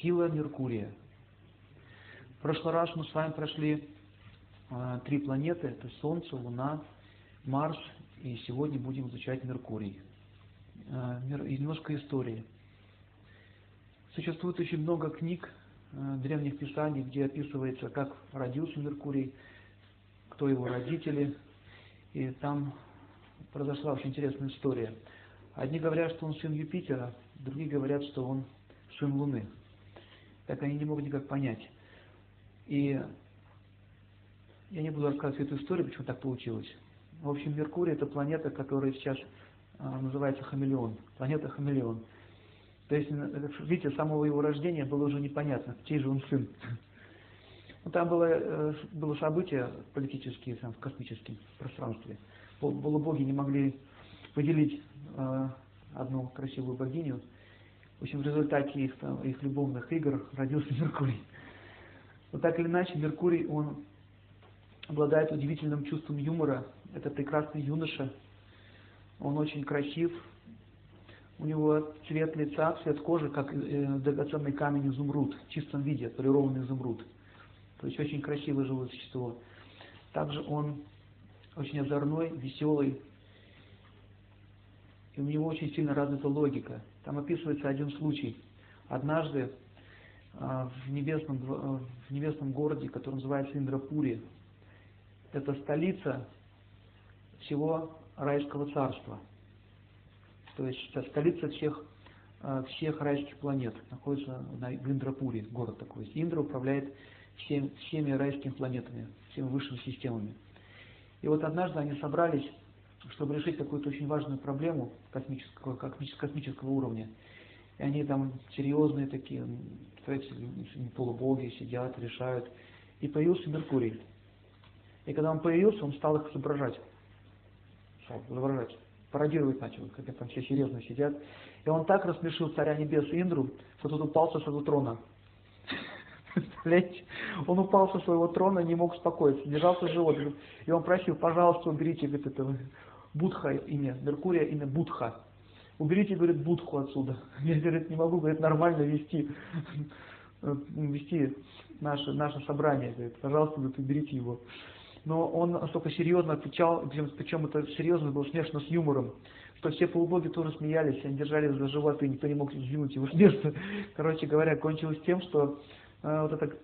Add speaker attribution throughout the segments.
Speaker 1: сила Меркурия. В прошлый раз мы с вами прошли э, три планеты, это Солнце, Луна, Марс, и сегодня будем изучать Меркурий. Э, и немножко истории. Существует очень много книг, э, древних писаний, где описывается, как родился Меркурий, кто его родители, и там произошла очень интересная история. Одни говорят, что он сын Юпитера, другие говорят, что он сын Луны. Так они не могут никак понять. И я не буду рассказывать эту историю, почему так получилось. В общем, Меркурий это планета, которая сейчас а, называется хамелеон. Планета хамелеон. То есть, видите, с самого его рождения было уже непонятно, чей же он сын. Ну, там было, э, было событие политические там, в космическом пространстве. Полубоги не могли выделить э, одну красивую богиню. В общем, в результате их, там, их любовных игр родился Меркурий. Но так или иначе, Меркурий, он обладает удивительным чувством юмора. Это прекрасный юноша. Он очень красив. У него цвет лица, цвет кожи, как э, драгоценный камень изумруд, в чистом виде, полированный изумруд. То есть очень красивое живое существо. Также он очень озорной, веселый. И у него очень сильно развита логика. Там описывается один случай. Однажды а, в небесном, э, в небесном городе, который называется Индрапури. Это столица всего райского царства. То есть это столица всех, э, всех райских планет. Находится в Индрапуре, город такой. Индра управляет всем, всеми райскими планетами, всеми высшими системами. И вот однажды они собрались, чтобы решить какую-то очень важную проблему космического, космического уровня. И они там серьезные такие, представляете, полубоги сидят, решают. И появился Меркурий. И когда он появился, он стал их изображать. Изображать. Пародировать начал, как там все серьезно сидят. И он так рассмешил царя небес Индру, что тот упал со своего трона. Представляете? Он упал со своего трона, не мог успокоиться, держался живот. И он просил, пожалуйста, уберите говорит, это Будха имя, Меркурия имя Будха уберите, говорит, будху отсюда. Я, говорит, не могу, говорит, нормально вести, вести наше, наше собрание, говорит, пожалуйста, говорит, уберите его. Но он настолько серьезно отвечал, причем это серьезно было смешно с юмором, что все полубоги тоже смеялись, они держали за животы, никто не мог сдвинуть его с места. Короче говоря, кончилось тем, что э, вот это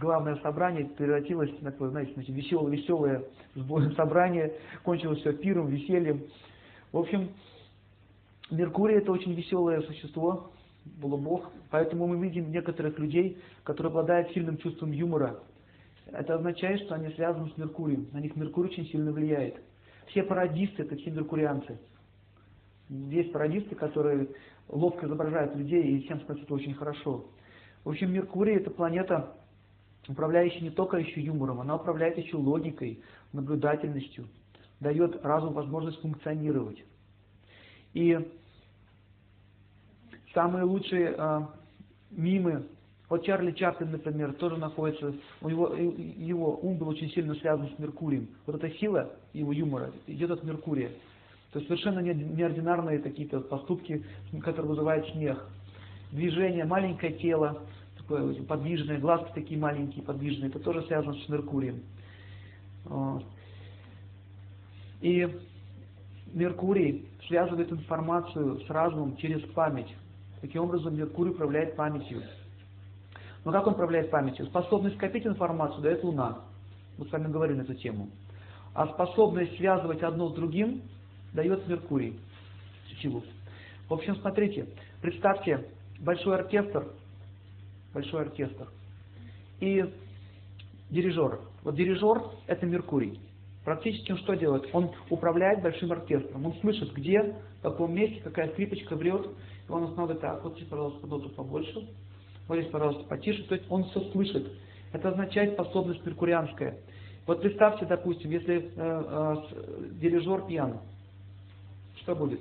Speaker 1: главное собрание превратилось в такое, знаете, веселое, веселое собрание, кончилось все пиром, весельем. В общем, Меркурий это очень веселое существо, было Бог, поэтому мы видим некоторых людей, которые обладают сильным чувством юмора. Это означает, что они связаны с Меркурием, на них Меркурий очень сильно влияет. Все парадисты это все меркурианцы. Есть парадисты, которые ловко изображают людей и всем становится очень хорошо. В общем, Меркурий это планета, управляющая не только еще юмором, она управляет еще логикой, наблюдательностью, дает разуму возможность функционировать. И самые лучшие э, мимы, вот Чарли Чаплин, например, тоже находится, у него, его ум был очень сильно связан с Меркурием. Вот эта сила его юмора идет от Меркурия. То есть совершенно неординарные какие-то поступки, которые вызывают смех. Движение, маленькое тело, такое подвижное, глазки такие маленькие, подвижные, это тоже связано с Меркурием. И Меркурий связывает информацию с разумом через память. Таким образом, Меркурий управляет памятью. Но как он управляет памятью? Способность копить информацию дает Луна. Мы с вами говорили на эту тему. А способность связывать одно с другим дает Меркурий. Силу. В общем, смотрите, представьте большой оркестр, большой оркестр и дирижер. Вот дирижер – это Меркурий. Практически он что делает? Он управляет большим оркестром. Он слышит, где, в каком месте, какая скрипочка врет. И он останавливает так, вот здесь, пожалуйста, ноту побольше. Вот здесь, пожалуйста, потише. То есть он все слышит. Это означает способность меркурианская. Вот представьте, допустим, если э, э, дирижер пьян, что будет?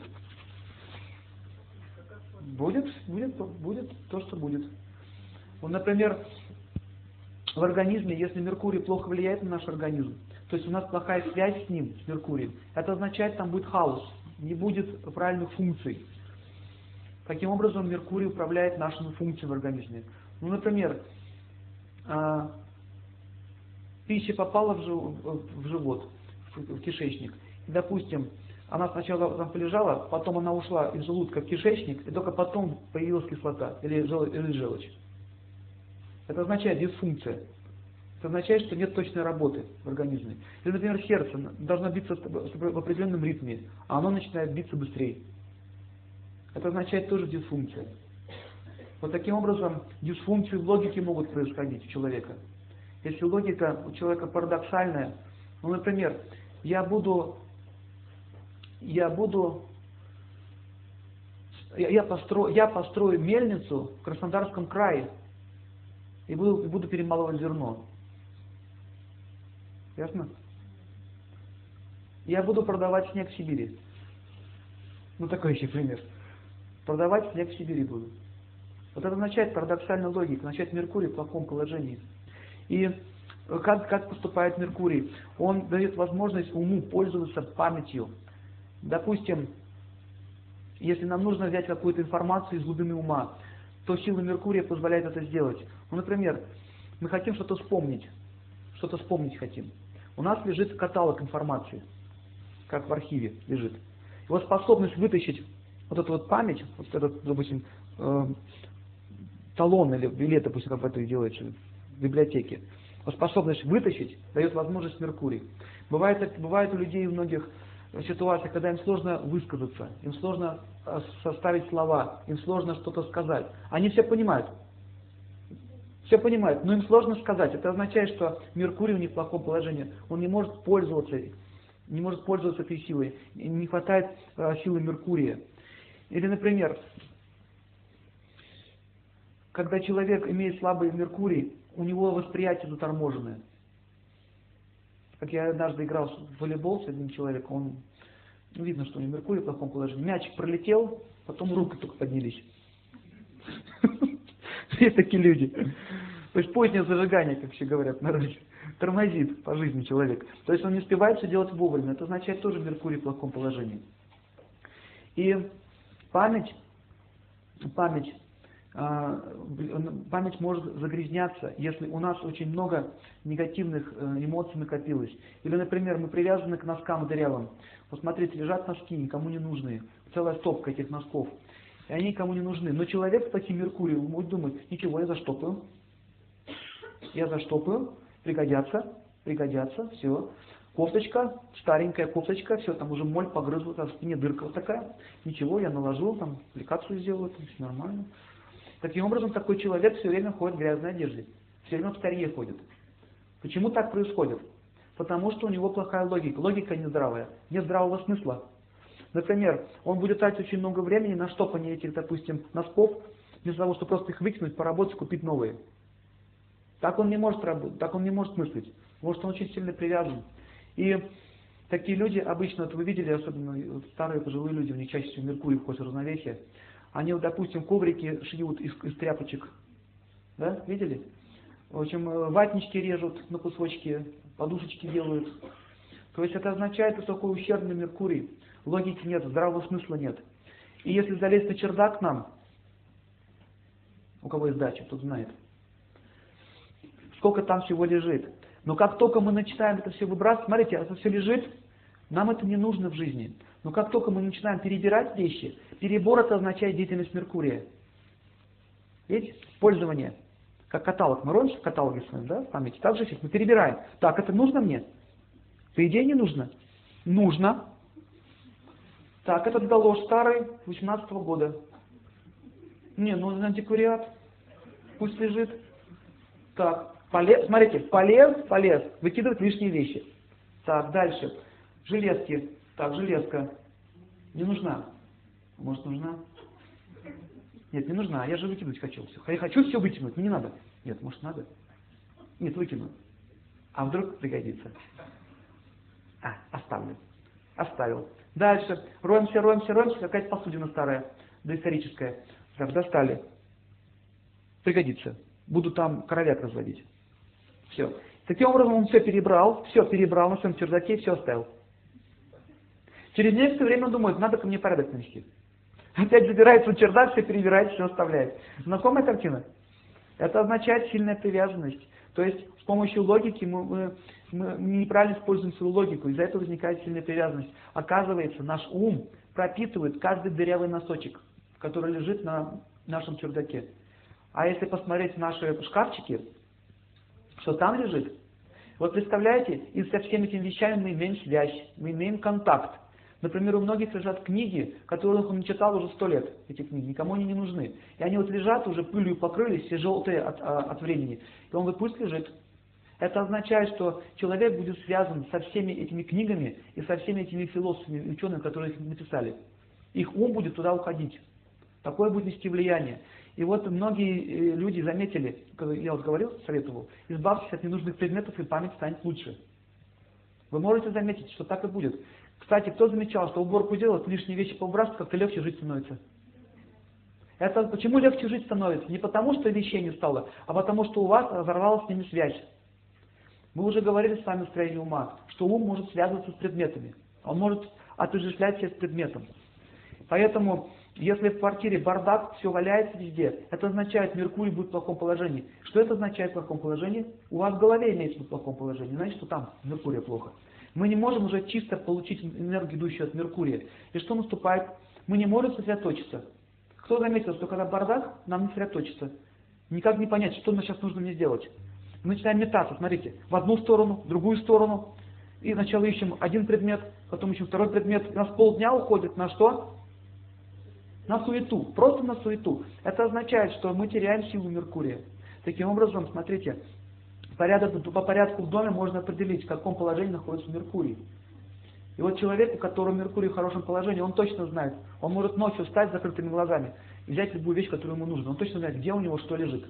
Speaker 1: Будет, будет, будет то, что будет. Вот, например, в организме, если Меркурий плохо влияет на наш организм, то есть у нас плохая связь с ним, с Меркурием, это означает, там будет хаос, не будет правильных функций. Таким образом, Меркурий управляет нашими функциями в организме. Ну, например, а, пища попала в, жив, в живот, в, кишечник. И, допустим, она сначала там полежала, потом она ушла из желудка в кишечник, и только потом появилась кислота или желчь. Это означает дисфункция. Это означает, что нет точной работы в организме. Или, например, сердце должно биться в определенном ритме, а оно начинает биться быстрее. Это означает тоже дисфункция. Вот таким образом дисфункции в логике могут происходить у человека. Если логика у человека парадоксальная, ну, например, я буду, я буду, я, я, построю, я построю мельницу в Краснодарском крае и буду, перемалывать зерно. Ясно? Я буду продавать снег в Сибири. Ну, такой еще пример. Продавать снег в Сибири буду. Вот это означает парадоксальная логика, означает Меркурий в плохом положении. И как, как поступает Меркурий? Он дает возможность уму пользоваться памятью. Допустим, если нам нужно взять какую-то информацию из глубины ума, то сила Меркурия позволяет это сделать. Ну, например, мы хотим что-то вспомнить, что-то вспомнить хотим. У нас лежит каталог информации, как в архиве лежит. Его способность вытащить вот эту вот память, вот этот, допустим, э, талон или билет, допустим, как это делается в библиотеке, способность вытащить дает возможность Меркурий. Бывает, бывает у людей у многих ситуация, когда им сложно высказаться, им сложно э, составить слова, им сложно что-то сказать. Они все понимают. Все понимают, но им сложно сказать. Это означает, что Меркурий в неплохом положении. Он не может пользоваться, не может пользоваться этой силой. Не хватает э, силы Меркурия. Или, например, когда человек имеет слабый Меркурий, у него восприятие заторможенное. Как я однажды играл в волейбол с одним человеком, он, ну, видно, что у него Меркурий в плохом положении. Мячик пролетел, потом руки только поднялись. Есть такие люди. То есть позднее зажигание, как все говорят на радио, тормозит по жизни человек. То есть он не успевает все делать вовремя. Это означает тоже Меркурий в плохом положении. И память, память а, память может загрязняться, если у нас очень много негативных э, эмоций накопилось. Или, например, мы привязаны к носкам дырявым. Вот смотрите, лежат носки, никому не нужные. Целая стопка этих носков. И они никому не нужны. Но человек с таким Меркурием будет думать, ничего, я заштопаю. Я заштопаю, пригодятся, пригодятся, все. Кофточка, старенькая кофточка, все, там уже моль погрызла, там в спине дырка вот такая. Ничего, я наложил, там аппликацию сделаю, там все нормально. Таким образом, такой человек все время ходит в грязной одежде, все время в старье ходит. Почему так происходит? Потому что у него плохая логика. Логика нездравая, нет здравого смысла. Например, он будет тратить очень много времени на штопание этих, допустим, носков, вместо того, чтобы просто их выкинуть, поработать, купить новые. Так он не может работать, так он не может мыслить, что он очень сильно привязан. И такие люди обычно, вот вы видели, особенно старые пожилые люди, у них чаще всего Меркурий входит в равновесие, они, вот, допустим, коврики шьют из, из тряпочек. Да, видели? В общем, э, ватнички режут на кусочки, подушечки делают. То есть это означает, что такой ущербный Меркурий. Логики нет, здравого смысла нет. И если залезть на чердак нам, у кого есть дача, тот знает, сколько там всего лежит. Но как только мы начинаем это все выбрасывать, смотрите, это все лежит, нам это не нужно в жизни. Но как только мы начинаем перебирать вещи, перебор это означает деятельность Меркурия. Видите? Пользование. Как каталог. Мы роем в каталоге с вами, да, в памяти. Так же мы перебираем. Так, это нужно мне? По идее не нужно. Нужно. Так, этот галош старый, 18 -го года. Не, ну антиквариат. Пусть лежит. Так, полез, смотрите, полез, полез, выкидывать лишние вещи. Так, дальше. Железки. Так, железка. Не нужна. Может, нужна? Нет, не нужна. Я же выкинуть хочу все. Я хочу все выкинуть, мне не надо. Нет, может, надо? Нет, выкину. А вдруг пригодится? А, оставлю. Оставил. Дальше. Роемся, роемся, роемся. Какая-то посудина старая, доисторическая. Так, достали. Пригодится. Буду там коровяк разводить. Все. Таким образом он все перебрал, все перебрал на своем чердаке все оставил. Через некоторое время он думает, надо ко мне порядок навести. Опять забирается в чердак, все перебирает, все оставляет. Знакомая картина? Это означает сильная привязанность. То есть с помощью логики мы, мы, мы неправильно используем свою логику, из-за этого возникает сильная привязанность. Оказывается, наш ум пропитывает каждый дырявый носочек, который лежит на нашем чердаке. А если посмотреть наши шкафчики, что там лежит, вот представляете, и со всеми этими вещами мы имеем связь, мы имеем контакт. Например, у многих лежат книги, которых он читал уже сто лет, эти книги, никому они не нужны. И они вот лежат, уже пылью покрылись, все желтые от, а, от времени. И он говорит, пусть лежит. Это означает, что человек будет связан со всеми этими книгами и со всеми этими философами учеными, которые их написали. Их ум будет туда уходить. Такое будет нести влияние. И вот многие э, люди заметили, я вот говорил, советовал, избавьтесь от ненужных предметов, и память станет лучше. Вы можете заметить, что так и будет. Кстати, кто замечал, что уборку делать, лишние вещи поубраться, как-то легче жить становится? Это почему легче жить становится? Не потому, что вещей не стало, а потому, что у вас разорвалась с ними связь. Мы уже говорили с вами в строении ума, что ум может связываться с предметами. Он может отождествлять себя с предметом. Поэтому если в квартире бардак, все валяется везде, это означает, Меркурий будет в плохом положении. Что это означает в плохом положении? У вас в голове имеется в плохом положении, значит, что там Меркурия плохо. Мы не можем уже чисто получить энергию, идущую от Меркурия. И что наступает? Мы не можем сосредоточиться. Кто заметил, что когда бардак, нам не сосредоточиться. Никак не понять, что сейчас нужно мне сделать. Мы начинаем метаться, смотрите, в одну сторону, в другую сторону. И сначала ищем один предмет, потом ищем второй предмет. У нас полдня уходит на что? на суету, просто на суету. Это означает, что мы теряем силу Меркурия. Таким образом, смотрите, порядок, по порядку в доме можно определить, в каком положении находится Меркурий. И вот человек, у которого Меркурий в хорошем положении, он точно знает. Он может ночью встать с закрытыми глазами и взять любую вещь, которую ему нужно. Он точно знает, где у него что лежит.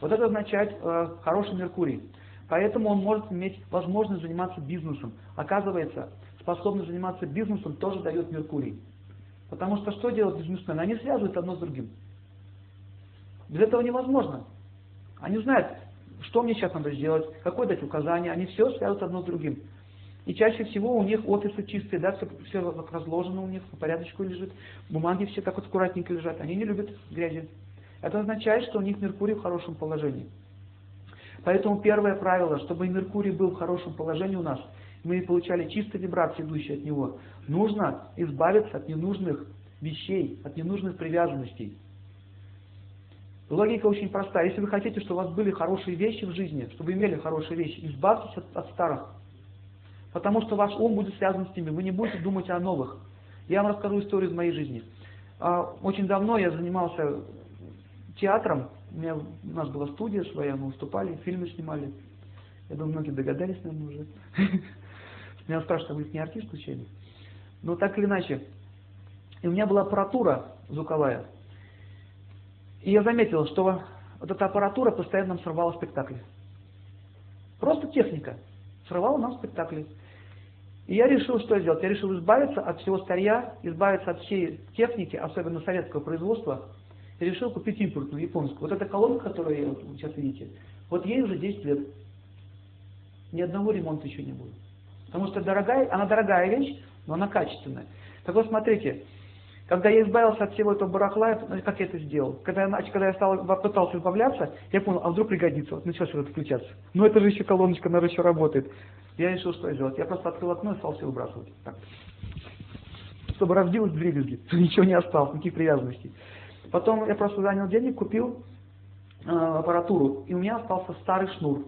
Speaker 1: Вот это означает э, хороший Меркурий. Поэтому он может иметь возможность заниматься бизнесом. Оказывается, способность заниматься бизнесом тоже дает Меркурий. Потому что что делают бизнесмены? Они связывают одно с другим. Без этого невозможно. Они знают, что мне сейчас надо сделать, какое дать указание. Они все связывают одно с другим. И чаще всего у них офисы чистые, да, все, все разложено у них, по порядочку лежит, бумаги все так вот аккуратненько лежат. Они не любят грязи. Это означает, что у них Меркурий в хорошем положении. Поэтому первое правило, чтобы Меркурий был в хорошем положении у нас, мы получали чистые вибрации, идущие от него. Нужно избавиться от ненужных вещей, от ненужных привязанностей. Логика очень простая. Если вы хотите, чтобы у вас были хорошие вещи в жизни, чтобы имели хорошие вещи, избавьтесь от, от старых. Потому что ваш ум будет связан с ними, вы не будете думать о новых. Я вам расскажу историю из моей жизни. А, очень давно я занимался театром, у, меня, у нас была студия своя, мы выступали, фильмы снимали. Я думаю, многие догадались, наверное, уже. Меня спрашивают, а вы не артист случайно? Но так или иначе. И у меня была аппаратура звуковая. И я заметил, что вот эта аппаратура постоянно нам срывала спектакли. Просто техника срывала нам спектакли. И я решил, что сделать. Я решил избавиться от всего старья, избавиться от всей техники, особенно советского производства. Решил купить импортную, японскую. Вот эта колонка, которую вы сейчас видите, вот ей уже 10 лет. Ни одного ремонта еще не было. Потому что дорогая, она дорогая вещь, но она качественная. Так вот, смотрите, когда я избавился от всего этого барахла, как я это сделал? Когда я, когда я стал, пытался избавляться, я понял, а вдруг пригодится, вот началось это включаться. Но это же еще колоночка, наверное, еще работает. Я решил, что сделать. Я просто открыл окно и стал все выбрасывать. Так. Чтобы разбилось дребезги, ничего не осталось, никаких привязанностей. Потом я просто занял денег, купил э, аппаратуру, и у меня остался старый шнур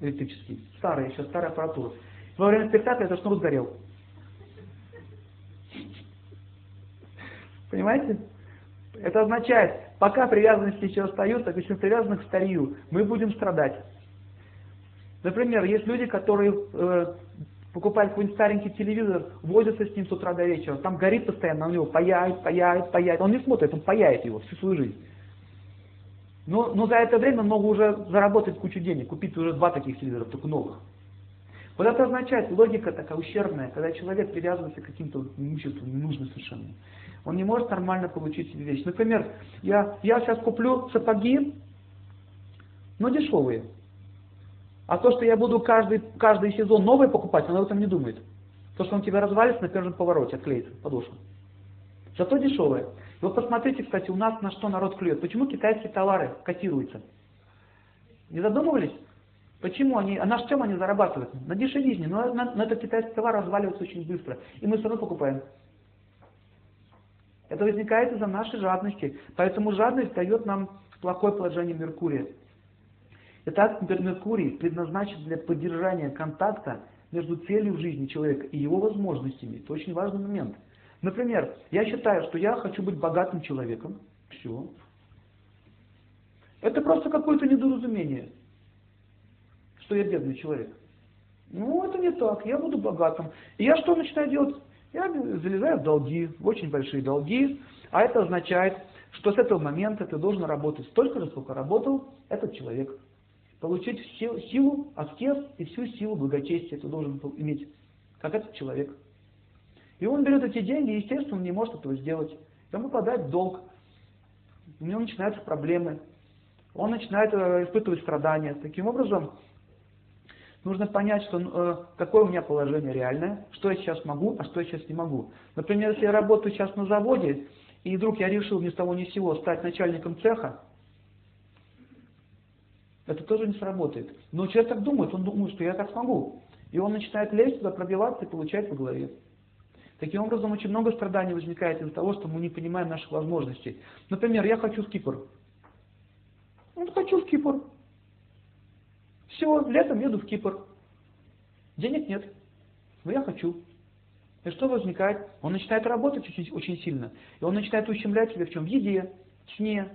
Speaker 1: электрический. Старый еще, старая аппаратура. Во время спектакля этот шнур сгорел. Понимаете? Это означает, пока привязанности еще остаются, если привязаны к старью, мы будем страдать. Например, есть люди, которые э, покупают какой-нибудь старенький телевизор, возятся с ним с утра до вечера, там горит постоянно, у него паяет, паяет, паяет. Он не смотрит, он паяет его всю свою жизнь. Но, но за это время много уже заработать кучу денег, купить уже два таких телевизора, только новых. Вот это означает, логика такая ущербная, когда человек привязывается к каким-то имуществу, не нужно совершенно. Он не может нормально получить себе вещь. Например, я, я сейчас куплю сапоги, но дешевые. А то, что я буду каждый, каждый сезон новые покупать, он об этом не думает. То, что он тебя развалится на первом повороте, отклеится подошва. Зато дешевое. Вы посмотрите, кстати, у нас на что народ клюет. Почему китайские товары котируются? Не задумывались? Почему они, а на чем они зарабатывают? На дешевизне. Но на, на этот китайский товар разваливается очень быстро. И мы все равно покупаем. Это возникает из-за нашей жадности. Поэтому жадность дает нам плохое положение Меркурия. Итак, Меркурий предназначен для поддержания контакта между целью жизни человека и его возможностями. Это очень важный момент. Например, я считаю, что я хочу быть богатым человеком. Все. Это просто какое-то недоразумение, что я бедный человек. Ну, это не так, я буду богатым. И я что начинаю делать? Я залезаю в долги, в очень большие долги, а это означает, что с этого момента ты должен работать столько же, сколько работал этот человек. Получить силу, силу аскез и всю силу благочестия ты должен иметь, как этот человек. И он берет эти деньги, и, естественно, он не может этого сделать. Ему подать долг. У него начинаются проблемы. Он начинает э, испытывать страдания. Таким образом, нужно понять, что, э, какое у меня положение реальное, что я сейчас могу, а что я сейчас не могу. Например, если я работаю сейчас на заводе, и вдруг я решил ни с того ни с сего стать начальником цеха, это тоже не сработает. Но человек так думает, он думает, что я так смогу. И он начинает лезть туда, пробиваться и получать по голове. Таким образом, очень много страданий возникает из-за того, что мы не понимаем наших возможностей. Например, я хочу в Кипр. Ну, хочу в Кипр. Все, летом еду в Кипр. Денег нет, но я хочу. И что возникает? Он начинает работать очень, очень сильно. И он начинает ущемлять себя в чем? В еде, сне,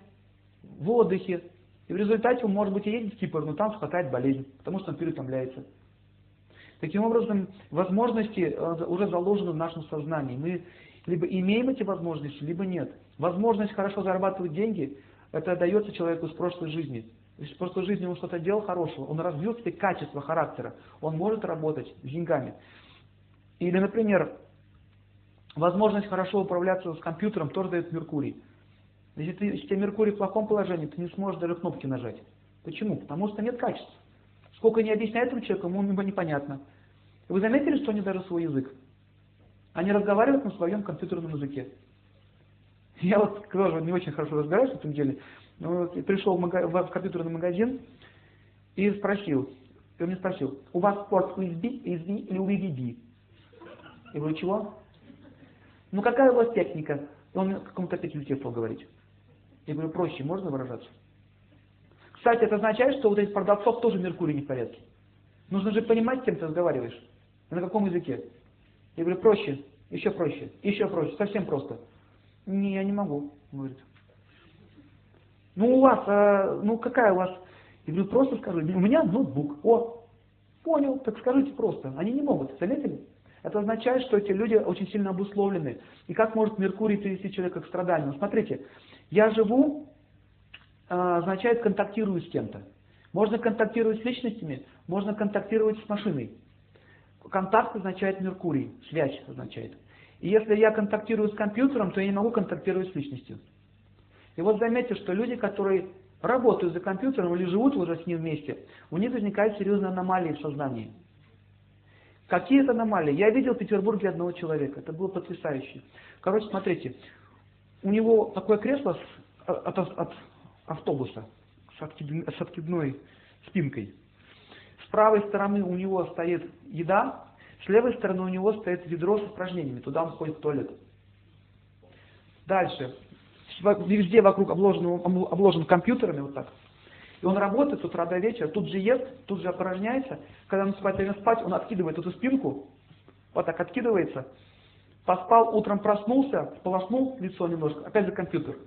Speaker 1: в отдыхе. И в результате он, может быть, и едет в Кипр, но там хватает болезнь, потому что он переутомляется. Таким образом, возможности э, уже заложены в нашем сознании. Мы либо имеем эти возможности, либо нет. Возможность хорошо зарабатывать деньги, это дается человеку с прошлой жизни. Если в прошлой жизни он что-то делал хорошего, он развил себе качество характера, он может работать с деньгами. Или, например, возможность хорошо управляться с компьютером тоже дает Меркурий. Если, ты, если у тебя Меркурий в плохом положении, ты не сможешь даже кнопки нажать. Почему? Потому что нет качества. Сколько не объясняет этому человеку, ему непонятно. Вы заметили, что они даже свой язык? Они разговаривают на своем компьютерном языке. Я вот тоже не очень хорошо разбираюсь в этом деле. Но пришел в, мага... в компьютерный магазин и спросил, и он мне спросил, у вас порт USB, USB или USB? Я говорю, чего? Ну какая у вас техника? И он мне какому-то опять языке говорить. Я говорю, проще, можно выражаться? Кстати, это означает, что вот этих продавцов тоже Меркурий не в порядке. Нужно же понимать, с кем ты разговариваешь. И на каком языке. Я говорю, проще, еще проще, еще проще, совсем просто. Не, я не могу, говорит. Ну у вас, а, ну какая у вас? Я говорю, просто скажу, у меня ноутбук. О, понял, так скажите просто. Они не могут, заметили? Это означает, что эти люди очень сильно обусловлены. И как может Меркурий привести человека к страданию? Смотрите, я живу, а, означает контактирую с кем-то. Можно контактировать с личностями, можно контактировать с машиной. Контакт означает Меркурий, связь означает. И если я контактирую с компьютером, то я не могу контактировать с личностью. И вот заметьте, что люди, которые работают за компьютером или живут уже с ним вместе, у них возникают серьезные аномалии в сознании. Какие это аномалии? Я видел в Петербурге одного человека, это было потрясающе. Короче, смотрите, у него такое кресло от, от, от автобуса с, откидной спинкой. С правой стороны у него стоит еда, с левой стороны у него стоит ведро с упражнениями, туда он ходит в туалет. Дальше. Везде вокруг обложен, обложен компьютерами вот так. И он работает с утра до вечера, тут же ест, тут же опорожняется. Когда спать время спать, он откидывает эту спинку, вот так откидывается, поспал, утром проснулся, полоснул лицо немножко, опять за компьютер.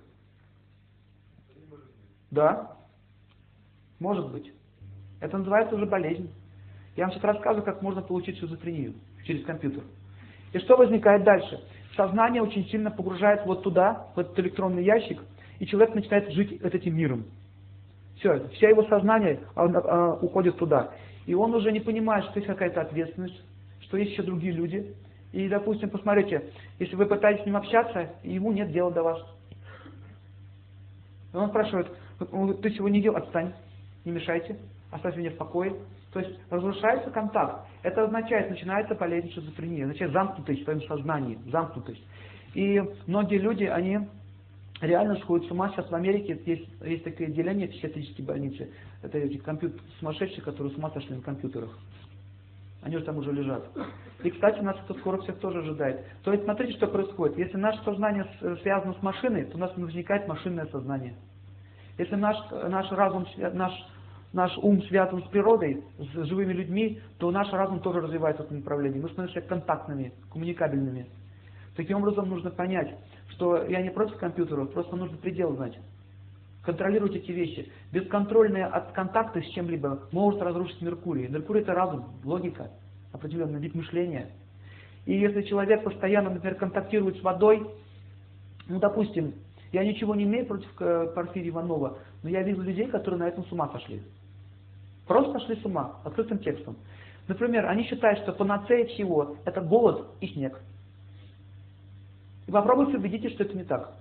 Speaker 1: Да, может быть. Это называется уже болезнь. Я вам сейчас рассказываю, как можно получить шизофрению через компьютер. И что возникает дальше? Сознание очень сильно погружает вот туда, в этот электронный ящик, и человек начинает жить этим миром. Все, вся его сознание а, уходит туда. И он уже не понимает, что есть какая-то ответственность, что есть еще другие люди. И, допустим, посмотрите, если вы пытаетесь с ним общаться, ему нет дела до вас. И он спрашивает, ты сегодня не делал, отстань, не мешайте, оставь меня в покое. То есть разрушается контакт. Это означает, начинается болезнь шизофрения, означает замкнутость в своем сознании, замкнутость. И многие люди, они реально сходят с ума. Сейчас в Америке есть, есть такое отделение в психиатрической больнице. Это эти компьютер, сумасшедшие, которые с ума сошли на компьютерах. Они уже там уже лежат. И, кстати, нас это скоро всех тоже ожидает. То есть, смотрите, что происходит. Если наше сознание связано с машиной, то у нас возникает машинное сознание. Если наш, наш разум, наш, наш ум связан с природой, с живыми людьми, то наш разум тоже развивается в этом направлении. Мы становимся контактными, коммуникабельными. Таким образом, нужно понять, что я не против компьютеров, просто нужно предел знать. Контролировать эти вещи. Бесконтрольные от контакта с чем-либо может разрушить Меркурий. Меркурий это разум, логика, определенный вид мышления. И если человек постоянно, например, контактирует с водой, ну, допустим, я ничего не имею против э, Порфирия Иванова, но я вижу людей, которые на этом с ума сошли. Просто сошли с ума, открытым текстом. Например, они считают, что панацея всего – это голод и снег. И попробуйте убедитесь, что это не так.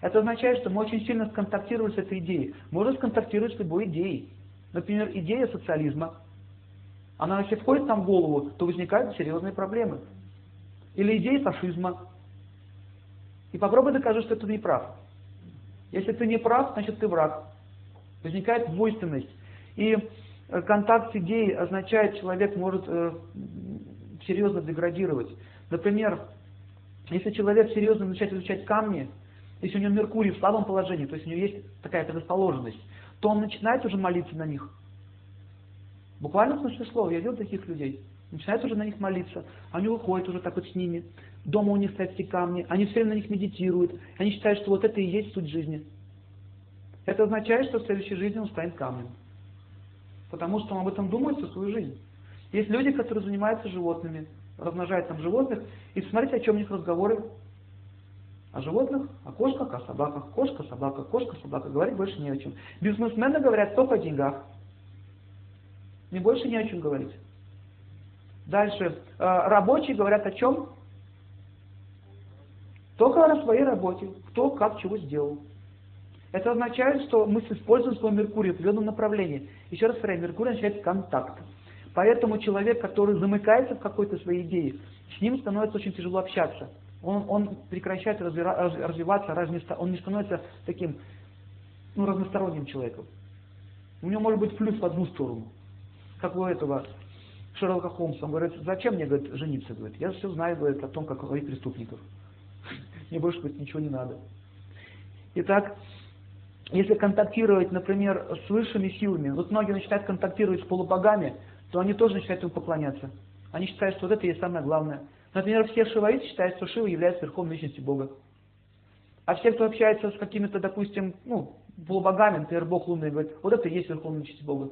Speaker 1: Это означает, что мы очень сильно сконтактировали с этой идеей. Можно сконтактировать с любой идеей. Например, идея социализма. Она если входит нам в голову, то возникают серьезные проблемы. Или идея фашизма. И попробуй докажи, что ты не прав. Если ты не прав, значит ты враг. Возникает двойственность. И э, контакт с идеей означает, человек может э, серьезно деградировать. Например, если человек серьезно начать изучать камни, если у него Меркурий в слабом положении, то есть у него есть такая предрасположенность, то он начинает уже молиться на них. Буквально в смысле слова, я видел таких людей. Начинает уже на них молиться. Они уходят уже так вот с ними. Дома у них стоят эти камни. Они все время на них медитируют. Они считают, что вот это и есть суть жизни. Это означает, что в следующей жизни он станет камнем. Потому что он об этом думает всю свою жизнь. Есть люди, которые занимаются животными размножает там животных, и смотрите, о чем у них разговоры. О животных, о кошках, о собаках. Кошка, собака, кошка, собака. Говорить больше не о чем. Бизнесмены говорят только о деньгах. Не больше не о чем говорить. Дальше. Э, рабочие говорят о чем? Только о своей работе. Кто как чего сделал. Это означает, что мы используем свой Меркурий в определенном направлении. Еще раз повторяю, Меркурий означает контакт. Поэтому человек, который замыкается в какой-то своей идее, с ним становится очень тяжело общаться. Он, он прекращает развиваться, он не становится таким ну, разносторонним человеком. У него может быть плюс в одну сторону. Как у этого Шерлока Холмса. Он говорит, зачем мне говорит, жениться? Говорит, я все знаю говорит, о том, как ловить преступников. Мне больше говорит, ничего не надо. Итак, если контактировать, например, с высшими силами, вот многие начинают контактировать с полубогами, то они тоже начинают ему поклоняться. Они считают, что вот это и есть самое главное. Например, все шиваиты считают, что Шива является верховной личностью Бога. А все, кто общается с какими-то, допустим, ну, полубогами, например, Бог лунный, говорит, вот это и есть верховная личность Бога.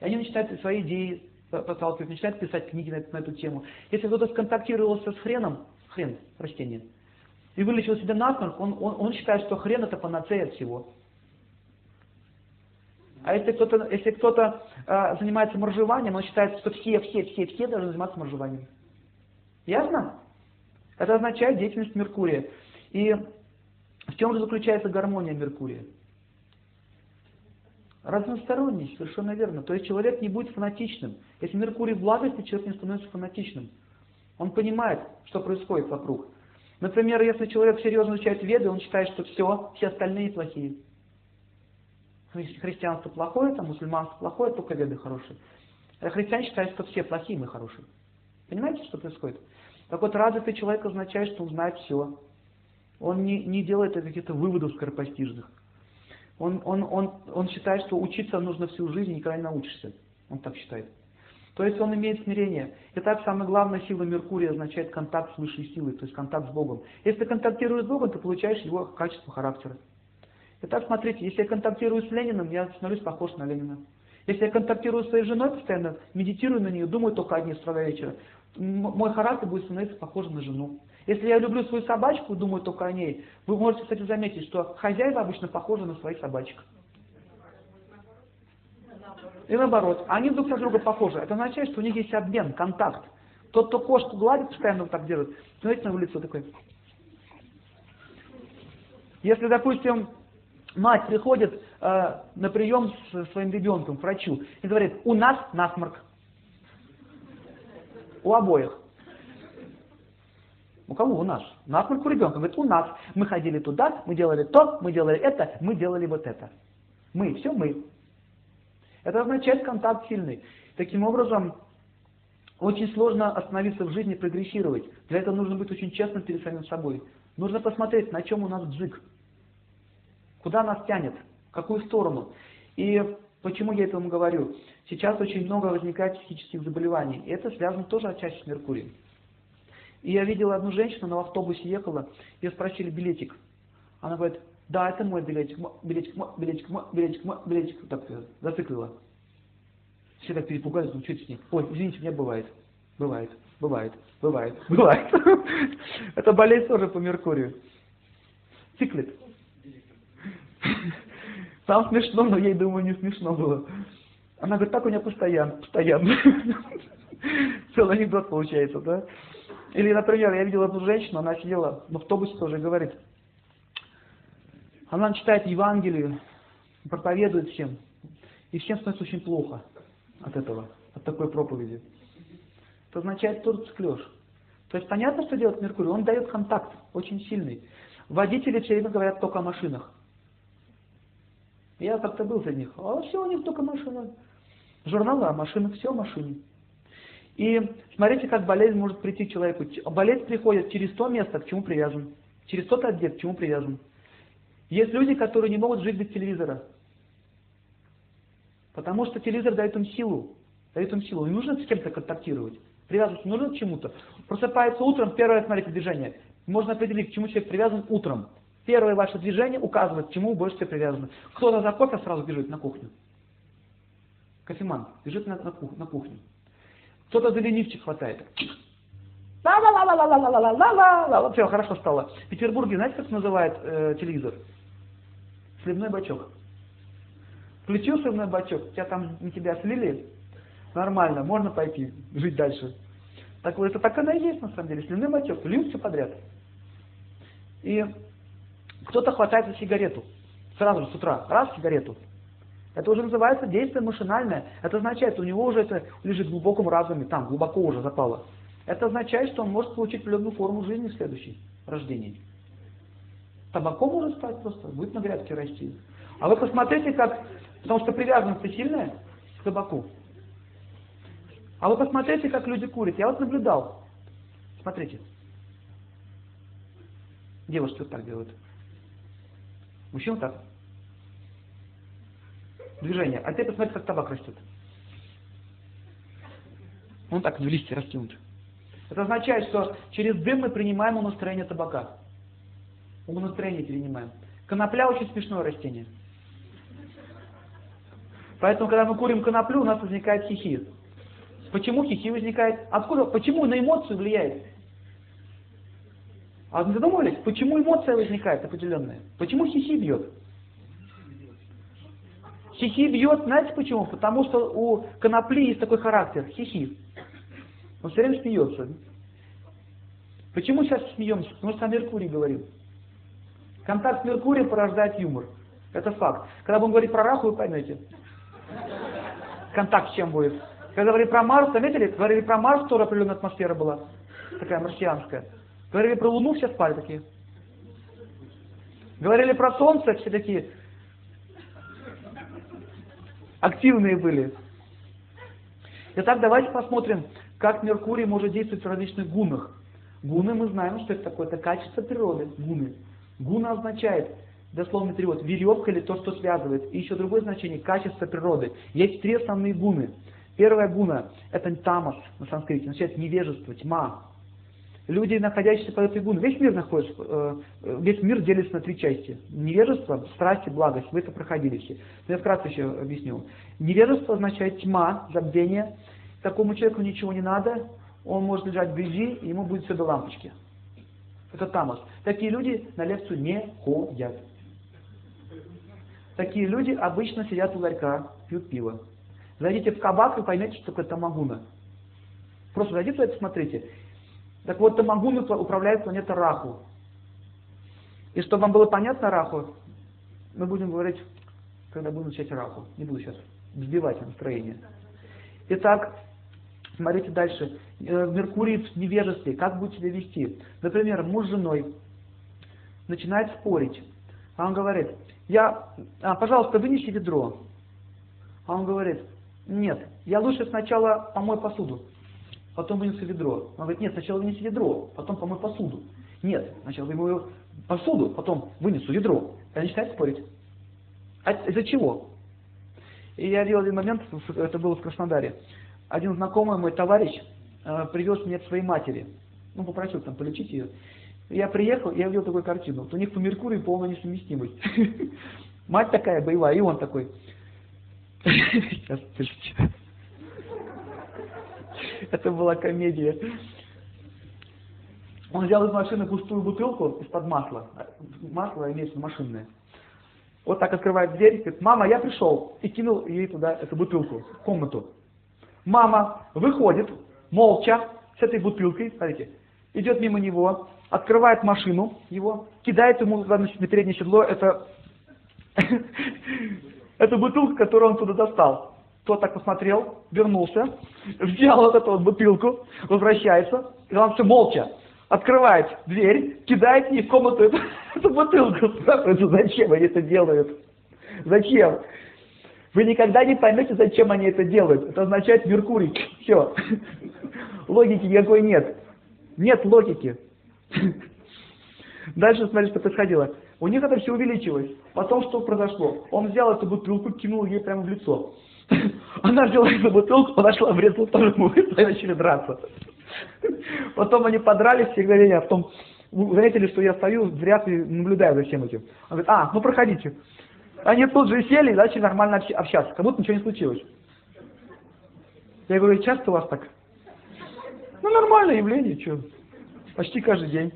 Speaker 1: И они начинают свои идеи подталкивать, начинают писать книги на, на эту тему. Если кто-то сконтактировался с хреном, хрен, растение, и вылечил себя насморк, он, он, он считает, что хрен это панацея от всего. А если кто-то если кто-то э, занимается моржеванием, он считает, что все, все, все, все должны заниматься моржеванием. Ясно? Это означает деятельность Меркурия. И в чем же заключается гармония Меркурия? Разносторонность, совершенно верно. То есть человек не будет фанатичным. Если Меркурий в благости, человек не становится фанатичным. Он понимает, что происходит вокруг. Например, если человек серьезно изучает веды, он считает, что все, все остальные плохие. Ну, христианство плохое, там мусульманство плохое, только веды хорошие. А христиане считают, что все плохие, мы хорошие. Понимаете, что происходит? Так вот, развитый человек означает, что он знает все. Он не, не делает каких-то выводов скоропостижных. Он, он, он, он считает, что учиться нужно всю жизнь, никогда не научишься. Он так считает. То есть он имеет смирение. Итак, самая главная сила Меркурия означает контакт с высшей силой, то есть контакт с Богом. Если ты контактируешь с Богом, ты получаешь его качество характера. Итак, смотрите, если я контактирую с Лениным, я становлюсь похож на Ленина. Если я контактирую с своей женой постоянно, медитирую на нее, думаю только одни с вечера, мой характер будет становиться похожим на жену. Если я люблю свою собачку, думаю только о ней, вы можете, кстати, заметить, что хозяева обычно похожи на своих собачек. И наоборот, они друг на друга похожи. Это означает, что у них есть обмен, контакт. Тот, кто кошку гладит, постоянно вот так делает, смотрите на его лицо такое. Если, допустим, мать приходит э, на прием с своим ребенком к врачу и говорит, у нас насморк. У обоих. У кого? У нас. У нас Меркурий ребенка. Говорит, у нас. Мы ходили туда, мы делали то, мы делали это, мы делали вот это. Мы, все мы. Это означает контакт сильный. Таким образом, очень сложно остановиться в жизни, прогрессировать. Для этого нужно быть очень честным перед самим собой. Нужно посмотреть, на чем у нас бзык. Куда нас тянет, в какую сторону. И почему я этому говорю? Сейчас очень много возникает психических заболеваний. И это связано тоже отчасти с Меркурием. И я видел одну женщину, она в автобусе ехала, ее спросили билетик. Она говорит, да, это мой билетик, билетик, билетик, билетик, билетик. Так зациклила. Все так перепугались, ну что это с ней? Ой, извините, мне бывает. Бывает, бывает, бывает, бывает. Это болезнь тоже по Меркурию. Циклит. Там смешно, но ей, думаю, не смешно было. Она говорит, так у меня постоянно, постоянно. Целый анекдот получается, да? Или, например, я видел одну женщину, она сидела в автобусе тоже говорит, она читает Евангелие, проповедует всем, и всем становится очень плохо от этого, от такой проповеди. Это означает тоже склеж. То есть понятно, что делает Меркурий? Он дает контакт очень сильный. Водители все время говорят только о машинах. Я как-то был за них. А все у них только машина. Журналы о машинах, все о машине. И смотрите, как болезнь может прийти к человеку. Болезнь приходит через то место, к чему привязан. Через тот объект, к чему привязан. Есть люди, которые не могут жить без телевизора. Потому что телевизор дает им силу. Дает им силу. Не нужно с кем-то контактировать. Привязываться нужно к чему-то. Просыпается утром, первое, смотрите, движение. Можно определить, к чему человек привязан утром. Первое ваше движение указывает, к чему вы больше всего привязаны. Кто-то за кофе сразу бежит на кухню. Кофеман бежит на, на, на кухню. Кто-то за ленивчик хватает. Ла-ла-ла-ла-ла-ла-ла-ла-ла-ла. Все, хорошо стало. В Петербурге, знаете, как называют э, телевизор? Сливной бачок. Включил сливной бачок, тебя там на тебя слили, нормально, можно пойти, жить дальше. Так вот, это так оно и есть на самом деле. Сливной бачок, льют все подряд. И кто-то хватает за сигарету. Сразу же с утра. Раз сигарету. Это уже называется действие машинальное. Это означает, у него уже это лежит в глубоком разуме, там, глубоко уже запало. Это означает, что он может получить определенную форму жизни в следующей рождении. Табаком может стать просто, будет на грядке расти. А вы посмотрите, как, потому что привязанность сильная к табаку. А вы посмотрите, как люди курят. Я вот наблюдал. Смотрите. Девушки вот так делают. Мужчина так движение. А ты посмотри, как табак растет. Он так в листья растянут. Это означает, что через дым мы принимаем умонастроение табака. Умонастроение принимаем. Конопля очень смешное растение. Поэтому, когда мы курим коноплю, у нас возникает хихи. Почему хихи возникает? Откуда? Почему на эмоцию влияет? А вы задумывались, почему эмоция возникает определенная? Почему хихи бьет? Хихи бьет, знаете почему? Потому что у конопли есть такой характер, хихи. Он все время смеется. Почему сейчас смеемся? Потому что о Меркурии говорил. Контакт с Меркурием порождает юмор. Это факт. Когда будем говорить про Раху, вы поймете. Контакт с чем будет. Когда говорили про Марс, заметили? Говорили про Марс, тоже определенная атмосфера была. Такая марсианская. Говорили про Луну, все спали такие. Говорили про Солнце, все такие, активные были. Итак, давайте посмотрим, как Меркурий может действовать в различных гунах. Гуны мы знаем, что это такое. Это качество природы, гуны. Гуна означает, дословный перевод, веревка или то, что связывает. И еще другое значение, качество природы. Есть три основные гуны. Первая гуна – это тамас на санскрите, означает невежество, тьма, люди, находящиеся под этой весь мир находится, э, весь мир делится на три части. Невежество, страсть и благость. Вы это проходили все. Но я вкратце еще объясню. Невежество означает тьма, забвение. Такому человеку ничего не надо, он может лежать в и ему будет все до лампочки. Это тамос. Такие люди на лекцию не ходят. Такие люди обычно сидят у ларька, пьют пиво. Зайдите в кабак и поймете, что такое тамагуна. Просто зайдите туда и посмотрите. Так вот, Тамагун управляет планетой Раху. И чтобы вам было понятно Раху, мы будем говорить, когда будем начать Раху. Не буду сейчас взбивать настроение. Итак, Смотрите дальше. Э, Меркурий в невежестве. Как будет себя вести? Например, муж с женой начинает спорить. А он говорит, я, а, пожалуйста, вынеси ведро. А он говорит, нет, я лучше сначала помой посуду, потом вынесу ведро. Он говорит, нет, сначала вынеси ведро, потом помой посуду. Нет, сначала вымою посуду, потом вынесу ведро. И они спорить. А из-за чего? И я видел один момент, это было в Краснодаре. Один знакомый мой товарищ э, привез меня к своей матери. Ну, попросил там полечить ее. Я приехал, я увидел такую картину. Вот у них по Меркурию полная несовместимость. Мать такая боевая, и он такой. Сейчас, Это была комедия. Он взял из машины пустую бутылку из-под масла. Масло имеется машинное. Вот так открывает дверь, говорит, мама, я пришел. И кинул ей туда эту бутылку, в комнату. Мама выходит, молча, с этой бутылкой, смотрите, идет мимо него, открывает машину его, кидает ему на переднее седло это, эту бутылку, которую он туда достал. Тот так посмотрел, вернулся, взял вот эту вот бутылку, возвращается, и он все молча открывает дверь, кидает ей в комнату эту, эту бутылку. Спрашивается, зачем они это делают? Зачем? Вы никогда не поймете, зачем они это делают. Это означает Меркурий. Все. Логики никакой нет. Нет логики. Дальше смотри, что происходило. У них это все увеличилось. Потом что произошло? Он взял эту бутылку, кинул ей прямо в лицо. Она взяла эту бутылку, подошла, врезала второму и начали драться. Потом они подрались все мгновение, а потом заметили, что я стою, зря наблюдаю за всем этим. Он говорит, а, ну проходите. Они тут же сели и начали нормально общаться, как будто ничего не случилось. Я говорю, часто у вас так? Ну, нормальное явление, что? Почти каждый день.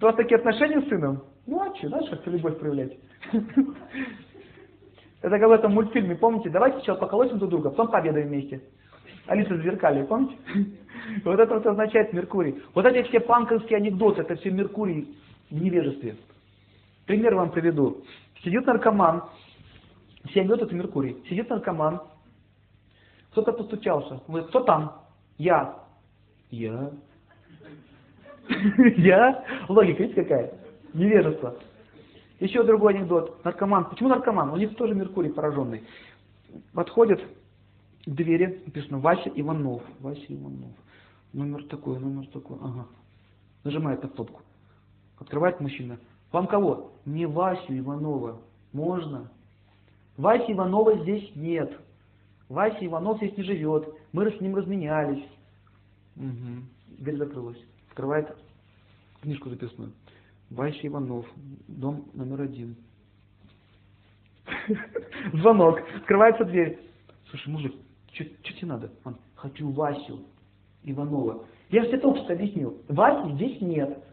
Speaker 1: У вас такие отношения с сыном? Ну, а что, знаешь, как любовь проявлять? Это как в этом мультфильме, помните? Давайте сейчас поколотим друг друга, потом победаем вместе. Алиса Зеркали, помните? Вот это вот означает Меркурий. Вот эти все панковские анекдоты, это все Меркурий в невежестве. Пример вам приведу. Сидит наркоман, все анекдоты это Меркурий. Сидит наркоман, кто-то постучался. Говорит, кто там? Я. Я. Я? Логика, видите какая? Невежество. Еще другой анекдот. Наркоман. Почему наркоман? У них тоже Меркурий пораженный. Подходит к двери, написано Вася Иванов. Вася Иванов. Номер такой, номер такой. Ага. Нажимает на кнопку. Открывает мужчина. Вам кого? Не Васю Иванова. Можно? Вася Иванова здесь нет. Вася Иванов здесь не живет. Мы с ним разменялись. Угу. Дверь закрылась. Открывает книжку записную. Вася Иванов. Дом номер один. Звонок. Открывается дверь. Слушай, мужик, что тебе надо? Он, хочу Васю. Иванова. Я все только что объяснил. Васи здесь нет.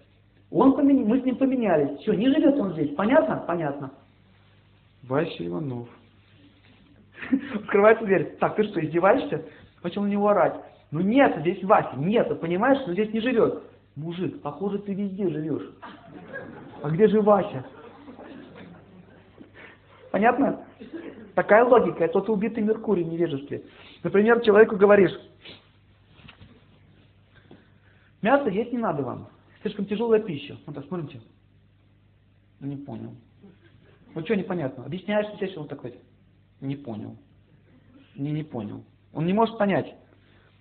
Speaker 1: Он помен... Мы с ним поменялись. Все, не живет он здесь. Понятно? Понятно. Вася Иванов. Открывается дверь. Так, ты что, издеваешься? Начал на него орать. Ну нет, здесь Вася. Нет, понимаешь, что здесь не живет. Мужик, похоже, ты везде живешь. А где же Вася? Понятно? Такая логика. Это тот убитый Меркурий в невежестве. Например, человеку говоришь, Мясо есть не надо вам. Слишком тяжелая пища. Вот так, смотрите. Не понял. Вот что непонятно? Объясняешь что он такой? Не понял. Не, не понял. Он не может понять.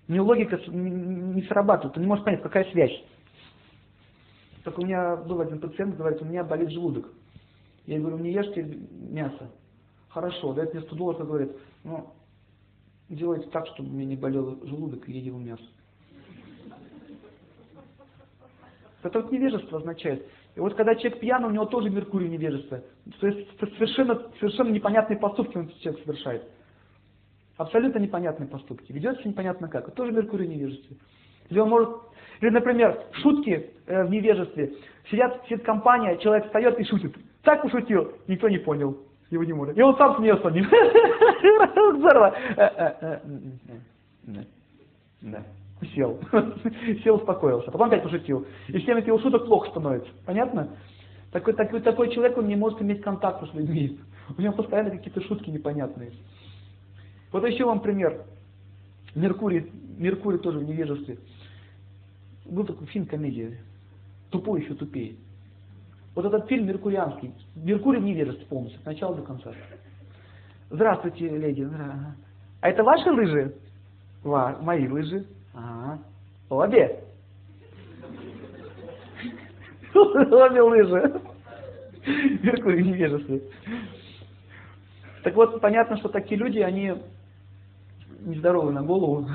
Speaker 1: У него логика не срабатывает. Он не может понять, какая связь. Так у меня был один пациент, говорит, у меня болит желудок. Я говорю, не ешьте мясо. Хорошо, дает мне 100 долларов говорит, ну, делайте так, чтобы мне не болел желудок и едите мясо. Это вот невежество означает. И вот когда человек пьяный, у него тоже Меркурий невежество. То есть совершенно, совершенно непонятные поступки он человек совершает. Абсолютно непонятные поступки. Ведет себя непонятно как. Это тоже Меркурий невежество. Или он может, или, например, шутки э, в невежестве. Сидят, сидит компания, человек встает и шутит. Так пошутил, никто не понял. Его не может. И он сам смеется. Здорово. Э, э, да сел. сел, успокоился. Потом опять пошутил. И всем этих шуток плохо становится. Понятно? Такой, такой, такой человек, он не может иметь контакта с людьми. У него постоянно какие-то шутки непонятные. Вот еще вам пример. Меркурий, Меркурий тоже в невежестве. Был такой фильм комедия. Тупой еще тупее. Вот этот фильм меркурианский. Меркурий в невежестве полностью, от начала до конца. Здравствуйте, леди. А это ваши лыжи? Ва, мои лыжи. Ага. Обе. Обе лыжи. Меркурий в невежестве. Так вот, понятно, что такие люди, они нездоровы на голову,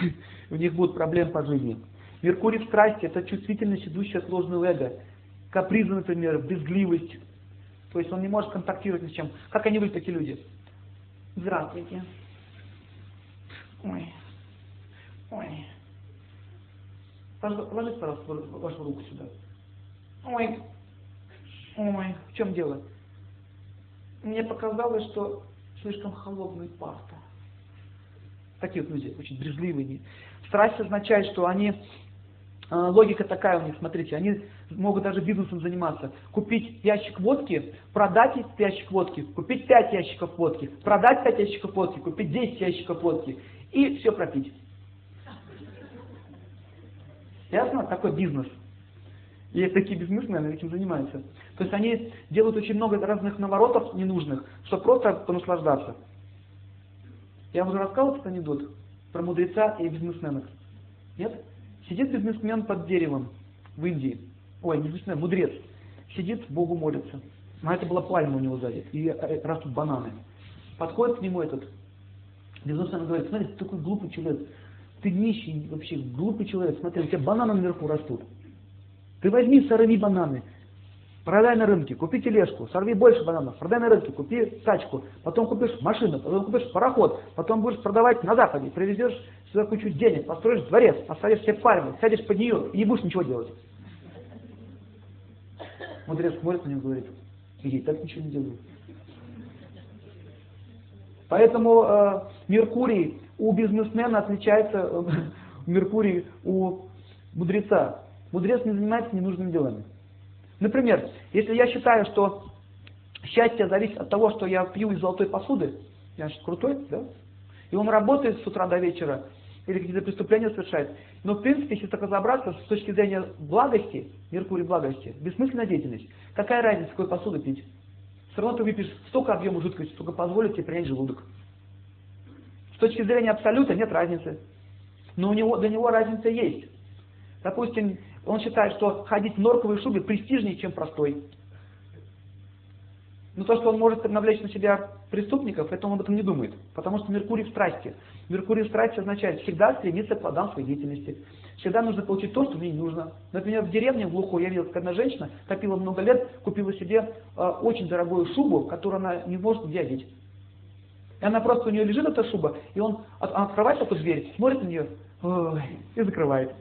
Speaker 1: у них будут проблемы по жизни. Меркурий в страсти – это чувствительность, идущая от ложного эго. Капризы, например, безгливость. То есть он не может контактировать ни с чем. Как они выглядят, такие люди? Здравствуйте. Ой. Ой. Положите, пожалуйста, вашу руку сюда. Ой. Ой. В чем дело? Мне показалось, что слишком холодный паста. Такие вот люди, очень брезгливые. Страсть означает, что они логика такая у них, смотрите, они могут даже бизнесом заниматься. Купить ящик водки, продать ящик водки, купить 5 ящиков водки, продать 5 ящиков водки, купить 10 ящиков водки и все пропить. Ясно? Такой бизнес. Есть такие бизнесмены, этим занимаются. То есть они делают очень много разных наворотов ненужных, чтобы просто понаслаждаться. Я уже рассказывал этот анекдот про мудреца и бизнесменов. Нет? Сидит бизнесмен под деревом в Индии. Ой, не бизнесмен, мудрец. Сидит, Богу молится. А это была пальма у него сзади. И э, растут бананы. Подходит к нему этот бизнесмен говорит, смотри, ты такой глупый человек. Ты нищий вообще, глупый человек. Смотри, у тебя бананы наверху растут. Ты возьми, сорви бананы. Продай на рынке, купи тележку, сорви больше бананов, продай на рынке, купи тачку, потом купишь машину, потом купишь пароход, потом будешь продавать на Западе, привезешь сюда кучу денег, построишь дворец, поставишь себе пальмы, сядешь под нее и не будешь ничего делать. Мудрец смотрит на него и говорит, я так ничего не делаю. Поэтому э, Меркурий у бизнесмена отличается э, Меркурий у мудреца. Мудрец не занимается ненужными делами. Например, если я считаю, что счастье зависит от того, что я пью из золотой посуды, я же крутой, да? И он работает с утра до вечера, или какие-то преступления совершает. Но в принципе, если так разобраться, с точки зрения благости, Меркурий благости, бессмысленная деятельность. Какая разница, какой посуды пить? Все равно ты выпьешь столько объема жидкости, сколько позволит тебе принять желудок. С точки зрения абсолюта нет разницы. Но у него, для него разница есть. Допустим, он считает, что ходить в норковой шубе престижнее, чем простой. Но то, что он может навлечь на себя преступников, это он об этом не думает. Потому что Меркурий в страсти. Меркурий в страсти означает всегда стремиться к плодам своей деятельности. Всегда нужно получить то, что мне не нужно. Например, в деревне, в глухой, я видел, как одна женщина копила много лет, купила себе э, очень дорогую шубу, которую она не может где одеть. И она просто, у нее лежит эта шуба, и он она открывает эту дверь, смотрит на нее и закрывает.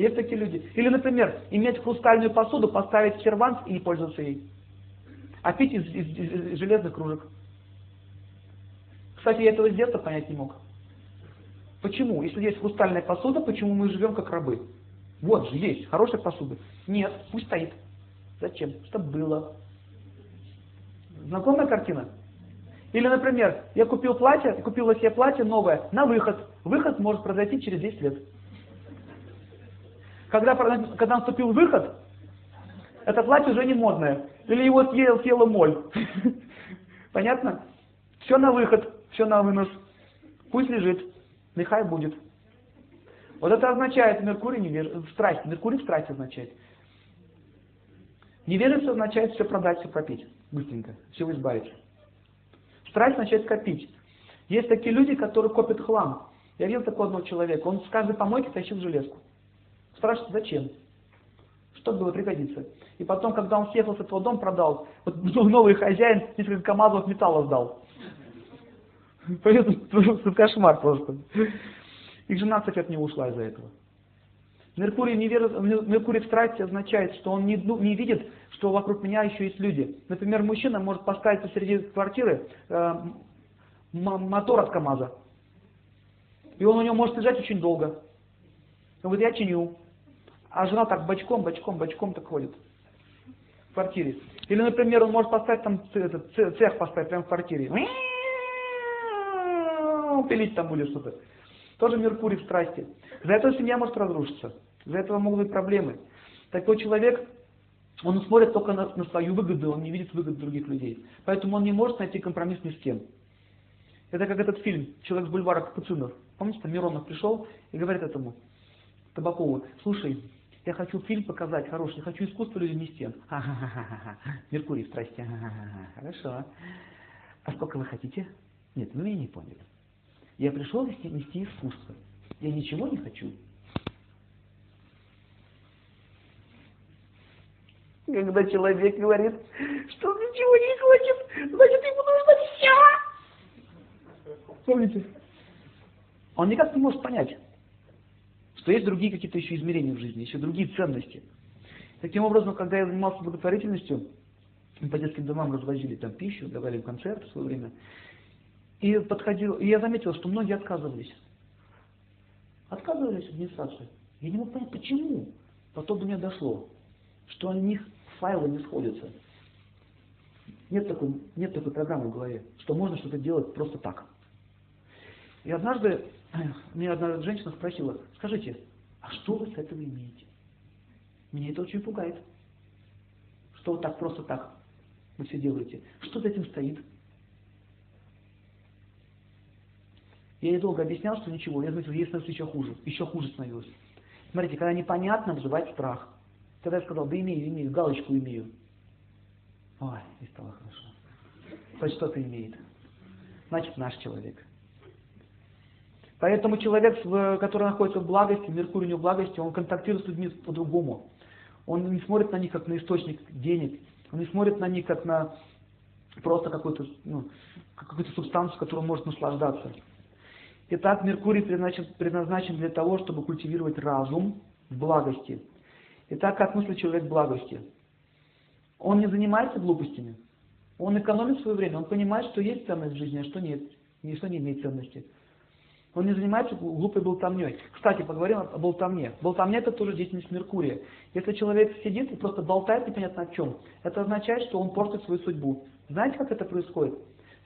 Speaker 1: Есть такие люди. Или, например, иметь хрустальную посуду, поставить в сервант и не пользоваться ей. А пить из, из, из, из железных кружек. Кстати, я этого с детства понять не мог. Почему? Если есть хрустальная посуда, почему мы живем как рабы? Вот же есть, хорошая посуда. Нет, пусть стоит. Зачем? Чтобы было. Знакомая картина? Или, например, я купил платье, купила себе платье новое на выход. Выход может произойти через 10 лет. Когда, когда наступил выход, это платье уже не модное. Или его съел, съела моль. Понятно? Все на выход, все на вынос. Пусть лежит, нехай будет. Вот это означает Меркурий невеж... в страсти. Меркурий в страсти означает. Невежество означает все продать, все пропить. Быстренько, все избавиться. Страсть означает копить. Есть такие люди, которые копят хлам. Я видел такого одного человека. Он с каждой помойки тащил железку. Спрашивают, зачем? Что было пригодиться? И потом, когда он съехал с этого дома, продал, вот новый хозяин несколько камазов металла сдал. Это кошмар просто. Их жена, кстати, от него ушла из-за этого. Меркурий, невер... Меркурий в страсти означает, что он не, ну, не видит, что вокруг меня еще есть люди. Например, мужчина может поставить посреди квартиры э, мотор от КамАЗа. И он у него может лежать очень долго. Он говорит, я чиню. А жена так бочком, бочком, бочком так ходит в квартире. Или, например, он может поставить там этот, цех поставить прямо в квартире. Пилить там будет что-то. Тоже Меркурий в страсти. За это семья может разрушиться. За этого могут быть проблемы. Такой человек, он смотрит только на, на свою выгоду, он не видит выгод других людей. Поэтому он не может найти компромисс ни с кем. Это как этот фильм «Человек с бульвара Капуцинов». Помните, там Миронов пришел и говорит этому Табакову, слушай, я хочу фильм показать хороший, я хочу искусство людям нести. Ха-ха-ха-ха. Меркурий в страсти. Хорошо. А сколько вы хотите? Нет, вы меня не поняли. Я пришел нести, нести искусство. Я ничего не хочу. Когда человек говорит, что он ничего не хочет, значит ему нужно все. Помните? Он никак не может понять, что есть другие какие-то еще измерения в жизни, еще другие ценности. Таким образом, когда я занимался благотворительностью, мы по детским домам развозили там пищу, давали концерт в свое время, и подходил, и я заметил, что многие отказывались. Отказывались администрации. Я не мог понять, почему. Потом до меня дошло, что у них файлы не сходятся. Нет такой, нет такой программы в голове, что можно что-то делать просто так. И однажды меня одна женщина спросила, скажите, а что вы с этого имеете? Меня это очень пугает. Что вот так, просто так вы все делаете. Что за этим стоит? Я ей долго объяснял, что ничего. Я заметил, ей становится еще хуже. Еще хуже становилось. Смотрите, когда непонятно, вызывает страх. Когда я сказал, да имею, имею, галочку имею. Ой, и стало хорошо. Хоть что-то имеет. Значит, наш человек. Поэтому человек, который находится в благости, Меркурий у него в благости, он контактирует с людьми по-другому. Он не смотрит на них как на источник денег, он не смотрит на них как на просто какую-то ну, какую субстанцию, которую он может наслаждаться. Итак, Меркурий предназначен, предназначен для того, чтобы культивировать разум в благости. Итак, как мыслит человек в благости? Он не занимается глупостями. Он экономит свое время. Он понимает, что есть ценность в жизни, а что нет. И что не имеет ценности. Он не занимается глупой болтовней. Кстати, поговорим о болтовне. Болтовня это тоже деятельность Меркурия. Если человек сидит и просто болтает непонятно о чем, это означает, что он портит свою судьбу. Знаете, как это происходит?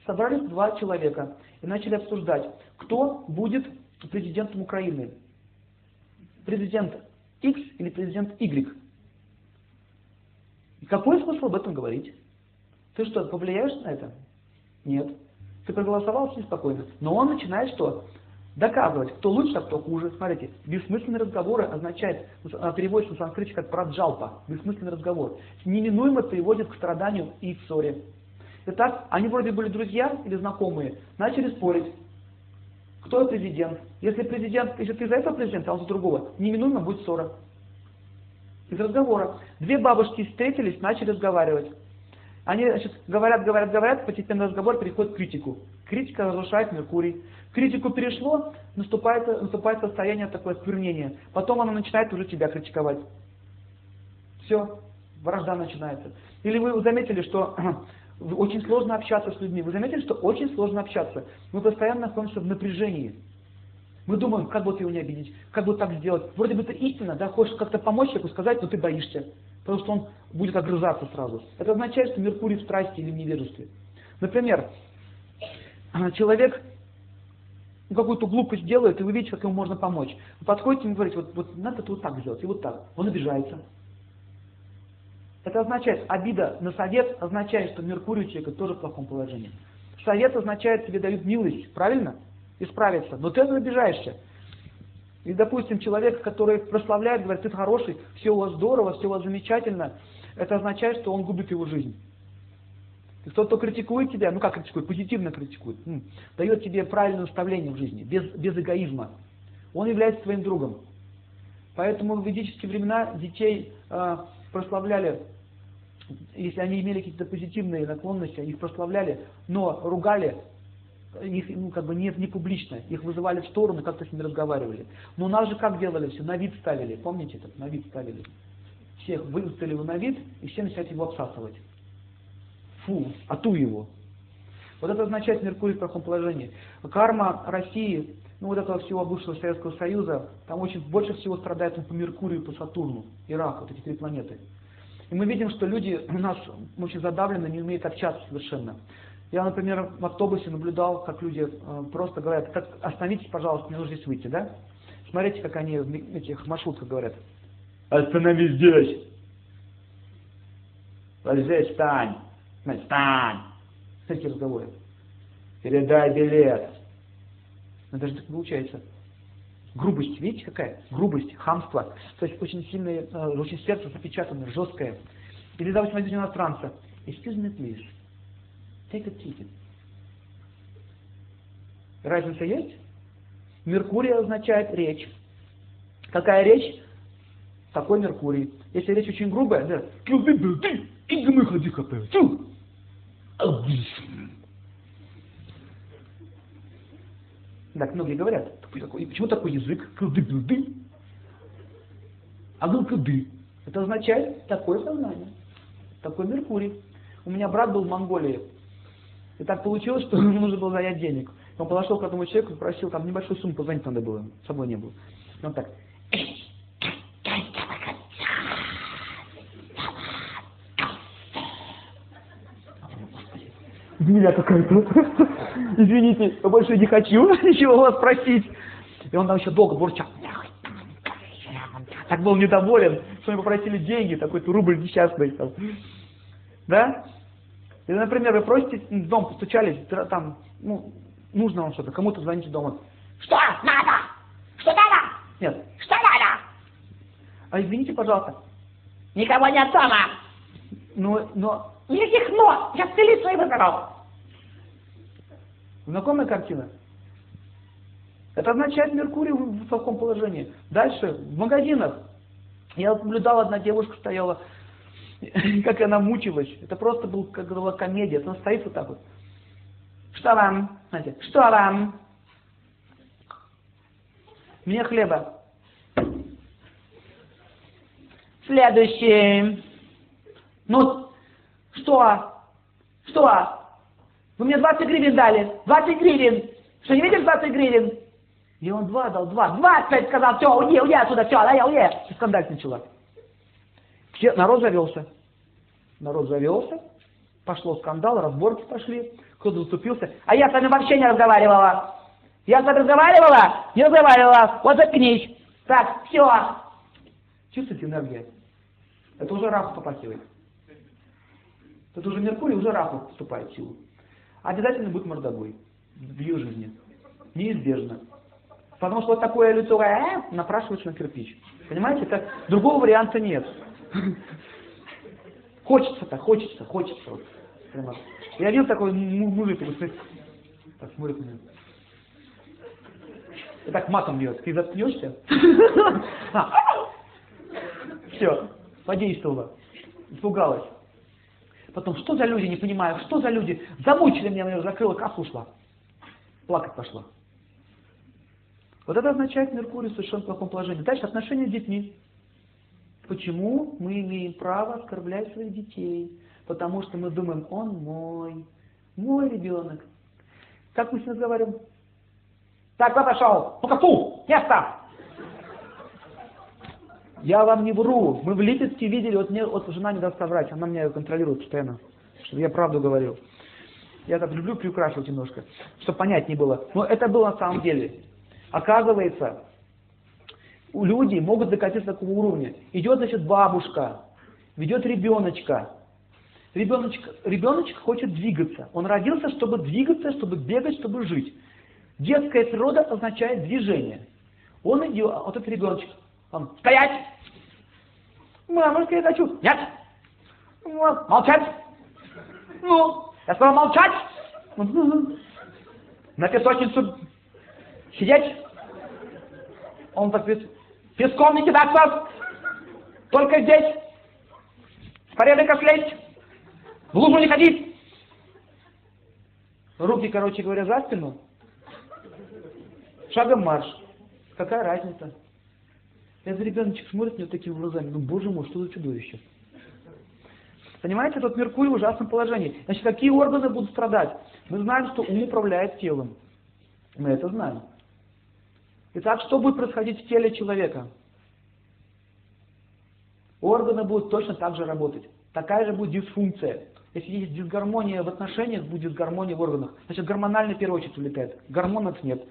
Speaker 1: Собрались два человека и начали обсуждать, кто будет президентом Украины. Президент X или президент Y. И какой смысл об этом говорить? Ты что, повлияешь на это? Нет. Ты проголосовал очень спокойно. Но он начинает что? Доказывать, кто лучше, а кто хуже. Смотрите, бессмысленные разговоры означает, а, переводится на санскрите как праджалпа, бессмысленный разговор. Неминуемо приводит к страданию и ссоре. Итак, они вроде были друзья или знакомые, начали спорить. Кто президент? Если президент, если ты за этого президента, а он за другого, неминуемо будет ссора. Из разговора. Две бабушки встретились, начали разговаривать. Они значит, говорят, говорят, говорят, постепенно разговор переходит к критику. Критика разрушает Меркурий. Критику перешло, наступает, наступает состояние такое сквернения. Потом она начинает уже тебя критиковать. Все, вражда начинается. Или вы заметили, что очень сложно общаться с людьми. Вы заметили, что очень сложно общаться. Мы постоянно находимся в напряжении. Мы думаем, как бы его не обидеть, как бы так сделать. Вроде бы это истина, да, хочешь как-то помочь человеку сказать, но ты боишься. Потому что он будет огрызаться сразу. Это означает, что Меркурий в страсти или в невежестве. Например, человек ну, какую-то глупость делает, и вы видите, как ему можно помочь. Вы подходите и говорите, вот, вот надо это вот так сделать, и вот так. Он обижается. Это означает, обида на совет означает, что Меркурий у человека тоже в плохом положении. Совет означает, тебе дают милость, правильно? Исправиться. Но ты обижаешься. И, допустим, человек, который прославляет, говорит, ты хороший, все у вас здорово, все у вас замечательно, это означает, что он губит его жизнь. И тот, кто критикует тебя, ну как критикует, позитивно критикует, м, дает тебе правильное наставление в жизни, без, без эгоизма. Он является твоим другом. Поэтому в ведические времена детей э, прославляли, если они имели какие-то позитивные наклонности, их прославляли, но ругали их ну, как бы не, не публично, их вызывали в сторону, как-то с ними разговаривали. Но у нас же как делали все, на вид ставили, помните это, на вид ставили. Всех выставили на вид, и все начинают его обсасывать. Фу, а ту его. Вот это означает Меркурий в таком положении. Карма России, ну вот этого всего бывшего Советского Союза, там очень больше всего страдает по Меркурию, по Сатурну, Ирак, вот эти три планеты. И мы видим, что люди у нас очень задавлены, не умеют общаться совершенно. Я, например, в автобусе наблюдал, как люди э, просто говорят, как, остановитесь, пожалуйста, мне нужно здесь выйти, да? Смотрите, как они в этих маршрутках говорят. Остановись здесь. Вот здесь встань. Встань. Смотрите разговоры. Передай билет. Но даже так получается. Грубость, видите какая? Грубость, хамство. То есть очень сильное, э, очень сердце запечатанное, жесткое. Или, допустим, возьмите иностранца. Excuse me, please. Take a ticket. Разница есть? Меркурий означает речь. Какая речь? Такой Меркурий. Если речь очень грубая, да. Так многие говорят, почему такой язык? Кылды-былды. А гылкыды. Это означает такое сознание, такой Меркурий. У меня брат был в Монголии. И так получилось, что ему нужно было занять денег. Он подошел к этому человеку и просил, там небольшую сумму позвонить надо было, с собой не было. Он так, Змея какая-то. Извините, я больше не хочу ничего у вас просить. И он там еще долго бурчал. Так был недоволен, что мне попросили деньги, такой-то рубль несчастный. Там. Да? Или, например, вы просите, в дом постучались, там, ну, нужно вам что-то, кому-то звоните дома. Что надо? Что надо? Нет. Что надо? А извините, пожалуйста. Никого нет дома. Но, но... Никаких но! Я с милицией вызову. Знакомая картина? Это означает Меркурий в таком положении. Дальше, в магазинах. Я наблюдал, одна девушка стояла, как она мучилась. Это просто был, как была комедия. Она стоит вот так вот. Что вам? Знаете, что вам? Мне хлеба. Следующий. Ну, что? Что? Вы мне 20 гривен дали. 20 гривен. Что, не видишь 20 гривен? И он два дал, два. 20 сказал, все, уйди, уйди отсюда, все, да я уйди. Скандаль начала. Все, народ завелся. Народ завелся. Пошло скандал, разборки пошли. Кто-то заступился. А я с вами вообще не разговаривала. Я с вами разговаривала? Не разговаривала. Вот заткнись. Так, все. Чувствуете энергию? Это уже раху попахивает. Это уже Меркурий, уже раху вступает в силу обязательно будет мордовой в ее жизни. Неизбежно. Потому что вот такое лицо э, напрашивается на кирпич. Понимаете, это, другого варианта нет. Хочется-то, хочется, хочется. Вот. Я видел такой мужик, так смотрит на меня. И так матом бьет. Ты заткнешься? Все, подействовало. Испугалась. Потом, что за люди, не понимаю, что за люди? Замучили меня, меня закрыла, как ушла. Плакать пошла. Вот это означает Меркурий в совершенно плохом положении. Дальше отношения с детьми. Почему мы имеем право оскорблять своих детей? Потому что мы думаем, он мой, мой ребенок. Как мы с ним разговариваем? Так, кто пошел? Ну-ка, фу, место! Я вам не вру. Мы в Липецке видели, вот мне вот жена не даст соврать, она меня контролирует постоянно, чтобы я правду говорил. Я так люблю приукрашивать немножко, чтобы понять не было. Но это было на самом деле. Оказывается, у людей могут докатиться до такого уровня. Идет, значит, бабушка, ведет ребеночка. Ребеночек, ребеночек хочет двигаться. Он родился, чтобы двигаться, чтобы бегать, чтобы жить. Детская природа означает движение. Он идет, а вот этот ребеночек, он, стоять! Мамочка, я хочу. Нет. Вот. Молчать. Ну, я сказал молчать. На песочницу сидеть. Он так говорит, песком не кидаться. Только здесь. С порядка слезть. В лужу не ходить. Руки, короче говоря, за спину. Шагом марш. Какая разница? Этот ребеночек смотрит мне такими глазами, ну боже мой, что за чудовище. Понимаете, тот Меркурий в ужасном положении. Значит, какие органы будут страдать? Мы знаем, что ум управляет телом. Мы это знаем. Итак, что будет происходить в теле человека? Органы будут точно так же работать. Такая же будет дисфункция. Если есть дисгармония в отношениях, будет гармония в органах. Значит, гормональный в первую очередь улетает. Гормонов нет.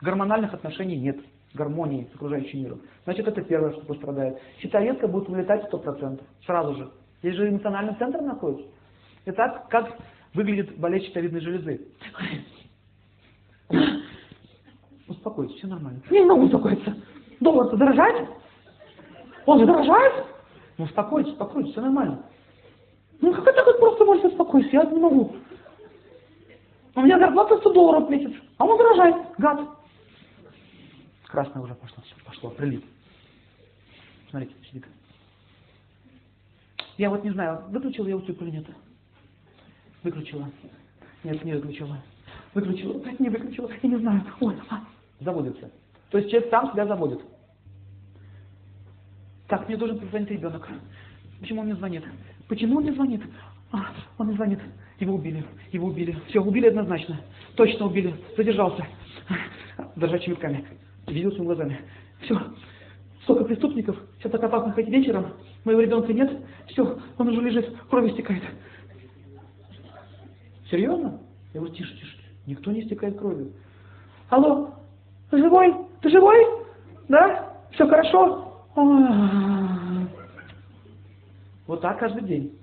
Speaker 1: Гормональных отношений нет. Гармонии с окружающим миром. Значит, это первое, что пострадает. Щитовидка будет улетать 100%. Сразу же. Здесь же эмоциональный центр находится. Итак, как выглядит болезнь щитовидной железы? Успокойтесь, все нормально.
Speaker 2: Не могу успокоиться. Доллар-то дорожает? Он же дорожает?
Speaker 1: Ну успокойтесь, успокойтесь, все нормально.
Speaker 2: Ну как это вот просто можете успокоиться? Я не могу. У меня зарплата 100 долларов в месяц, а он дорожает, гад.
Speaker 1: Красное уже пошло, все, пошло, прилив. Смотрите, сидит. Я вот не знаю, выключил я утюг или нет. Выключила. Нет, не выключила. Выключила. Не выключила. Я не знаю. Ой, а. Заводится. То есть человек сам себя заводит. Так, мне должен позвонить ребенок. Почему он не звонит? Почему он не звонит? А, он не звонит. Его убили. Его убили. Все, убили однозначно. Точно убили. Задержался. Дрожащими руками. Видел своими глазами. Все. Столько преступников. Сейчас так опасно ходить вечером. Моего ребенка нет. Все, он уже лежит. Кровь истекает. Серьезно? Я говорю, тише, тише. Никто не истекает кровью. Алло, ты живой? Ты живой? Да? Все хорошо? А. Вот так каждый день.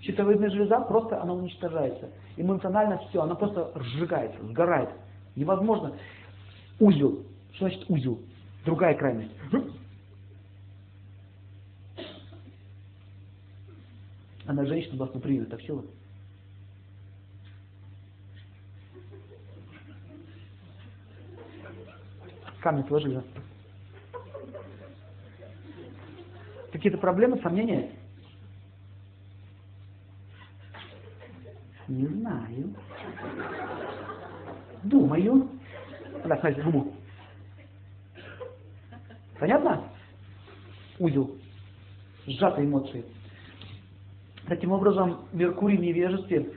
Speaker 1: Щитовидная железа просто, она уничтожается. Эмоционально все, она просто сжигается, сгорает. Невозможно. Узел. Что значит узел? Другая крайность. Она женщина вас внутри, так все. Камни положили. Какие-то проблемы, сомнения? Не знаю. Думаю. Да, смотрите, губу. Понятно? Узел. Сжатые эмоции. Таким образом, Меркурий в невежестве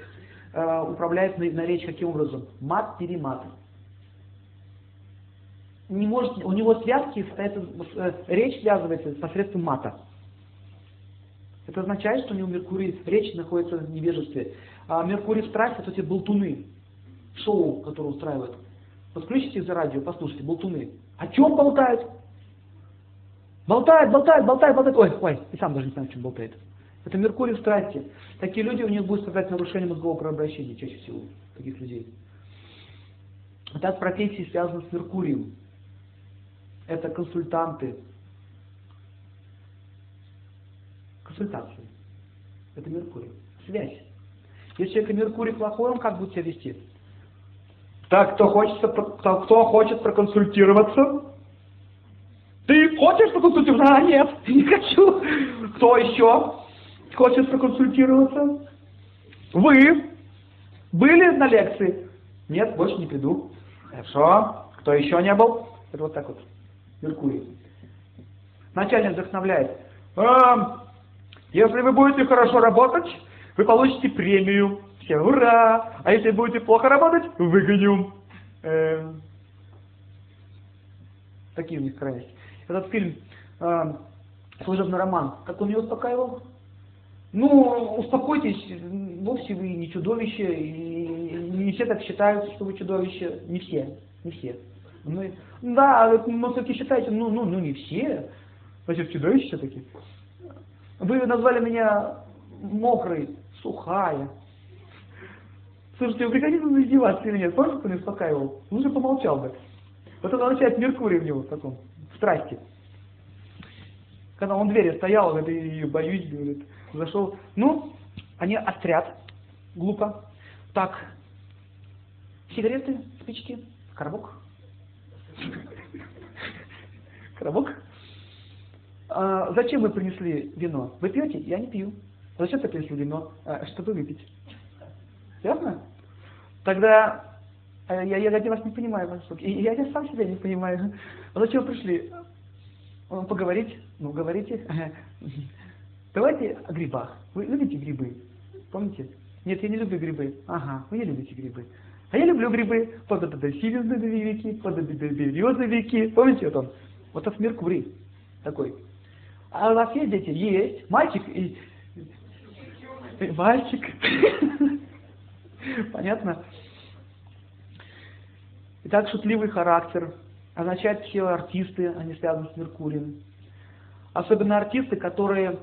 Speaker 1: э, управляет на, речь каким образом? Мат-перемат. Не может, у него связки, это, э, речь связывается посредством мата. Это означает, что у него Меркурий, речь находится в невежестве. А Меркурий страсти, это эти болтуны, шоу, которое устраивают. Подключите за радио, послушайте, болтуны. О чем болтают? Болтает, болтает, болтает, болтает. Ой, ой, и сам даже не знаю, о чем болтает. Это Меркурий в страсти. Такие люди, у них будет страдать нарушение мозгового кровообращения чаще всего, таких людей. Так профессии связаны с Меркурием. Это консультанты. Консультации. Это Меркурий. Связь. Если человек Меркурий плохой, он как будет себя вести? Так, кто, хочется, кто, хочет проконсультироваться? Ты хочешь проконсультироваться? А, нет, не хочу. Кто еще хочет проконсультироваться? Вы были на лекции? Нет, больше не приду. Хорошо. Кто еще не был? Это вот так вот. Меркурий. Начальник вдохновляет. А, если вы будете хорошо работать, вы получите премию. Все, ура! А если будете плохо работать, выгоню. Э, такие у них крайности. Этот фильм э, «Служебный роман», как он ее успокаивал? Ну, успокойтесь, вовсе вы не чудовище, и не все так считают, что вы чудовище. Не все, не все. Ну, да, но все-таки считаете, ну, ну, ну не все. Значит, чудовище все-таки. Вы назвали меня мокрой, сухая. Слушайте, вы прекратите издеваться или нет? Помните, кто не успокаивал? Лучше помолчал бы. Вот это означает Меркурий в него в таком, в страсти. Когда он в двери стоял, говорит, и боюсь, говорит, зашел. Ну, они острят, глупо. Так, сигареты, спички, коробок. Коробок. А, зачем вы принесли вино? Вы пьете? Я не пью. Зачем ты принесли вино? А, чтобы выпить. Ясно? Тогда я, я, я вас не понимаю, и я, я сам себя не понимаю. А зачем пришли? Поговорить? Ну, говорите. Давайте о грибах. Вы любите грибы? Помните? Нет, я не люблю грибы. Ага, вы не любите грибы. А я люблю грибы. Пододосилезновики, пододоберезовики. Помните вот он? Вот это Меркурий такой. А у вас есть дети? Есть. Мальчик и... Мальчик. Понятно? Итак, шутливый характер означает все артисты, они связаны с Меркурием. Особенно артисты, которые,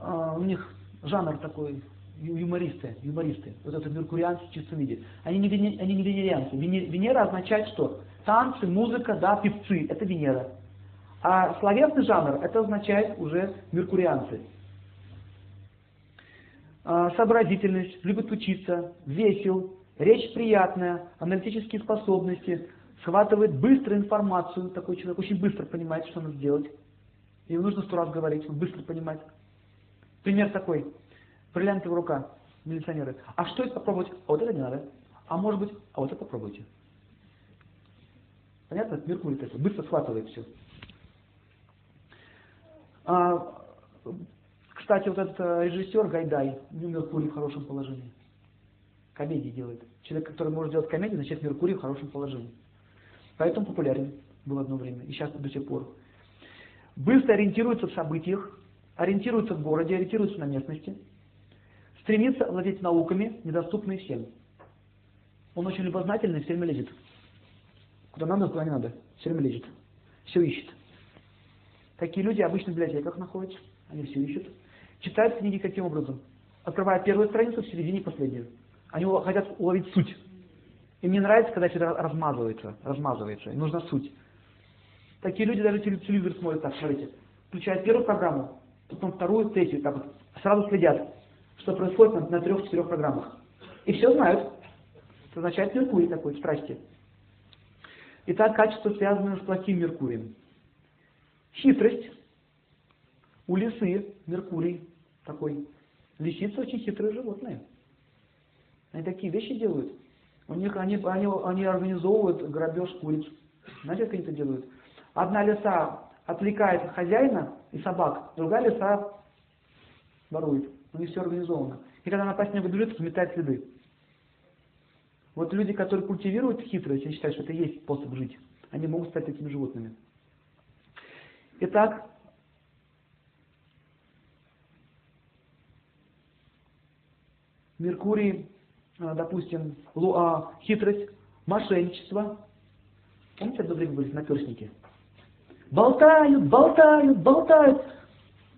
Speaker 1: э, у них жанр такой, юмористы, юмористы, вот это меркурианцы в чистом виде. Они не, вене, они не венерианцы. Венера означает что? Танцы, музыка, да, певцы, это Венера. А словесный жанр, это означает уже меркурианцы. А, сообразительность, любит учиться, весел, речь приятная, аналитические способности, схватывает быстро информацию, такой человек очень быстро понимает, что надо сделать. Ему нужно сто раз говорить, он быстро понимает. Пример такой. Бриллиантовая рука, милиционеры. А что это попробовать? А вот это не надо. А может быть, а вот это попробуйте. Понятно? Меркурий такой, быстро схватывает все. А, кстати, вот этот э, режиссер Гайдай, Меркурий в хорошем положении. Комедии делает. Человек, который может делать комедию, значит Меркурий в хорошем положении. Поэтому популярен был одно время, и сейчас до сих пор. Быстро ориентируется в событиях, ориентируется в городе, ориентируется на местности, стремится владеть науками, недоступные всем. Он очень любознательный, все время лезет. Куда надо, куда не надо. Все время лезет. Все ищет. Такие люди обычно в библиотеках находятся. Они все ищут. Читают книги каким образом? Открывают первую страницу, в середине последнюю. Они хотят уловить суть. Им не нравится, когда это размазывается, размазывается. Им нужна суть. Такие люди даже телевизор смотрят так, смотрите. Включают первую программу, потом вторую, третью, так вот. Сразу следят, что происходит на, на трех-четырех программах. И все знают. Это означает Меркурий такой, страсти. Итак, качество связано с плохим Меркурием. Хитрость. У лисы Меркурий такой. Лисицы очень хитрые животные. Они такие вещи делают. У них они, они, они организовывают грабеж куриц. Знаете, как они это делают? Одна лиса отвлекает хозяина и собак, другая лиса ворует. У них все организовано. И когда напасть на него бежит, сметает следы. Вот люди, которые культивируют хитрость, они считают, что это есть способ жить. Они могут стать такими животными. Итак, Меркурий, а, допустим, а, хитрость, мошенничество. Помните, одно время были наперстники? Болтают, болтают, болтают.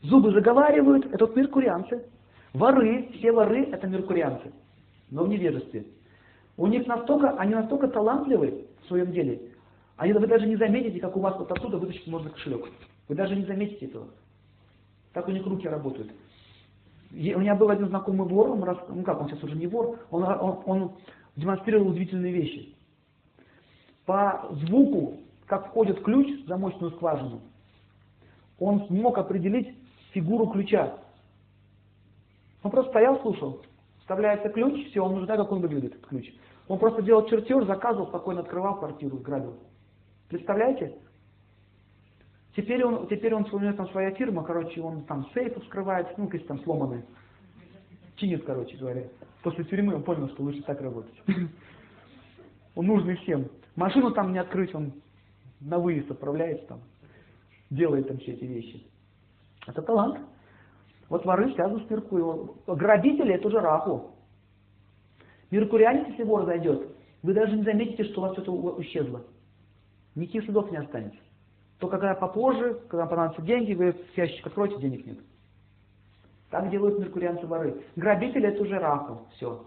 Speaker 1: Зубы заговаривают. Это вот меркурианцы. Воры, все воры это меркурианцы. Но в невежестве. У них настолько, они настолько талантливы в своем деле, они, вы даже не заметите, как у вас вот оттуда вытащить можно кошелек. Вы даже не заметите этого. Так у них руки работают. У меня был один знакомый вор, он ну как, он сейчас уже не вор, он, он, он демонстрировал удивительные вещи. По звуку, как входит ключ в замочную скважину, он смог определить фигуру ключа. Он просто стоял, слушал. Вставляется ключ, все, он уже знает, как он выглядит, этот ключ. Он просто делал чертеж, заказывал, спокойно открывал квартиру, грабил. Представляете? Теперь он, теперь он, у него там своя фирма, короче, он там сейфы вскрывает, ну, если там сломанные. Чинит, короче говоря. После тюрьмы он понял, что лучше так работать. Он нужный всем. Машину там не открыть, он на выезд отправляется там, делает там все эти вещи. Это талант. Вот воры связаны с Меркурием. Грабители это уже Раху. Меркурианец, если вор зайдет, вы даже не заметите, что у вас что-то исчезло. Никаких следов не останется. Только когда попозже, когда понадобятся деньги, вы ящик откроете, денег нет. Так делают меркурианцы воры. Грабители это уже раку, все.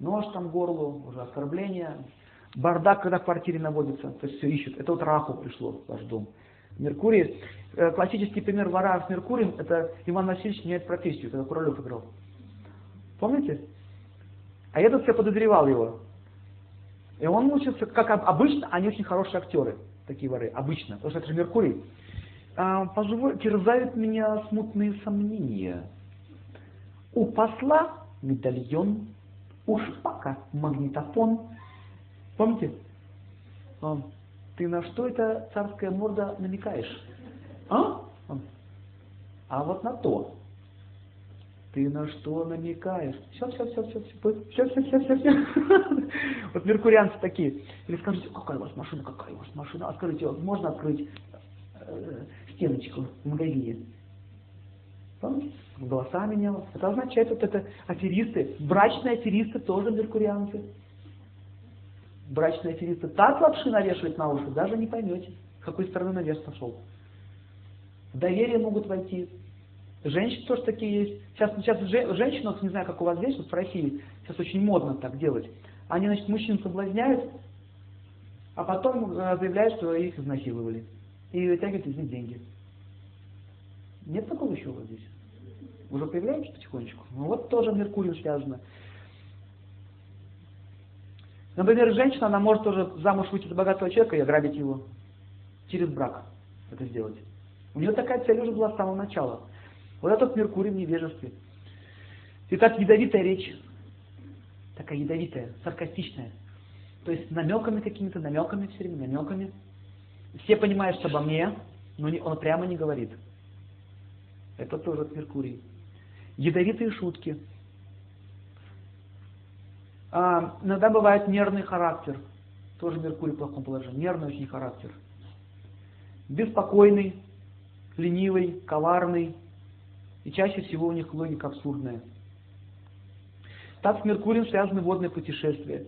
Speaker 1: Нож там горлу, уже оскорбление. Бардак, когда в квартире наводится, то есть все ищут. Это вот раху пришло в ваш дом. Меркурий, э, классический пример вора с Меркурием, это Иван Васильевич меняет профессию, когда Куролев играл. Помните? А этот все подозревал его. И он учился, как обычно, они очень хорошие актеры, такие воры, обычно, потому что это же Меркурий. А, позволь, терзают меня смутные сомнения. У посла медальон, у шпака магнитофон. Помните? Он, ты на что это царская морда намекаешь? А? А вот на то. Ты на что намекаешь? Все, все, все, все, все, все, все, все, все, все. Вот меркурианцы такие. Или скажите, какая у вас машина, какая у вас машина? А скажите, можно открыть э, стеночку в магазине? Помните? Голоса менялось. Это означает, вот это аферисты, брачные аферисты тоже меркурианцы. Брачные аферисты так лапши навешивают на уши, даже не поймете, с какой стороны навес пошел. В доверие могут войти. Женщины тоже такие есть. Сейчас, сейчас женщины, вот не знаю, как у вас здесь, вот в России, сейчас очень модно так делать. Они, значит, мужчин соблазняют, а потом э, заявляют, что их изнасиловали. И вытягивают из них деньги. Нет такого еще у вас здесь? Уже появляется потихонечку? Ну вот тоже Меркурий связано. Например, женщина, она может тоже замуж выйти за богатого человека и ограбить его. Через брак это сделать. У нее такая цель уже была с самого начала. Вот этот Меркурий в невежестве. Итак, ядовитая речь. Такая ядовитая, саркастичная. То есть намеками какими-то, намеками все время, намеками. Все понимают, что обо мне, но он прямо не говорит. Это тоже от Меркурий. Ядовитые шутки. А, иногда бывает нервный характер. Тоже Меркурий в плохом положении. Нервный очень характер. Беспокойный, ленивый, коварный. И чаще всего у них логика абсурдная. Так с Меркурием связаны водные путешествия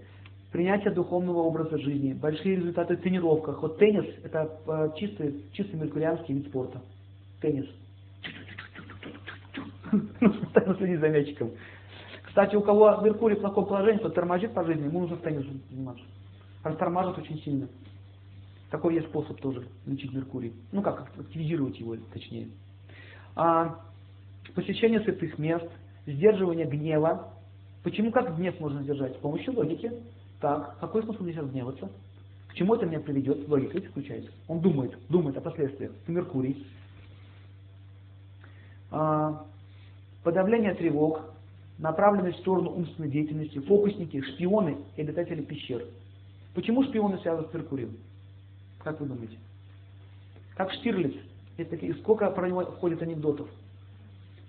Speaker 1: принятие духовного образа жизни, большие результаты в тренировках. Вот теннис – это э, чистый, чистый меркурианский вид спорта. Теннис. Постоянно следить за мячиком. Кстати, у кого Меркурий в плохом положении, кто тормозит по жизни, ему нужно в теннисом заниматься. Растормажит очень сильно. Такой есть способ тоже лечить Меркурий. Ну как, активизировать его точнее. А, посещение святых мест, сдерживание гнева. Почему как гнев можно сдержать? С помощью логики. Так, какой смысл сейчас гневаться? К чему это меня приведет? Логика ведь включается. Он думает, думает о последствиях. Это Меркурий. А, подавление тревог, направленность в сторону умственной деятельности, фокусники, шпионы и обитатели пещер. Почему шпионы связаны с Меркурием? Как вы думаете? Как Штирлиц. Есть такие, сколько про него ходит анекдотов.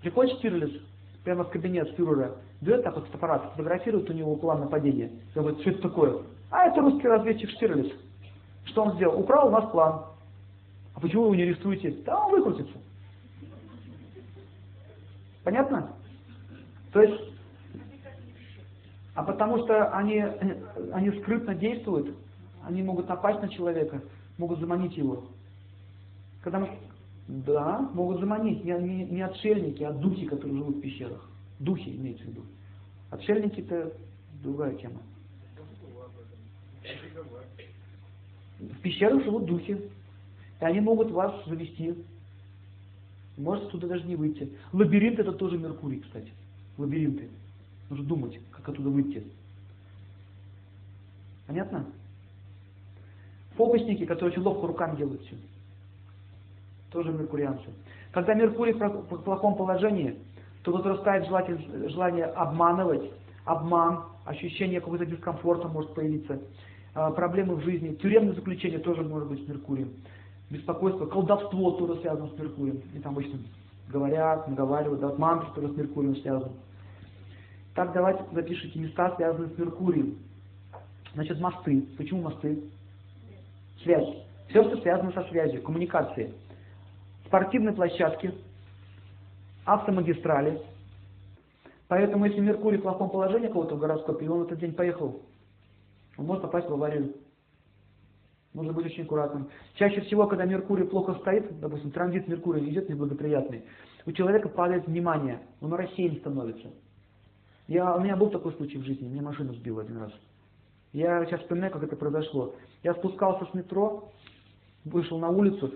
Speaker 1: Приходит Штирлиц, прямо в кабинет фюрера, берет так вот фотоаппарат, фотографирует у него план нападения. И говорит, что это такое? А это русский разведчик Штирлиц. Что он сделал? Украл у нас план. А почему вы его не арестуете? Да он выкрутится. Понятно? То есть, а потому что они, они скрытно действуют, они могут напасть на человека, могут заманить его. Когда мы, да, могут заманить, не, не, не отшельники, а духи, которые живут в пещерах. Духи имеется в виду. Отшельники это другая тема. В пещерах живут духи. И они могут вас завести. Можете туда даже не выйти. Лабиринт это тоже Меркурий, кстати. Лабиринты. Нужно думать, как оттуда выйти. Понятно? Фокусники, которые очень ловко руками делают все. Тоже меркурианцы. Когда Меркурий в плохом положении, то возрастает желание, обманывать, обман, ощущение какого-то дискомфорта может появиться, а, проблемы в жизни, тюремное заключение тоже может быть с Меркурием, беспокойство, колдовство тоже связано с Меркурием, и там обычно говорят, наговаривают, да, мантры тоже с Меркурием связаны. Так давайте запишите места, связанные с Меркурием. Значит, мосты. Почему мосты? Связь. Все, что связано со связью, коммуникацией. Спортивные площадки, автомагистрали. Поэтому, если Меркурий в плохом положении кого-то в гороскопе, и он в этот день поехал, он может попасть в аварию. Нужно быть очень аккуратным. Чаще всего, когда Меркурий плохо стоит, допустим, транзит Меркурия идет неблагоприятный, у человека падает внимание, он рассеян становится. Я, у меня был такой случай в жизни, меня машину сбила один раз. Я сейчас вспоминаю, как это произошло. Я спускался с метро, вышел на улицу,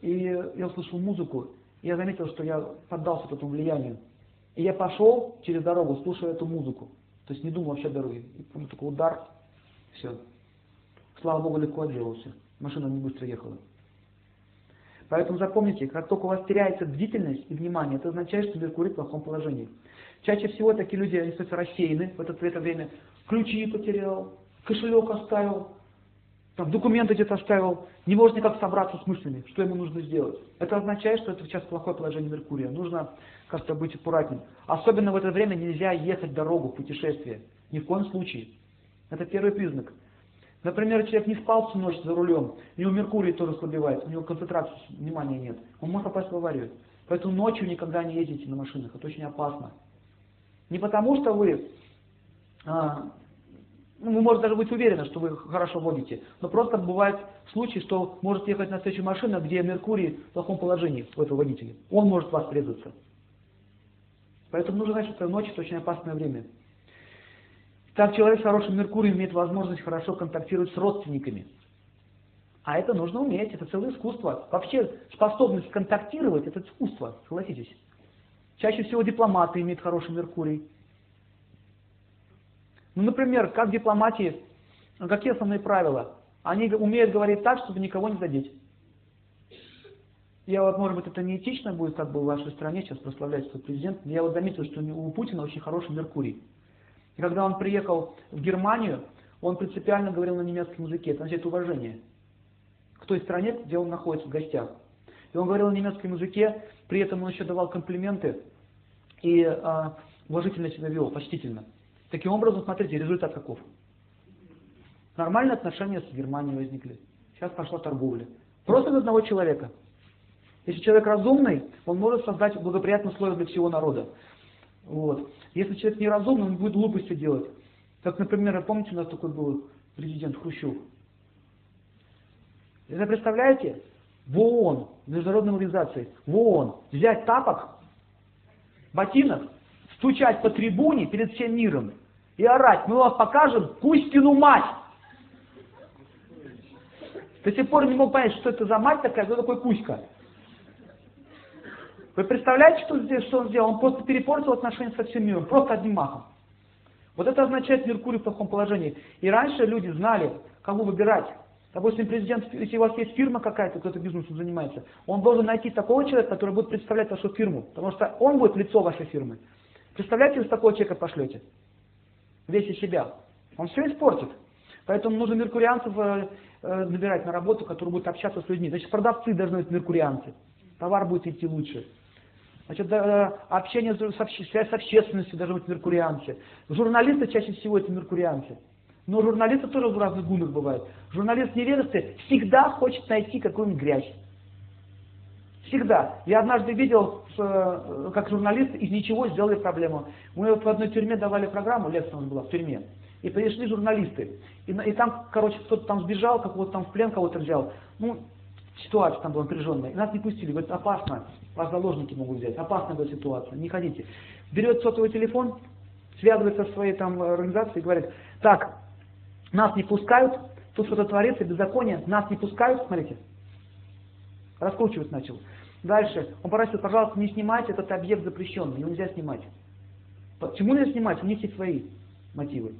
Speaker 1: и я услышал музыку, я заметил, что я поддался этому влиянию. И я пошел через дорогу, слушая эту музыку. То есть не думал вообще о дороге. И потом такой удар, все. Слава Богу, легко отделался. Машина не быстро ехала. Поэтому запомните, как только у вас теряется бдительность и внимание, это означает, что Меркурий в плохом положении. Чаще всего такие люди, они рассеяны в это, в это время. Ключи потерял, кошелек оставил, там, документы где-то оставил, не может никак собраться с мыслями, что ему нужно сделать. Это означает, что это сейчас плохое положение Меркурия. Нужно как-то быть аккуратнее. Особенно в это время нельзя ехать дорогу, путешествие. Ни в коем случае. Это первый признак. Например, человек не спал всю ночь за рулем, у него Меркурий тоже слабевает, у него концентрации внимания нет. Он может попасть в аварию. Поэтому ночью никогда не ездите на машинах, это очень опасно. Не потому что вы, а, ну, вы можете даже быть уверены, что вы хорошо водите, но просто бывает случай, что может ехать на встречу машина, где Меркурий в плохом положении у этого водителя. Он может вас врезаться. Поэтому нужно знать, что ночь это очень опасное время. Так человек с хорошим Меркурием имеет возможность хорошо контактировать с родственниками. А это нужно уметь, это целое искусство. Вообще способность контактировать – это искусство, согласитесь. Чаще всего дипломаты имеют хороший Меркурий. Ну, например, как дипломатии, какие основные правила? Они умеют говорить так, чтобы никого не задеть. Я вот, может быть, это неэтично будет как бы в вашей стране сейчас прославлять свой президент, я вот заметил, что у Путина очень хороший Меркурий. И когда он приехал в Германию, он принципиально говорил на немецком языке, это значит уважение к той стране, где он находится в гостях. И он говорил на немецком языке, при этом он еще давал комплименты и а, уважительно себя вел, почтительно. Таким образом, смотрите, результат каков. Нормальные отношения с Германией возникли. Сейчас пошла торговля. Просто из одного человека. Если человек разумный, он может создать благоприятные условия для всего народа. Вот. Если человек неразумный, он будет глупости делать. Как, например, помните, у нас такой был президент Хрущев. Это представляете? В ООН, международной организации, в ООН взять тапок, ботинок, стучать по трибуне перед всем миром и орать, мы вам покажем Кузькину мать. До сих пор не мог понять, что это за мать такая, кто такой Кузька. Вы представляете, что, здесь, что он сделал? Он просто перепортил отношения со всем миром, просто одним махом. Вот это означает Меркурий в плохом положении. И раньше люди знали, кого выбирать. Допустим, президент, если у вас есть фирма какая-то, кто-то бизнесом занимается, он должен найти такого человека, который будет представлять вашу фирму, потому что он будет лицо вашей фирмы. Представляете, вы такого человека пошлете? Весь из себя. Он все испортит. Поэтому нужно меркурианцев э, э, набирать на работу, которые будут общаться с людьми. Значит, продавцы должны быть меркурианцы. Товар будет идти лучше. Значит, да, общение, связь с общественностью должны быть меркурианцы. Журналисты чаще всего это меркурианцы. Но журналисты тоже в разных гунах бывают. Журналист неведомстве всегда хочет найти какую-нибудь грязь. Всегда. Я однажды видел, э, как журналисты из ничего сделали проблему. Мы в одной тюрьме давали программу, лекция у нас была в тюрьме. И пришли журналисты. И, и там, короче, кто-то там сбежал, как-то там в плен кого-то взял. Ну, ситуация там была напряженная. И нас не пустили. Говорит, опасно. Вас заложники могут взять. Опасная была ситуация. Не ходите. Берет сотовый телефон, связывается со своей там организацией и говорит, так, нас не пускают, тут что-то творится, беззаконие, нас не пускают, смотрите. Раскручивать начал. Дальше. Он попросил, пожалуйста, не снимайте, этот объект запрещенный, его нельзя снимать. Почему нельзя снимать? У них есть свои мотивы.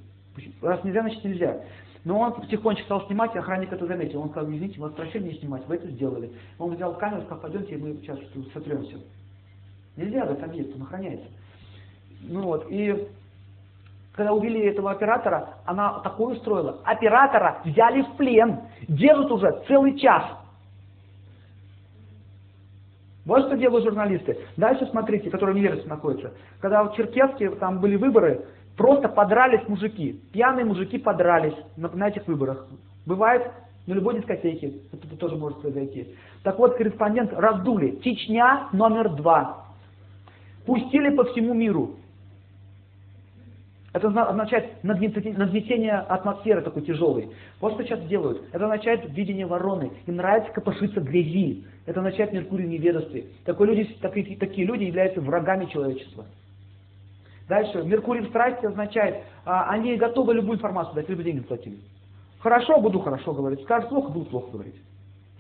Speaker 1: Раз нельзя, значит нельзя. Но он потихонечку стал снимать, и охранник это заметил. Он сказал, извините, вас просили не снимать, вы это сделали. Он взял камеру, сказал, пойдемте, мы сейчас сотремся. Нельзя этот объект, он охраняется. Ну вот, и когда увели этого оператора, она такое устроила. Оператора взяли в плен, держат уже целый час. Вот что делают журналисты. Дальше смотрите, которые в невежестве находятся. Когда в Черкеске там были выборы, просто подрались мужики. Пьяные мужики подрались на, на этих выборах. Бывает на любой дискотеке. Это тоже может произойти. Так вот, корреспондент раздули. Чечня номер два. Пустили по всему миру. Это означает нагнетение атмосферы такой тяжелой. Вот что сейчас делают. Это означает видение вороны. Им нравится копошиться грязи. Это означает Меркурий в. Такой люди, такие, такие люди являются врагами человечества. Дальше. Меркурий в страсти означает, а, они готовы любую информацию дать, либо деньги платили. Хорошо, буду хорошо говорить. Скажешь плохо, буду плохо говорить.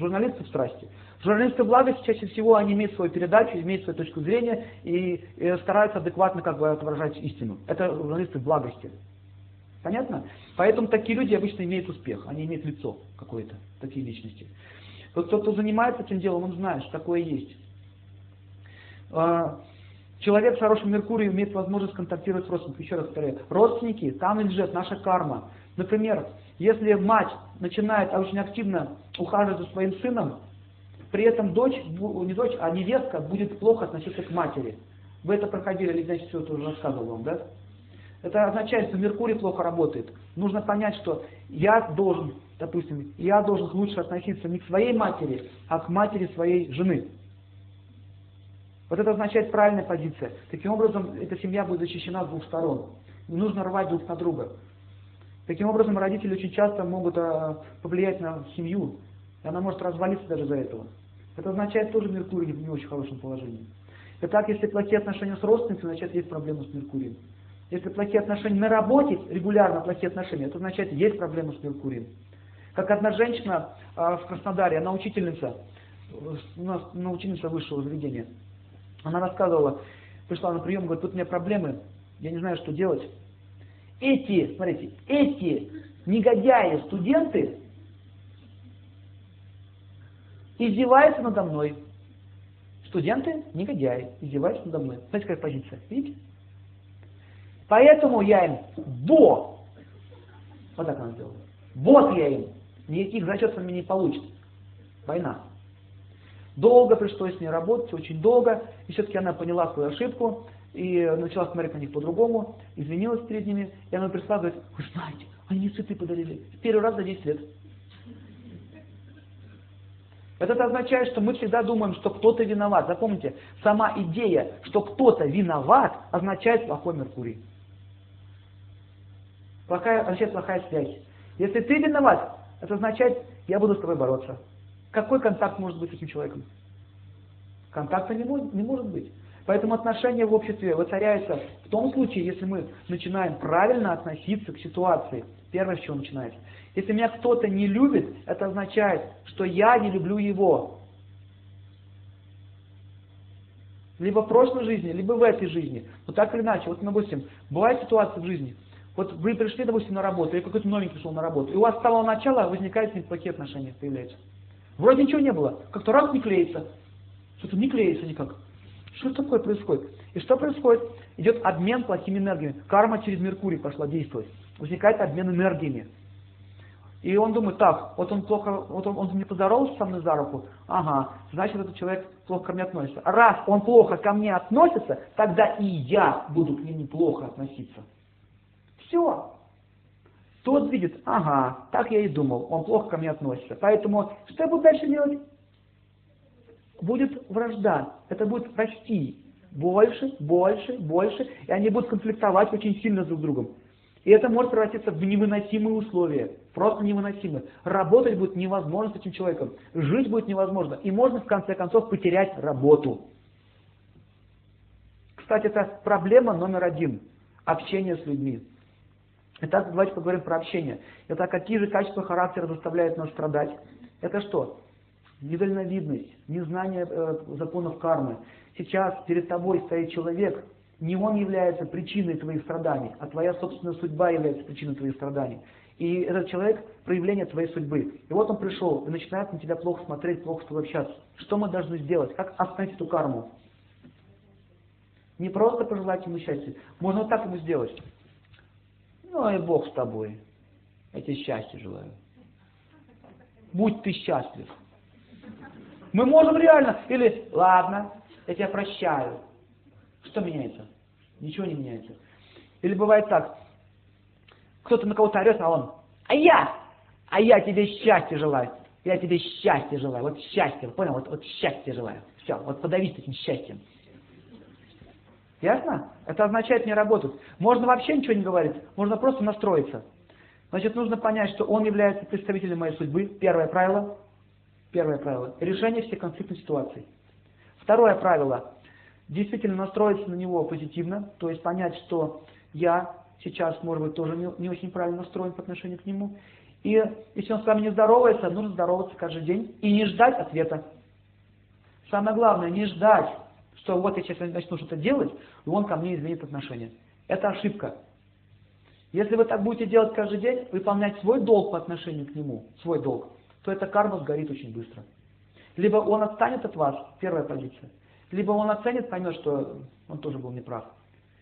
Speaker 1: Журналисты в страсти. Журналисты благости чаще всего они имеют свою передачу, имеют свою точку зрения и, и стараются адекватно как бы отображать истину. Это журналисты благости. Понятно? Поэтому такие люди обычно имеют успех, они имеют лицо какое-то, такие личности. Тот, кто, занимается этим делом, он знает, что такое есть. А, человек с хорошим Меркурием имеет возможность контактировать с родственниками. Еще раз повторяю, родственники, там лежит наша карма. Например, если мать начинает очень активно ухаживать за своим сыном, при этом дочь, не дочь, а невестка будет плохо относиться к матери. Вы это проходили, или значит, все это уже рассказывал вам, да? Это означает, что Меркурий плохо работает. Нужно понять, что я должен, допустим, я должен лучше относиться не к своей матери, а к матери своей жены. Вот это означает правильная позиция. Таким образом, эта семья будет защищена с двух сторон. Не нужно рвать друг на друга. Таким образом, родители очень часто могут а, повлиять на семью, и она может развалиться даже из-за этого. Это означает тоже Меркурий в не очень хорошем положении. Итак, если плохие отношения с родственниками, значит есть проблемы с Меркурием. Если плохие отношения на работе, регулярно плохие отношения, это означает есть проблемы с Меркурием. Как одна женщина а, в Краснодаре, она учительница, у нас на ученица высшего заведения, она рассказывала, пришла на прием, говорит, тут у меня проблемы, я не знаю, что делать. Эти, смотрите, эти негодяи, студенты, издеваются надо мной. Студенты, негодяи, издеваются надо мной. Знаете, какая позиция? Видите? Поэтому я им бо. Вот так она сделала. Вот я им. Никаких зачетов мне не получит. Война. Долго пришлось с ней работать, очень долго. И все-таки она поняла свою ошибку и начала смотреть на них по-другому, извинилась перед ними. И она пришла и говорит, вы знаете, они цветы подарили. Первый раз за 10 лет. Это означает, что мы всегда думаем, что кто-то виноват. Запомните, сама идея, что кто-то виноват, означает плохой Меркурий. Плохая, означает плохая связь. Если ты виноват, это означает, я буду с тобой бороться. Какой контакт может быть с этим человеком? Контакта не может, не может быть. Поэтому отношения в обществе воцаряются в том случае, если мы начинаем правильно относиться к ситуации. Первое, с чего начинается. Если меня кто-то не любит, это означает, что я не люблю его. Либо в прошлой жизни, либо в этой жизни. Вот так или иначе. Вот, допустим, бывает ситуация в жизни. Вот вы пришли, допустим, на работу, или какой-то новенький пришел на работу, и у вас с самого начала возникают с ним плохие отношения, появляются. Вроде ничего не было, как-то раз не клеится. Что-то не клеится никак. Что такое происходит? И что происходит? Идет обмен плохими энергиями. Карма через Меркурий пошла действовать. Возникает обмен энергиями. И он думает, так, вот он плохо, вот он, он мне поздоровался со мной за руку, ага, значит этот человек плохо ко мне относится. Раз он плохо ко мне относится, тогда и я буду к нему плохо относиться. Все. Тот видит, ага, так я и думал, он плохо ко мне относится. Поэтому что я буду дальше делать? Будет вражда, это будет расти. Больше, больше, больше, и они будут конфликтовать очень сильно друг с другом. И это может превратиться в невыносимые условия, просто невыносимые. Работать будет невозможно с этим человеком, жить будет невозможно, и можно в конце концов потерять работу. Кстати, это проблема номер один – общение с людьми. Итак, давайте поговорим про общение. Это какие же качества характера заставляют нас страдать? Это что? Недальновидность, незнание э, законов кармы. Сейчас перед тобой стоит человек, не он является причиной твоих страданий, а твоя собственная судьба является причиной твоих страданий. И этот человек – проявление твоей судьбы. И вот он пришел и начинает на тебя плохо смотреть, плохо с тобой общаться. Что мы должны сделать? Как остановить эту карму? Не просто пожелать ему счастья. Можно вот так ему сделать. Ну и Бог с тобой. Я тебе счастья желаю. Будь ты счастлив. Мы можем реально, или ладно, я тебя прощаю. Что меняется? Ничего не меняется. Или бывает так, кто-то на кого-то орет, а он, а я, а я тебе счастья желаю. Я тебе счастья желаю. Вот счастье, понял? Вот, вот счастье желаю. Все, вот подавись этим счастьем. Ясно? Это означает не работать. Можно вообще ничего не говорить, можно просто настроиться. Значит, нужно понять, что он является представителем моей судьбы. Первое правило. Первое правило. Решение всех конфликтных ситуаций. Второе правило действительно настроиться на него позитивно, то есть понять, что я сейчас, может быть, тоже не, не очень правильно настроен по отношению к нему. И если он с вами не здоровается, нужно здороваться каждый день и не ждать ответа. Самое главное, не ждать, что вот я сейчас начну что-то делать, и он ко мне изменит отношения. Это ошибка. Если вы так будете делать каждый день, выполнять свой долг по отношению к нему, свой долг, то эта карма сгорит очень быстро. Либо он отстанет от вас, первая позиция, либо он оценит, поймет, что он тоже был неправ.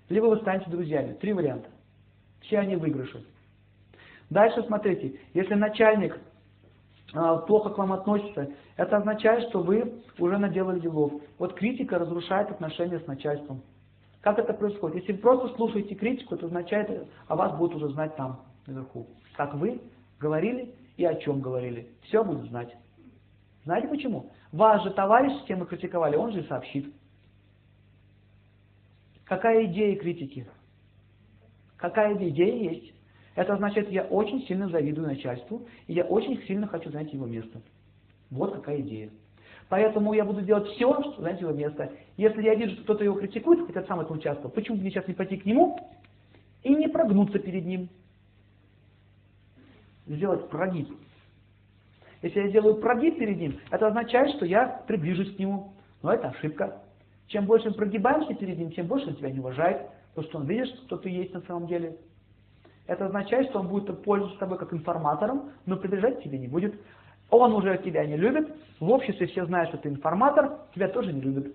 Speaker 1: Либо вы станете друзьями. Три варианта. Все они выигрыши. Дальше смотрите, если начальник э, плохо к вам относится, это означает, что вы уже наделали делов. Вот критика разрушает отношения с начальством. Как это происходит? Если вы просто слушаете критику, это означает, о вас будут уже знать там, наверху. Как вы говорили и о чем говорили. Все будут знать. Знаете почему? Вас же товарищ, с кем вы критиковали, он же и сообщит. Какая идея критики? Какая идея есть? Это означает, я очень сильно завидую начальству, и я очень сильно хочу занять его место. Вот какая идея. Поэтому я буду делать все, чтобы занять его место. Если я вижу, что кто-то его критикует, хотя сам это участвовал, почему бы мне сейчас не пойти к нему и не прогнуться перед ним? Сделать прогиб. Если я сделаю прогиб перед ним, это означает, что я приближусь к нему. Но это ошибка. Чем больше мы прогибаемся перед ним, тем больше он тебя не уважает, потому что он видит, кто ты есть на самом деле. Это означает, что он будет пользоваться тобой как информатором, но приближать тебе не будет. Он уже тебя не любит, в обществе все знают, что ты информатор, тебя тоже не любят.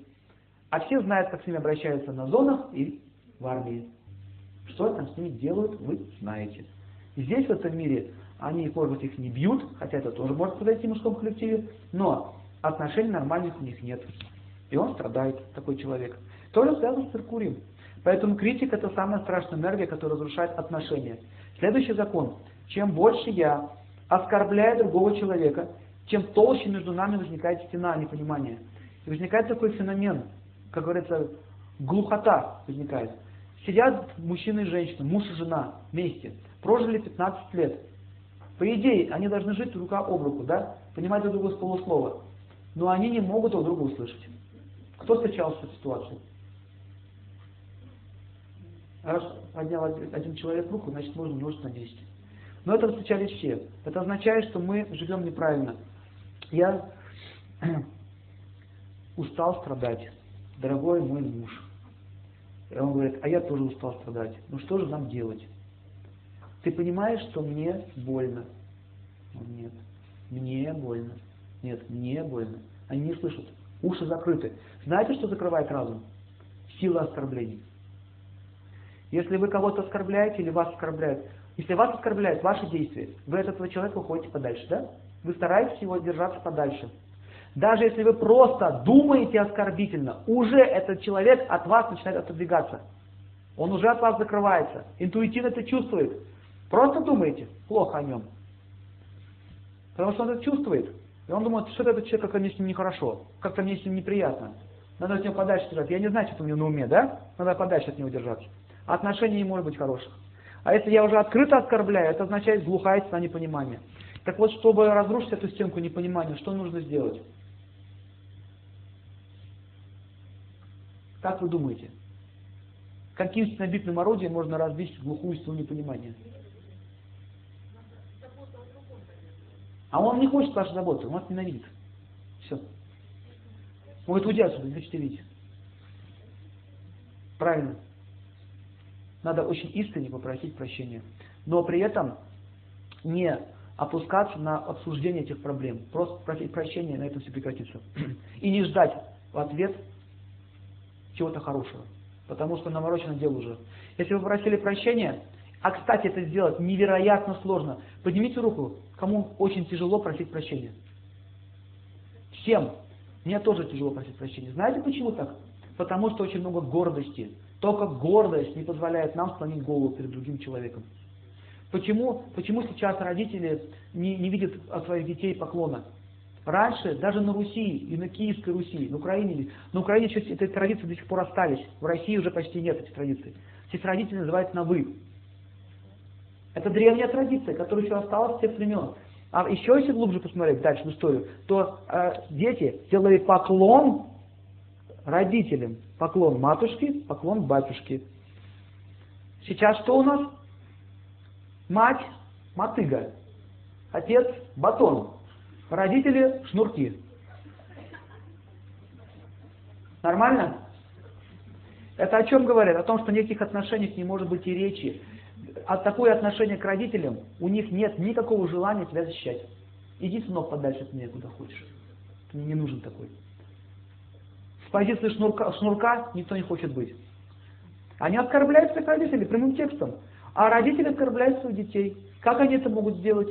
Speaker 1: А все знают, как с ними обращаются на зонах и в армии. Что там с ними делают, вы знаете. И здесь, в этом мире, они, может быть, их не бьют, хотя это тоже может произойти в мужском коллективе, но отношений нормальных у них нет. И он страдает, такой человек. Тоже связано с Меркурием. Поэтому критик это самая страшная энергия, которая разрушает отношения. Следующий закон. Чем больше я оскорбляю другого человека, тем толще между нами возникает стена непонимания. И возникает такой феномен, как говорится, глухота возникает. Сидят мужчина и женщина, муж и жена вместе, прожили 15 лет. По идее, они должны жить рука об руку, да? Понимать друг друга с полуслова. Но они не могут друг друга услышать. Кто встречал эту ситуацию? Раз поднял один человек руку, значит можно умножить на 10. Но это встречали все. Это означает, что мы живем неправильно. Я устал страдать, дорогой мой муж. И он говорит, а я тоже устал страдать. Ну что же нам делать? Ты понимаешь, что мне больно? Нет, мне больно. Нет, мне больно. Они не слышат. Уши закрыты. Знаете, что закрывает разум? Сила оскорблений. Если вы кого-то оскорбляете или вас оскорбляют, если вас оскорбляют ваши действия, вы от этого человека уходите подальше, да? Вы стараетесь его держаться подальше. Даже если вы просто думаете оскорбительно, уже этот человек от вас начинает отодвигаться. Он уже от вас закрывается. Интуитивно это чувствует. Просто думаете плохо о нем. Потому что он это чувствует. И он думает, что этот человек, как-то мне с ним нехорошо, как-то мне с ним неприятно. Надо от него подальше держаться. Я не знаю, что у него на уме, да? Надо подальше от него держаться. Отношений не может быть хороших. А если я уже открыто оскорбляю, это означает глухая стена непонимания. Так вот, чтобы разрушить эту стенку непонимания, что нужно сделать? Как вы думаете? Каким стенобитным орудием можно разбить глухую стену непонимания? А он не хочет вашей заботы, он вас ненавидит. Все. Он говорит, уйди отсюда, не хотите видеть. Правильно. Надо очень искренне попросить прощения. Но при этом не опускаться на обсуждение этих проблем. Просто просить прощения, на этом все прекратится. И не ждать в ответ чего-то хорошего. Потому что наморочено дело уже. Если вы просили прощения, а кстати это сделать невероятно сложно, поднимите руку, Кому очень тяжело просить прощения? Всем. Мне тоже тяжело просить прощения. Знаете почему так? Потому что очень много гордости. Только гордость не позволяет нам склонить голову перед другим человеком. Почему, почему сейчас родители не, не видят от своих детей поклона? Раньше, даже на Руси и на Киевской Руси, на Украине, на Украине еще эти традиции до сих пор остались. В России уже почти нет этих традиций. Здесь родители называют на «вы». Это древняя традиция, которая еще осталась с тех времен. А еще если глубже посмотреть дальше в историю, то э, дети делали поклон родителям. Поклон матушке, поклон батюшке. Сейчас что у нас? Мать – мотыга. Отец – батон. Родители – шнурки. Нормально? Это о чем говорит? О том, что никаких отношениях не может быть и речи от такое отношение к родителям, у них нет никакого желания тебя защищать. Иди, сынок, подальше от меня, куда хочешь. Мне не нужен такой. С позиции шнурка, шнурка никто не хочет быть. Они оскорбляют своих родителей прямым текстом. А родители оскорбляют своих детей. Как они это могут сделать?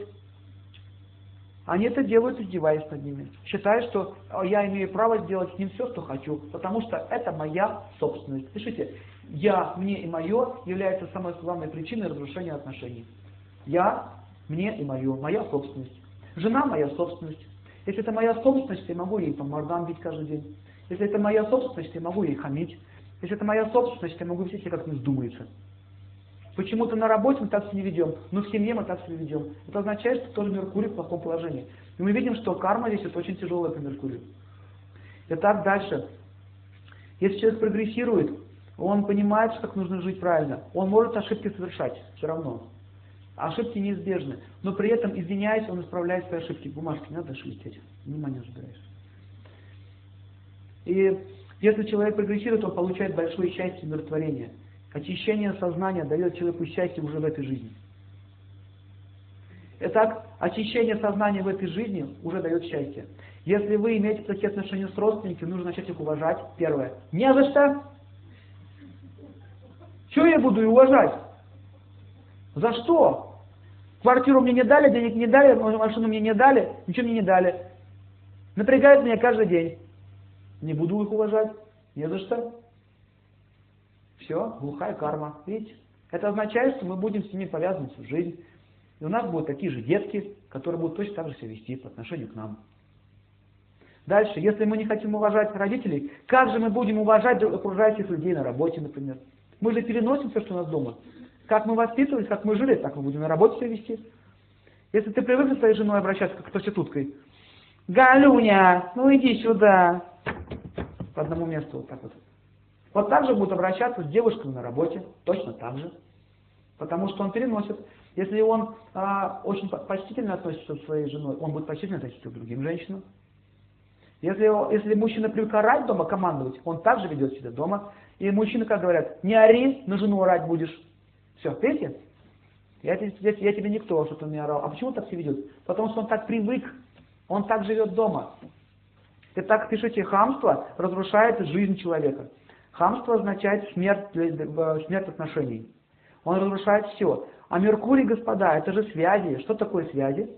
Speaker 1: Они это делают, издеваясь над ними. Считая, что я имею право сделать с ним все, что хочу, потому что это моя собственность. Пишите, я, мне и мое является самой главной причиной разрушения отношений. Я, мне и мое, моя собственность. Жена моя собственность. Если это моя собственность, я могу ей по мордам бить каждый день. Если это моя собственность, я могу ей хамить. Если это моя собственность, я могу вести себя как мне вздумается. Почему-то на работе мы так себя ведем, но в семье мы так себя ведем. Это означает, что тоже Меркурий в плохом положении. И мы видим, что карма здесь это очень тяжелая по Меркурию. Итак, дальше. Если человек прогрессирует, он понимает, как нужно жить правильно. Он может ошибки совершать все равно. Ошибки неизбежны. Но при этом, извиняясь, он исправляет свои ошибки. Бумажки не надо шелестеть. Внимание ожидаешь. И если человек прогрессирует, он получает большое счастье и умиротворение. Очищение сознания дает человеку счастье уже в этой жизни. Итак, очищение сознания в этой жизни уже дает счастье. Если вы имеете такие отношения с родственниками, нужно начать их уважать. Первое. Не за что. Чего я буду уважать? За что? Квартиру мне не дали, денег не дали, машину мне не дали, ничего мне не дали. Напрягает меня каждый день. Не буду их уважать. Не за что. Все, глухая карма. Видите? Это означает, что мы будем с ними повязаны всю жизнь. И у нас будут такие же детки, которые будут точно так же себя вести по отношению к нам. Дальше, если мы не хотим уважать родителей, как же мы будем уважать окружающих людей на работе, например? Мы же переносим все, что у нас дома. Как мы воспитывались, как мы жили, так мы будем на работе себя вести. Если ты привык с своей женой обращаться как к проституткой, Галюня, ну иди сюда. По одному месту вот так вот. Вот так же будут обращаться с девушками на работе, точно так же. Потому что он переносит. Если он а, очень почтительно относится к своей женой, он будет почтительно относиться к другим женщинам. Если, если мужчина привык орать дома, командовать, он также ведет себя дома. И мужчины, как говорят, не ори, на жену орать будешь. Все, видите? Я, я, я тебе никто, что ты мне орал. А почему так все ведет? Потому что он так привык, он так живет дома. И так пишите, хамство разрушает жизнь человека. Хамство означает смерть, смерть отношений. Он разрушает все. А Меркурий, господа, это же связи. Что такое связи?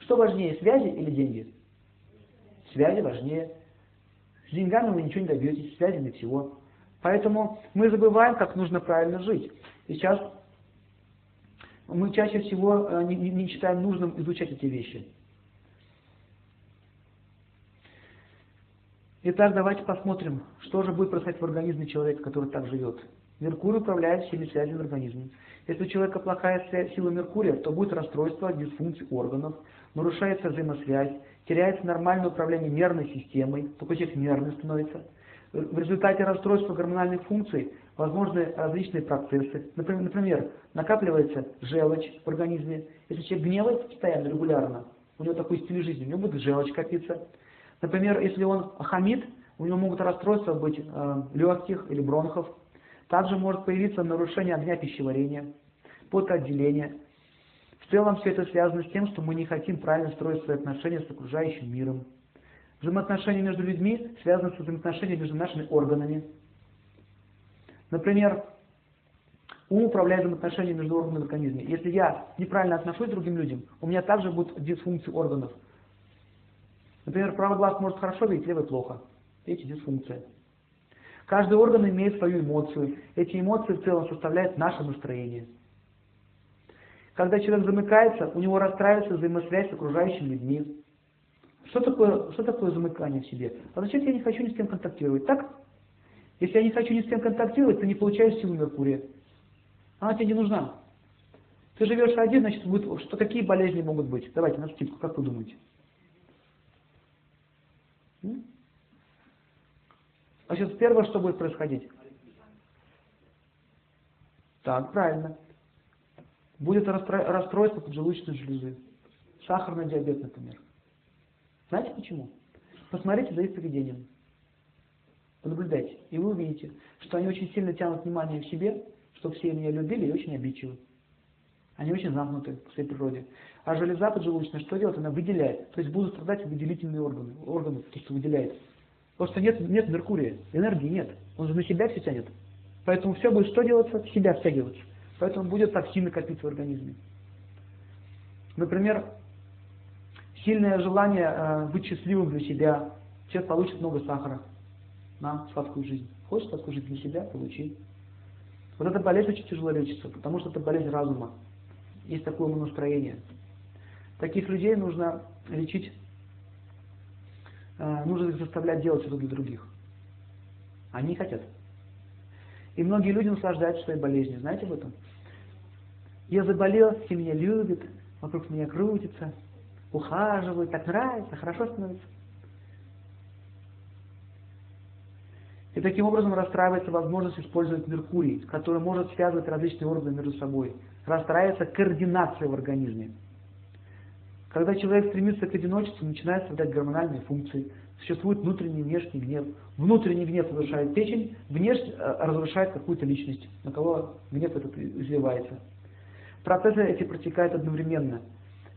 Speaker 1: Что важнее, связи или деньги? Связи важнее. С деньгами вы ничего не добьетесь, связями всего. Поэтому мы забываем, как нужно правильно жить. Сейчас мы чаще всего э, не, не считаем нужным изучать эти вещи. Итак, давайте посмотрим, что же будет происходить в организме человека, который так живет. Меркурий управляет всеми связями в организме. Если у человека плохая сила Меркурия, то будет расстройство дисфункций органов, нарушается взаимосвязь, теряется нормальное управление нервной системой, такой человек нервный становится. В результате расстройства гормональных функций возможны различные процессы. Например, например, накапливается желчь в организме. Если человек гневается постоянно, регулярно, у него такой стиль жизни, у него будет желчь копиться. Например, если он хамит, у него могут расстройства быть э, легких или бронхов. Также может появиться нарушение огня пищеварения, потоотделение. В целом все это связано с тем, что мы не хотим правильно строить свои отношения с окружающим миром. Взаимоотношения между людьми связаны с взаимоотношениями между нашими органами. Например, ум управляет взаимоотношениями между органами в организме. Если я неправильно отношусь к другим людям, у меня также будут дисфункции органов. Например, правый глаз может хорошо видеть, левый плохо. Видите, дисфункция. Каждый орган имеет свою эмоцию. Эти эмоции в целом составляют наше настроение. Когда человек замыкается, у него расстраивается взаимосвязь с окружающими людьми. Что такое, что такое замыкание в себе? А значит, я не хочу ни с кем контактировать. Так? Если я не хочу ни с кем контактировать, то не получаешь силу Меркурия. Она тебе не нужна. Ты живешь один, значит, будет, что какие болезни могут быть? Давайте на скидку, как вы думаете? Значит, первое, что будет происходить? Так, правильно. Будет расстройство поджелудочной железы. Сахарный диабет, например. Знаете почему? Посмотрите за их поведением. Понаблюдайте. И вы увидите, что они очень сильно тянут внимание к себе, что все меня любили и очень обидчивы. Они очень замкнуты по своей природе. А железа поджелудочная что делает? Она выделяет. То есть будут страдать выделительные органы, органы, то, что выделяет. Потому что нет, нет Меркурия, энергии нет. Он же на себя все тянет. Поэтому все будет что делаться? В себя втягиваться. Поэтому будет токсины копиться в организме. Например, сильное желание э, быть счастливым для себя. Человек получит много сахара на сладкую жизнь. Хочешь сладкую жизнь для себя? Получи. Вот эта болезнь очень тяжело лечится, потому что это болезнь разума. Есть такое настроение. Таких людей нужно лечить, э, нужно их заставлять делать что-то для других. Они хотят. И многие люди наслаждаются своей болезнью. Знаете об этом? Я заболел, все меня любят, вокруг меня крутится, ухаживают, так нравится, хорошо становится. И таким образом расстраивается возможность использовать Меркурий, который может связывать различные органы между собой. Расстраивается координация в организме. Когда человек стремится к одиночеству, начинает страдать гормональные функции. Существует внутренний и внешний гнев. Внутренний гнев разрушает печень, внешний э, разрушает какую-то личность, на кого гнев этот изливается. Процессы эти протекают одновременно.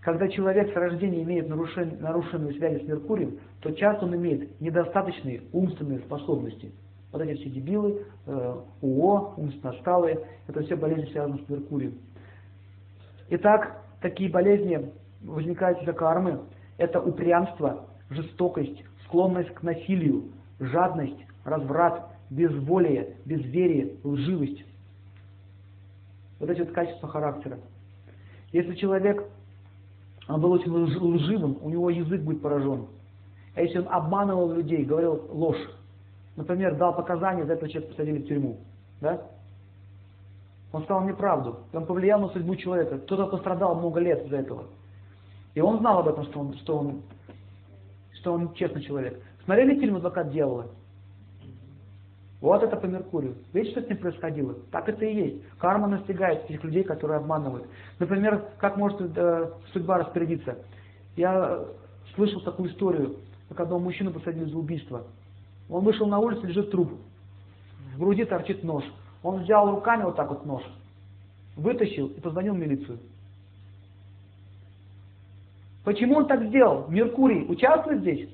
Speaker 1: Когда человек с рождения имеет нарушенную связь с Меркурием, то часто он имеет недостаточные умственные способности – вот эти все дебилы, э, УО, умственно отсталые, это все болезни связаны с Меркурием. Итак, такие болезни возникают из-за кармы. Это упрямство, жестокость, склонность к насилию, жадность, разврат, безволие, безверие, лживость. Вот эти вот качества характера. Если человек он был очень лживым, у него язык будет поражен. А если он обманывал людей, говорил ложь, например, дал показания, за это человека посадили в тюрьму, да? Он сказал неправду, он повлиял на судьбу человека. Кто-то пострадал много лет из-за этого. И он знал об этом, что он, что он, что он честный человек. Смотрели фильм «Адвокат дьявола»? Вот это по Меркурию. Видите, что с ним происходило? Так это и есть. Карма настигает этих людей, которые обманывают. Например, как может э, судьба распорядиться? Я слышал такую историю, как одного мужчину посадили за убийство. Он вышел на улицу, лежит труп. В груди торчит нож. Он взял руками вот так вот нож, вытащил и позвонил в милицию. Почему он так сделал? Меркурий участвует здесь?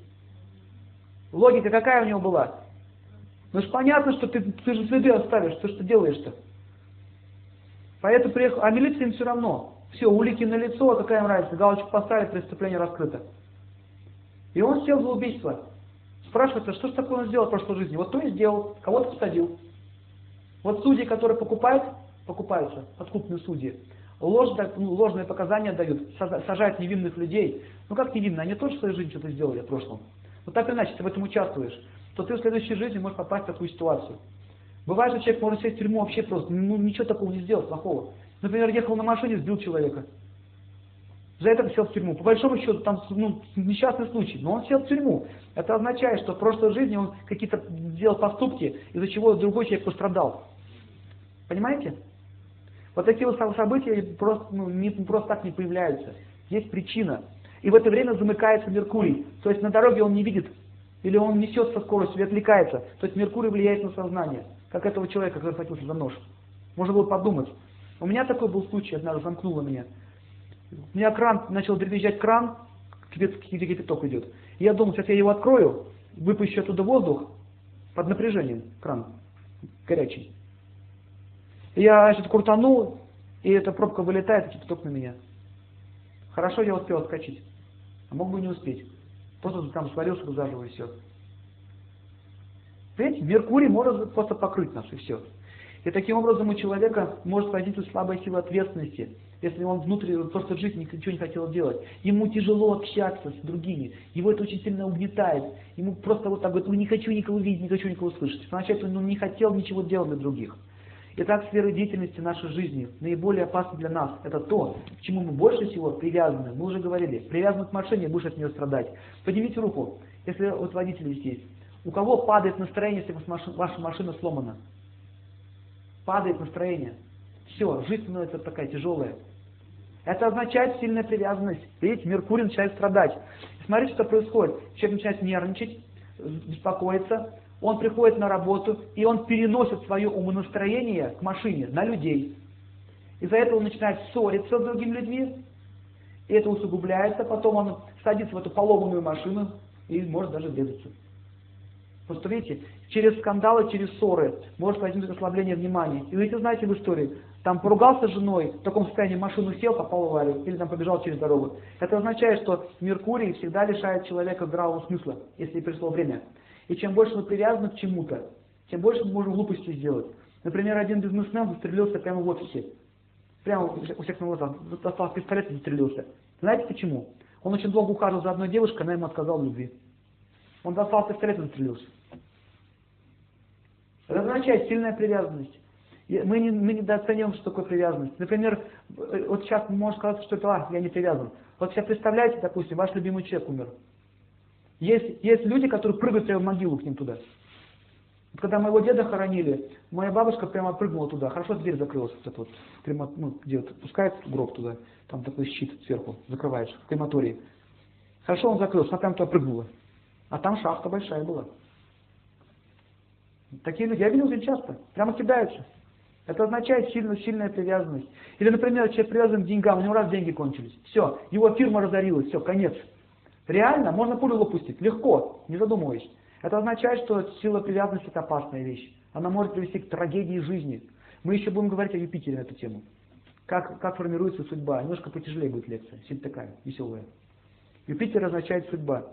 Speaker 1: Логика какая у него была? Ну ж понятно, что ты, ты же следы оставишь, ты что делаешь-то? Поэтому приехал, а милиция им все равно. Все, улики на лицо, а какая им разница, галочку поставили, преступление раскрыто. И он сел за убийство. Спрашивается, что же такое он сделал в прошлой жизни? Вот то и сделал, кого-то посадил. Вот судьи, которые покупают, покупаются, подкупные судьи, ложные, ну, ложные показания дают, сажают невинных людей. Ну как невинные? Они тоже в своей жизни что-то сделали в прошлом. Вот так иначе, ты в этом участвуешь, то ты в следующей жизни можешь попасть в такую ситуацию. Бывает, что человек может сесть в тюрьму вообще просто, ну ничего такого не сделал плохого. Например, ехал на машине, сбил человека. За это сел в тюрьму. По большому счету, там ну, несчастный случай, но он сел в тюрьму. Это означает, что в прошлой жизни он какие-то сделал поступки, из-за чего другой человек пострадал. Понимаете? Вот такие вот события просто, ну, не, просто так не появляются. Есть причина. И в это время замыкается Меркурий. То есть на дороге он не видит, или он несет со скоростью, или отвлекается. То есть Меркурий влияет на сознание, как этого человека, который схватился за нож. Можно было подумать. У меня такой был случай, однажды замкнуло меня. У меня кран, начал дребезжать кран, где кипяток идет. И я думал, сейчас я его открою, выпущу оттуда воздух под напряжением, кран горячий. И я значит, крутанул, и эта пробка вылетает, и кипяток на меня. Хорошо я успел отскочить, а мог бы не успеть. Просто там сварился заживо и все. Видите, Меркурий может просто покрыть нас, и все. И таким образом у человека может возникнуть слабая сила ответственности, если он внутри просто жить ничего не хотел делать. Ему тяжело общаться с другими, его это очень сильно угнетает. Ему просто вот так говорит, ну не хочу никого видеть, не хочу никого слышать. Сначала он не хотел ничего делать для других. Итак, сферы деятельности нашей жизни наиболее опасны для нас. Это то, к чему мы больше всего привязаны. Мы уже говорили, привязаны к машине, будешь от нее страдать. Поднимите руку, если вот водители здесь. У кого падает настроение, если ваша машина сломана? Падает настроение. Все, жизнь становится такая тяжелая. Это означает сильная привязанность. Видите, Меркурий начинает страдать. Смотрите, что происходит. Человек начинает нервничать, беспокоиться, он приходит на работу, и он переносит свое умонастроение к машине, на людей. Из-за этого он начинает ссориться с другими людьми, и это усугубляется, потом он садится в эту поломанную машину и может даже врезаться. Просто видите, через скандалы, через ссоры может возникнуть ослабление внимания. И вы это знаете в истории, там поругался с женой, в таком состоянии машину сел, попал в аварию, или там побежал через дорогу. Это означает, что Меркурий всегда лишает человека здравого смысла, если пришло время. И чем больше мы привязаны к чему-то, тем больше мы можем глупости сделать. Например, один бизнесмен застрелился прямо в офисе. Прямо у всех на глазах. Достал пистолет и застрелился. Знаете почему? Он очень долго ухаживал за одной девушкой, она ему отказала в любви. Он достал пистолет и застрелился. Это означает сильная привязанность. Мы, не, мы недооцениваем, что такое привязанность. Например, э, вот сейчас можно сказать, что это, а, я не привязан. Вот сейчас представляете, допустим, ваш любимый человек умер. Есть, есть люди, которые прыгают прямо в могилу к ним туда. Когда моего деда хоронили, моя бабушка прямо прыгнула туда. Хорошо дверь закрылась, вот вот, прямо, ну, где вот пускает гроб туда, там такой щит сверху, закрываешь, в крематории. Хорошо он закрылся, она прямо туда прыгнула. А там шахта большая была. Такие люди, я видел очень часто, прямо кидаются. Это означает сильную, сильная привязанность. Или, например, человек привязан к деньгам, у него раз деньги кончились. Все, его фирма разорилась, все, конец. Реально, можно пулю выпустить, легко, не задумываясь. Это означает, что сила привязанности это опасная вещь. Она может привести к трагедии жизни. Мы еще будем говорить о Юпитере на эту тему. Как, как формируется судьба. Немножко потяжелее будет лекция, сильно такая, веселая. Юпитер означает судьба.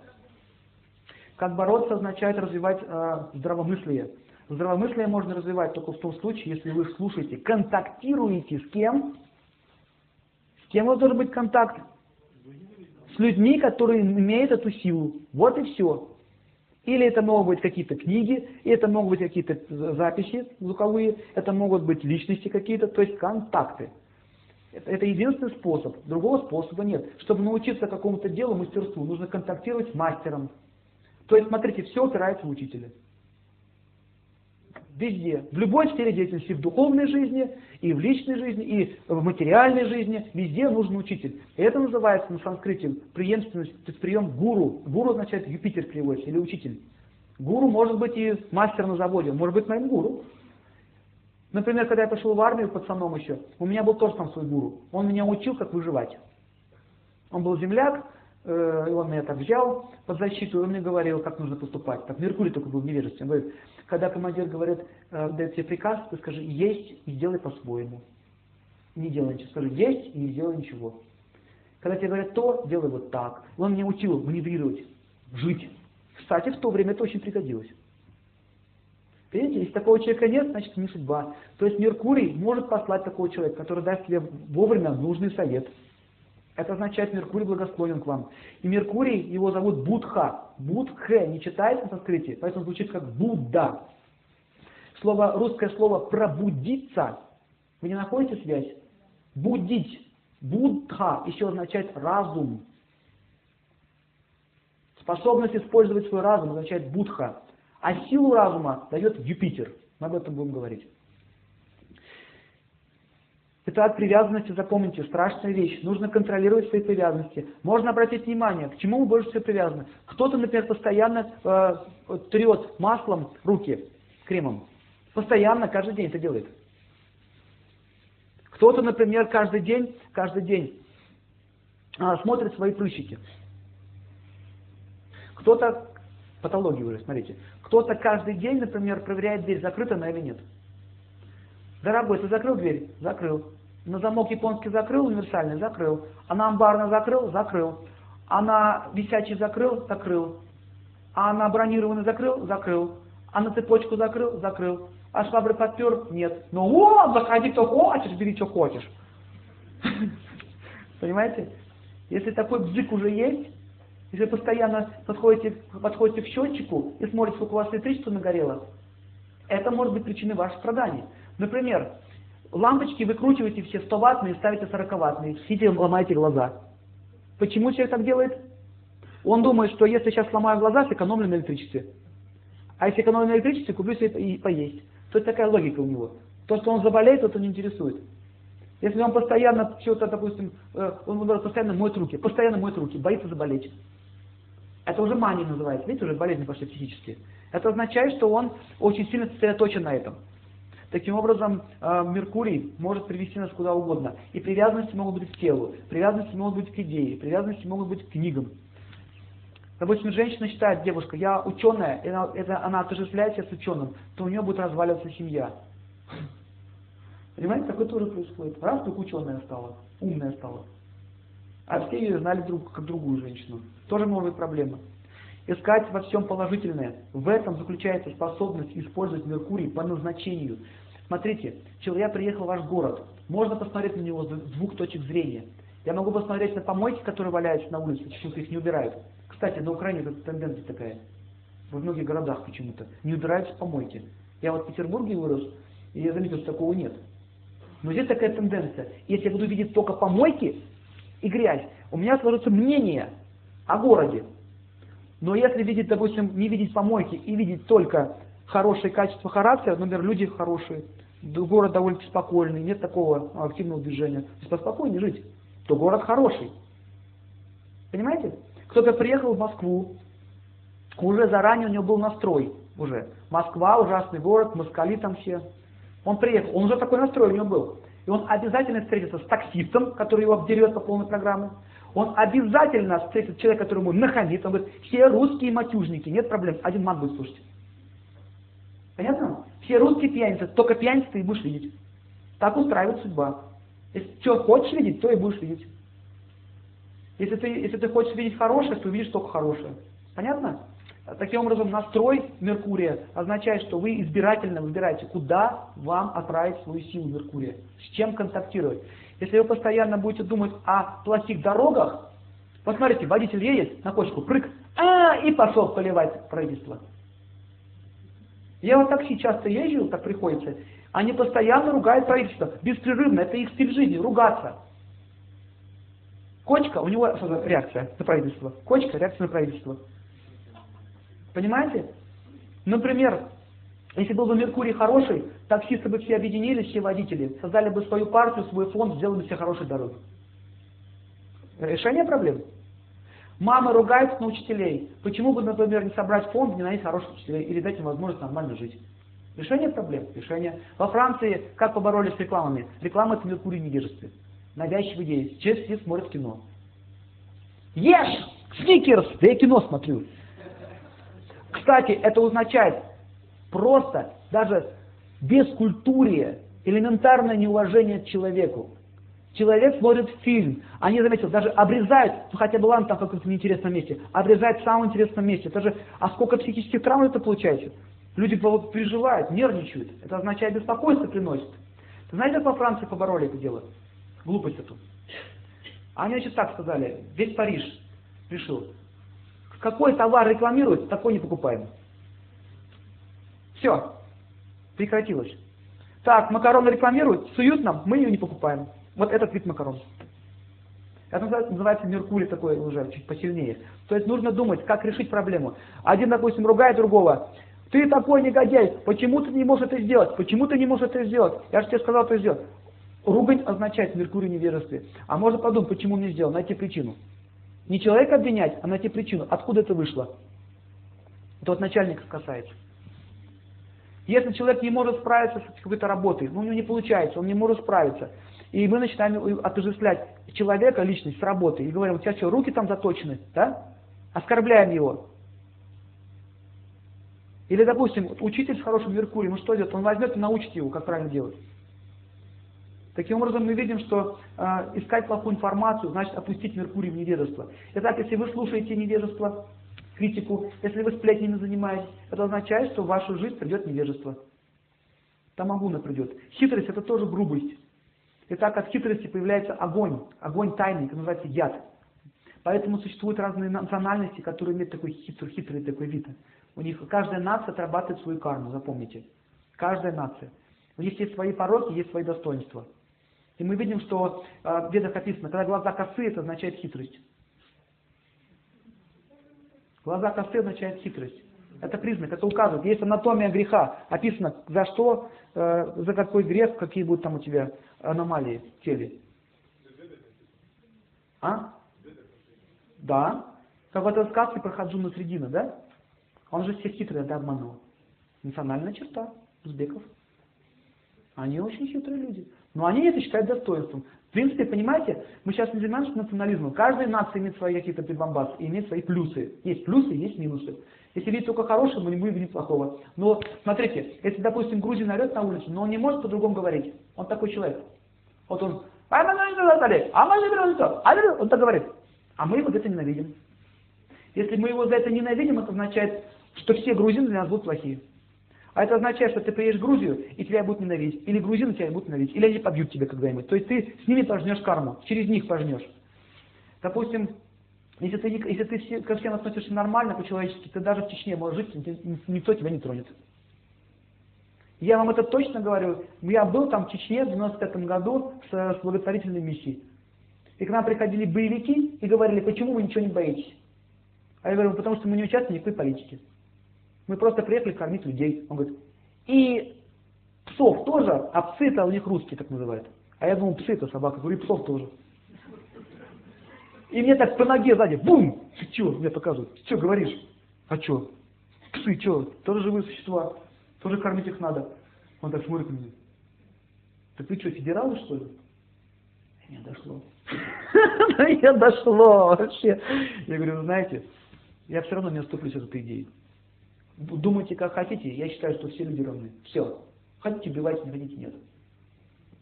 Speaker 1: Как бороться означает развивать э, здравомыслие. Здравомыслие можно развивать только в том случае, если вы слушаете, контактируете с кем? С кем у вас должен быть контакт? С людьми, которые имеют эту силу. Вот и все. Или это могут быть какие-то книги, и это могут быть какие-то записи звуковые, это могут быть личности какие-то, то есть контакты. Это, это единственный способ, другого способа нет. Чтобы научиться какому-то делу, мастерству, нужно контактировать с мастером. То есть, смотрите, все упирается в учителя. Везде. В любой сфере деятельности, в духовной жизни, и в личной жизни, и в материальной жизни, везде нужен учитель. И это называется на санскрите преемственность, то есть прием гуру. Гуру означает Юпитер переводится, или учитель. Гуру может быть и мастер на заводе, может быть моим гуру. Например, когда я пошел в армию пацаном еще, у меня был тоже там свой гуру. Он меня учил, как выживать. Он был земляк, Э, и он меня так взял под защиту, и он мне говорил, как нужно поступать. Так Меркурий только был в невежестве. Он говорит, когда командир говорит, э, дает тебе приказ, ты скажи, есть и сделай по-своему. Не делай ничего. Скажи, есть и не сделай ничего. Когда тебе говорят то, делай вот так. Он меня учил маневрировать, жить. Кстати, в то время это очень пригодилось. Видите, если такого человека нет, значит не судьба. То есть Меркурий может послать такого человека, который даст тебе вовремя нужный совет. Это означает, Меркурий благосклонен к вам. И Меркурий, его зовут Будха. Будхе не читается на санскрите, поэтому звучит как Будда. Слово, русское слово пробудиться, вы не находите связь? Будить. Будха еще означает разум. Способность использовать свой разум означает Будха. А силу разума дает Юпитер. Мы об этом будем говорить. Это от привязанности, запомните, страшная вещь. Нужно контролировать свои привязанности. Можно обратить внимание, к чему мы больше всего привязаны. Кто-то, например, постоянно э, трет маслом руки, кремом. Постоянно, каждый день это делает. Кто-то, например, каждый день, каждый день э, смотрит свои прыщики. Кто-то, патология уже, смотрите, кто-то каждый день, например, проверяет дверь, закрыта она или нет. Дорогой, ты закрыл дверь? Закрыл. На замок японский закрыл, универсальный, закрыл. А на амбарный закрыл, закрыл. А на висячий закрыл, закрыл. А на бронированный закрыл, закрыл. А на цепочку закрыл, закрыл. А швабры подпер? Нет. Ну о, заходи кто хочешь, бери что хочешь. Понимаете? Если такой бзык уже есть, если постоянно подходите, подходите к счетчику и смотрите, сколько у вас электричества нагорело, это может быть причиной ваших страданий. Например, Лампочки выкручиваете все 100 ваттные, ставите 40 ваттные, сидите ломаете глаза. Почему человек так делает? Он думает, что если сейчас сломаю глаза, сэкономлю на электричестве. А если экономлю на электричестве, куплю себе и поесть. То есть такая логика у него. То, что он заболеет, это не интересует. Если он постоянно что-то, допустим, э, он постоянно моет руки, постоянно моет руки, боится заболеть. Это уже мания называется. Видите, уже болезни пошли психические. Это означает, что он очень сильно сосредоточен на этом. Таким образом, э, Меркурий может привести нас куда угодно. И привязанности могут быть к телу, привязанности могут быть к идее, привязанности могут быть к книгам. Допустим, женщина считает, девушка, я ученая, и она, это, она отождествляет себя с ученым, то у нее будет разваливаться семья. Понимаете, такое тоже происходит. Раз только ученая стала, умная стала. А все ее знали друг, как другую женщину. Тоже может быть проблема. Искать во всем положительное. В этом заключается способность использовать Меркурий по назначению. Смотрите, я приехал в ваш город. Можно посмотреть на него с двух точек зрения. Я могу посмотреть на помойки, которые валяются на улице, почему-то их не убирают. Кстати, на Украине эта тенденция такая. Во многих городах почему-то. Не убираются помойки. Я вот в Петербурге вырос, и я заметил, что такого нет. Но здесь такая тенденция. Если я буду видеть только помойки и грязь, у меня сложится мнение о городе. Но если видеть, допустим, не видеть помойки и видеть только хорошее качество характера, например, люди хорошие, город довольно спокойный, нет такого активного движения, то есть поспокойнее жить, то город хороший. Понимаете? Кто-то приехал в Москву, уже заранее у него был настрой уже. Москва, ужасный город, москали там все. Он приехал, он уже такой настрой у него был. И он обязательно встретится с таксистом, который его обдерет по полной программе. Он обязательно встретит человека, который ему нахамит. Он говорит, все русские матюжники, нет проблем, один мат будет слушать. Понятно? Все русские пьяницы, только пьяницы ты и будешь видеть. Так устраивает судьба. Если что хочешь видеть, то и будешь видеть. Если ты, если ты хочешь видеть хорошее, то увидишь только хорошее. Понятно? Таким образом, настрой Меркурия означает, что вы избирательно выбираете, куда вам отправить свою силу Меркурия, с чем контактировать. Если вы постоянно будете думать о плохих дорогах, посмотрите, водитель едет на кочку, прыг, а, и пошел поливать правительство. Я вот такси часто езжу, так приходится, они постоянно ругают правительство, беспрерывно, это их стиль жизни, ругаться. Кочка, у него реакция на правительство. Кочка, реакция на правительство. Понимаете? Например, если был бы Меркурий хороший, таксисты бы все объединились, все водители, создали бы свою партию, свой фонд, сделали бы все хорошие дороги. Решение проблем. Мамы ругаются на учителей. Почему бы, например, не собрать фонд, не найти хороших учителей или дать им возможность нормально жить? Решение проблем. Решение. Во Франции как поборолись с рекламами? Реклама это Меркурий невежестве. Навязчивые идеи. Сейчас все смотрят кино. Ешь! Сникерс! Да я кино смотрю. Кстати, это означает просто, даже без культуры, элементарное неуважение к человеку. Человек смотрит фильм, они, заметил, даже обрезают, ну хотя бы ладно, там в каком-то неинтересном месте, обрезают в самом интересном месте. Это же, а сколько психических травм это получается? Люди переживают, нервничают. Это означает беспокойство приносит. Ты знаете, как во Франции побороли это дело? Глупость эту. Они, значит, так сказали, весь Париж решил, какой товар рекламируют, такой не покупаем. Все, прекратилось. Так, макароны рекламируют, суют нам, мы ее не покупаем. Вот этот вид макарон. Это называется Меркурий такой уже, чуть посильнее. То есть нужно думать, как решить проблему. Один, допустим, ругает другого. Ты такой негодяй, почему ты не можешь это сделать? Почему ты не можешь это сделать? Я же тебе сказал это сделать. Ругань означает Меркурий невежестве. А можно подумать, почему не сделал, найти причину. Не человека обвинять, а найти причину, откуда это вышло. Это вот начальника касается. Если человек не может справиться с какой-то работой, ну у него не получается, он не может справиться, и мы начинаем отождествлять человека, личность с работой, и говорим, у тебя что, руки там заточены, да? Оскорбляем его. Или, допустим, учитель с хорошим Меркурием, ну что делает? Он возьмет и научит его, как правильно делать. Таким образом, мы видим, что э, искать плохую информацию, значит опустить Меркурий в невежество. Итак, если вы слушаете невежество, критику, если вы сплетнями занимаетесь, это означает, что в вашу жизнь придет невежество. Тамагуна придет. Хитрость – это тоже грубость. Итак, от хитрости появляется огонь, огонь тайный, это называется яд. Поэтому существуют разные национальности, которые имеют такой хитрый, хитрый такой вид. У них каждая нация отрабатывает свою карму, запомните. Каждая нация. У них есть свои пороки, есть свои достоинства. И мы видим, что э, в ведах описано, когда глаза косы, это означает хитрость. Глаза косы означает хитрость. Это признак, это указывает. Есть анатомия греха. Описано, за что, э, за какой грех, какие будут там у тебя аномалии в теле. А? Да. Как в этой сказке про Хаджуна Средина, да? Он же всех хитрый, да, обманул. Национальная черта узбеков. Они очень хитрые люди. Но они это считают достоинством. В принципе, понимаете, мы сейчас не занимаемся национализмом. Каждая нация имеет свои какие-то прибамбасы имеет свои плюсы. Есть плюсы, есть минусы. Если видеть только хорошего, мы не будем видеть плохого. Но смотрите, если, допустим, грузин орет на улице, но он не может по-другому говорить. Он такой человек. Вот он, он так говорит. А мы вот это ненавидим. Если мы его за это ненавидим, это означает, что все грузины для нас будут плохие. А это означает, что ты приедешь в Грузию, и тебя будут ненавидеть. Или грузины тебя будут ненавидеть. Или они побьют тебя когда-нибудь. То есть ты с ними пожнешь карму, через них пожнешь. Допустим, если ты, если ты ко всем относишься нормально, по-человечески, ты даже в Чечне можешь жить, никто тебя не тронет. Я вам это точно говорю. Я был там в Чечне в 95 году с, с благотворительной миссией. И к нам приходили боевики и говорили, почему вы ничего не боитесь? А я говорю, потому что мы не участвуем в никакой политике. Мы просто приехали кормить людей. Он говорит, и псов тоже, а псы это у них русские так называют. А я думал, псы это собака, говорю, псов тоже. И мне так по ноге сзади, бум! Ты что, мне показывают, ты что говоришь? А что? Псы, что? Тоже живые существа. Тоже кормить их надо. Он так смотрит на меня. Так вы что, федералы, что ли? Мне дошло. Я дошло вообще. Я говорю, знаете, я все равно не отступлюсь от этой идеи. Думайте, как хотите, я считаю, что все люди равны. Все. Хотите, убивайте, не хотите, нет.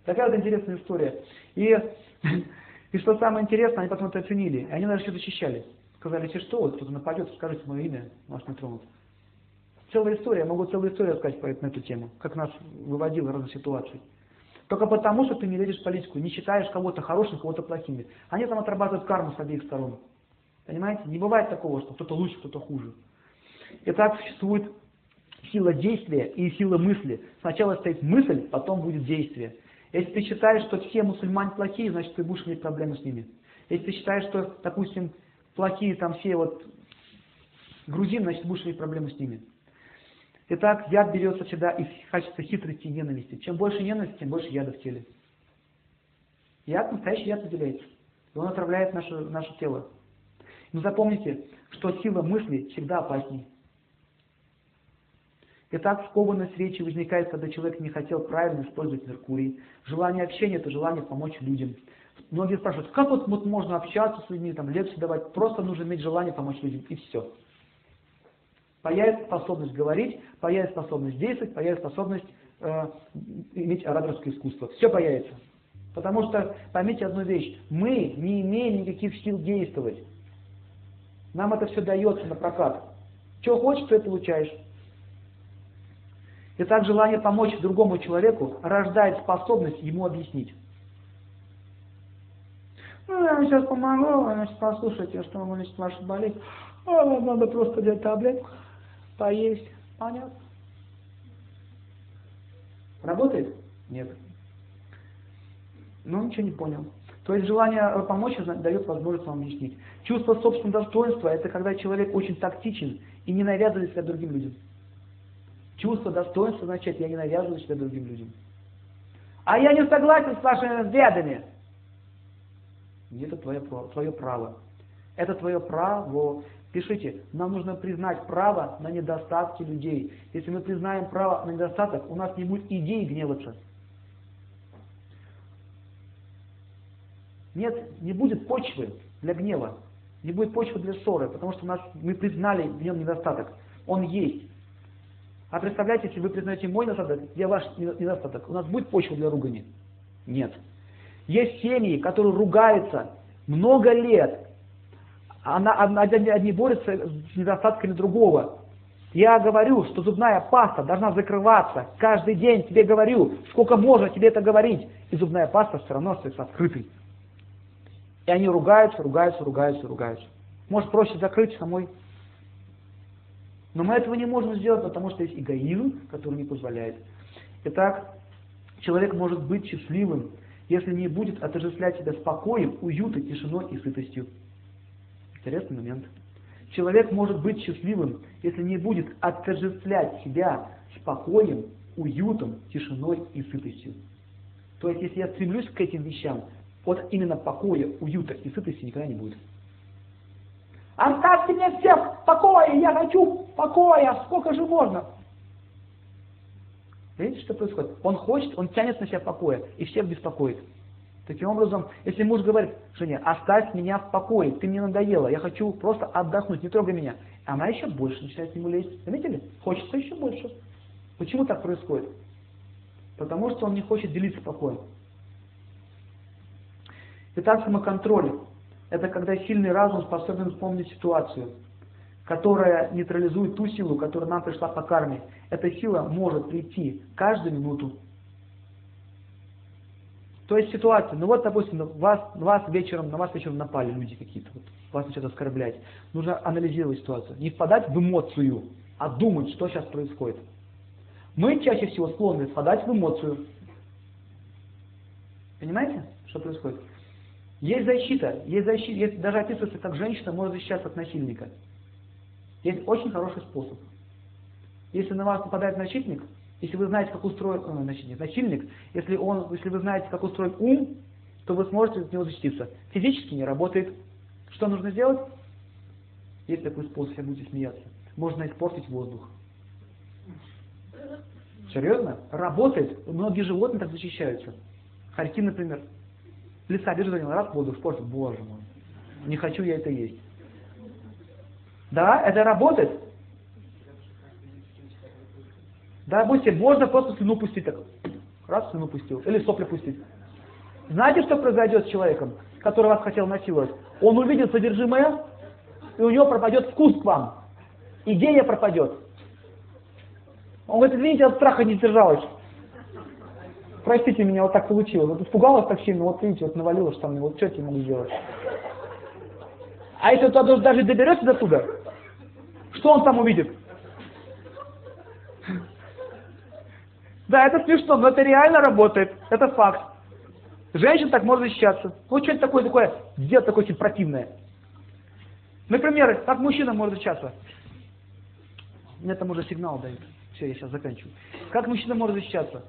Speaker 1: Такая вот интересная история. И, и что самое интересное, они потом это оценили. И они даже все защищали. Сказали, если что, вот кто-то нападет, скажите мое имя, вас не тронут. Целая история, я могу целую историю рассказать на эту тему, как нас выводило разных ситуаций. Только потому, что ты не веришь в политику, не считаешь кого-то хорошим, кого-то плохими. Они там отрабатывают карму с обеих сторон. Понимаете? Не бывает такого, что кто-то лучше, кто-то хуже. И так существует сила действия и сила мысли. Сначала стоит мысль, потом будет действие. Если ты считаешь, что все мусульмане плохие, значит ты будешь иметь проблемы с ними. Если ты считаешь, что, допустим, плохие там все вот грузин, значит будешь иметь проблемы с ними. Итак, яд берется всегда из качества хитрости и ненависти. Чем больше ненависти, тем больше яда в теле. Яд, настоящий яд выделяется. И он отравляет наше, наше тело. Но запомните, что сила мысли всегда опасней. Итак, скованность речи возникает, когда человек не хотел правильно использовать Меркурий. Желание общения – это желание помочь людям. Многие спрашивают, как вот, вот можно общаться с людьми, там, лекции давать, просто нужно иметь желание помочь людям, и все. Появится способность говорить, появится способность действовать, появится способность э, иметь ораторское искусство. Все появится. Потому что, поймите одну вещь, мы не имеем никаких сил действовать. Нам это все дается на прокат. Что хочешь, то и получаешь. Итак, желание помочь другому человеку рождает способность ему объяснить. Ну, я вам сейчас помогу, значит, послушайте, что вы значит, ваше болит. А, надо просто взять таблетку, поесть. Понятно? Работает? Нет. Ну, ничего не понял. То есть желание помочь дает возможность вам объяснить. Чувство собственного достоинства – это когда человек очень тактичен и не навязывает себя другим людям. Чувство достоинства означает, я не навязываю себя другим людям. А я не согласен с вашими взглядами. Это твое, твое право. Это твое право. Пишите, нам нужно признать право на недостатки людей. Если мы признаем право на недостаток, у нас не будет идеи гневаться. Нет, не будет почвы для гнева, не будет почвы для ссоры, потому что у нас, мы признали в нем недостаток. Он есть. А представляете, если вы признаете мой недостаток, я ваш недостаток, у нас будет почва для ругани? Нет. Есть семьи, которые ругаются много лет. Она, одни, одни борются с недостатками другого. Я говорю, что зубная паста должна закрываться. Каждый день тебе говорю, сколько можно тебе это говорить. И зубная паста все равно остается открытой. И они ругаются, ругаются, ругаются, ругаются. Может проще закрыть самой но мы этого не можем сделать, потому что есть эгоизм, который не позволяет. Итак, человек может быть счастливым, если не будет отождествлять себя спокоем, уютом, тишиной и сытостью. Интересный момент. Человек может быть счастливым, если не будет отождествлять себя спокоем, уютом, тишиной и сытостью. То есть, если я стремлюсь к этим вещам, вот именно покоя, уюта и сытости никогда не будет. Оставьте мне всех в покое, я хочу покоя, сколько же можно? Видите, что происходит? Он хочет, он тянет на себя покоя, и всех беспокоит. Таким образом, если муж говорит, жене, оставь меня в покое, ты мне надоела, я хочу просто отдохнуть, не трогай меня. Она еще больше начинает к нему лезть. Заметили? Хочется еще больше. Почему так происходит? Потому что он не хочет делиться покоем. Итак, самоконтроль. Это когда сильный разум способен вспомнить ситуацию, которая нейтрализует ту силу, которая нам пришла по карме. Эта сила может прийти каждую минуту. То есть ситуация, ну вот, допустим, вас, вас вечером, на вас вечером напали люди какие-то, вот, вас начинают оскорблять. Нужно анализировать ситуацию. Не впадать в эмоцию, а думать, что сейчас происходит. Мы чаще всего склонны впадать в эмоцию. Понимаете, что происходит? Есть защита, есть защита, есть, даже описывается, как женщина может защищаться от насильника. Есть очень хороший способ. Если на вас нападает насильник, если вы знаете, как устроен э, насильник, насильник, если, он, если вы знаете, как устроен ум, то вы сможете от него защититься. Физически не работает. Что нужно сделать? Есть такой способ, я будете смеяться. Можно испортить воздух. Серьезно? Работает. Многие животные так защищаются. Хорьки, например. Лиса один раз, воду испортил. Боже мой. Не хочу я это есть. Да, это работает. Да, допустим, можно просто слюну пустить так. Раз слюну пустил. Или сопли пустить. Знаете, что произойдет с человеком, который вас хотел насиловать? Он увидит содержимое, и у него пропадет вкус к вам. Идея пропадет. Он говорит, извините, от страха не сдержалась. Простите меня, вот так получилось. Вот испугалась так сильно, вот видите, вот навалилось там, вот что я могу сделать? А если он даже доберется до туда, что он там увидит? Да, это смешно, но это реально работает. Это факт. Женщина так может защищаться. Вот что-то такое, такое, сделать такое очень противное. Например, как мужчина может защищаться? Мне там уже сигнал дают. Все, я сейчас заканчиваю. Как мужчина может защищаться?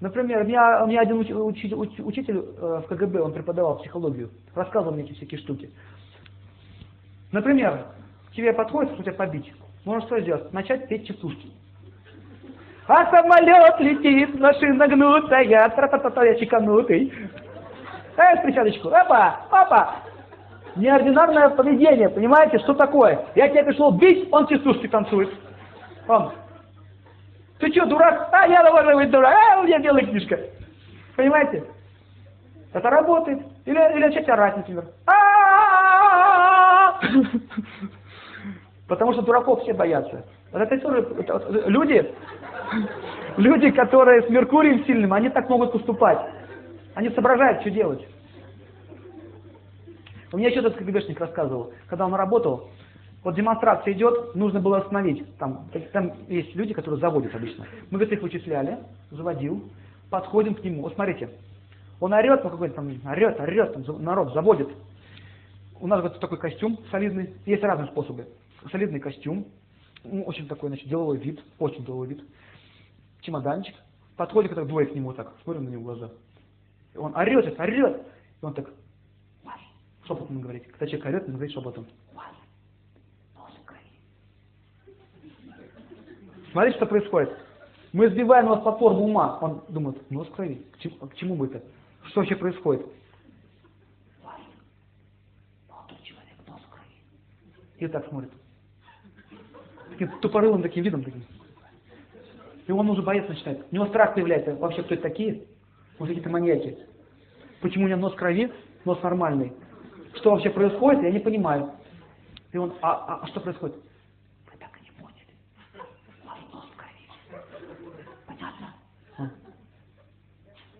Speaker 1: Например, у меня, у меня один уч, уч, уч, учитель э, в КГБ, он преподавал психологию, рассказывал мне эти всякие штуки. Например, тебе подходит, что тебя побить. Можно что сделать? Начать петь частушки. А самолет летит, машина гнутая, тра-та-та-та, я чеканутый. Эй, встречалочку, опа, опа. Неординарное поведение, понимаете, что такое? Я тебя пришел бить, он частушки танцует. Он. Ты что, дурак? А, я уважаемый дурак, а, у меня белая книжка. Понимаете? Это работает. Или, или начать орать, например. Потому что дураков все боятся. Вот это тоже, это, люди, люди, которые с Меркурием сильным, они так могут поступать. Они соображают, что делать. У меня еще этот КГБшник рассказывал, когда он работал, вот демонстрация идет, нужно было остановить. Там, там есть люди, которые заводят обычно. Мы говорит, их вычисляли, заводил, подходим к нему. Вот смотрите, он орет, ну какой-то там, орет, орет, там, народ заводит. У нас вот такой костюм солидный, есть разные способы. Солидный костюм, ну, очень такой, значит, деловой вид, очень деловой вид. Чемоданчик. Подходит, когда двое к нему так, смотрим на него в глаза. И он орет, орет. И он так, шепотом говорит. Когда человек орет, он говорит шепотом. Смотрите, что происходит. Мы сбиваем его с платформы ума. Он думает, нос крови. К чему, к чему бы это? Что вообще происходит? И так смотрит. Таким тупорылым таким видом. Таким. И он уже боец начинает. У него страх появляется. Вообще кто это такие? Может какие-то маньяки. Почему у него нос крови, нос нормальный? Что вообще происходит, я не понимаю. И он, а, а, а что происходит? Вы так и не поняли. Вопрос крови. Понятно? А.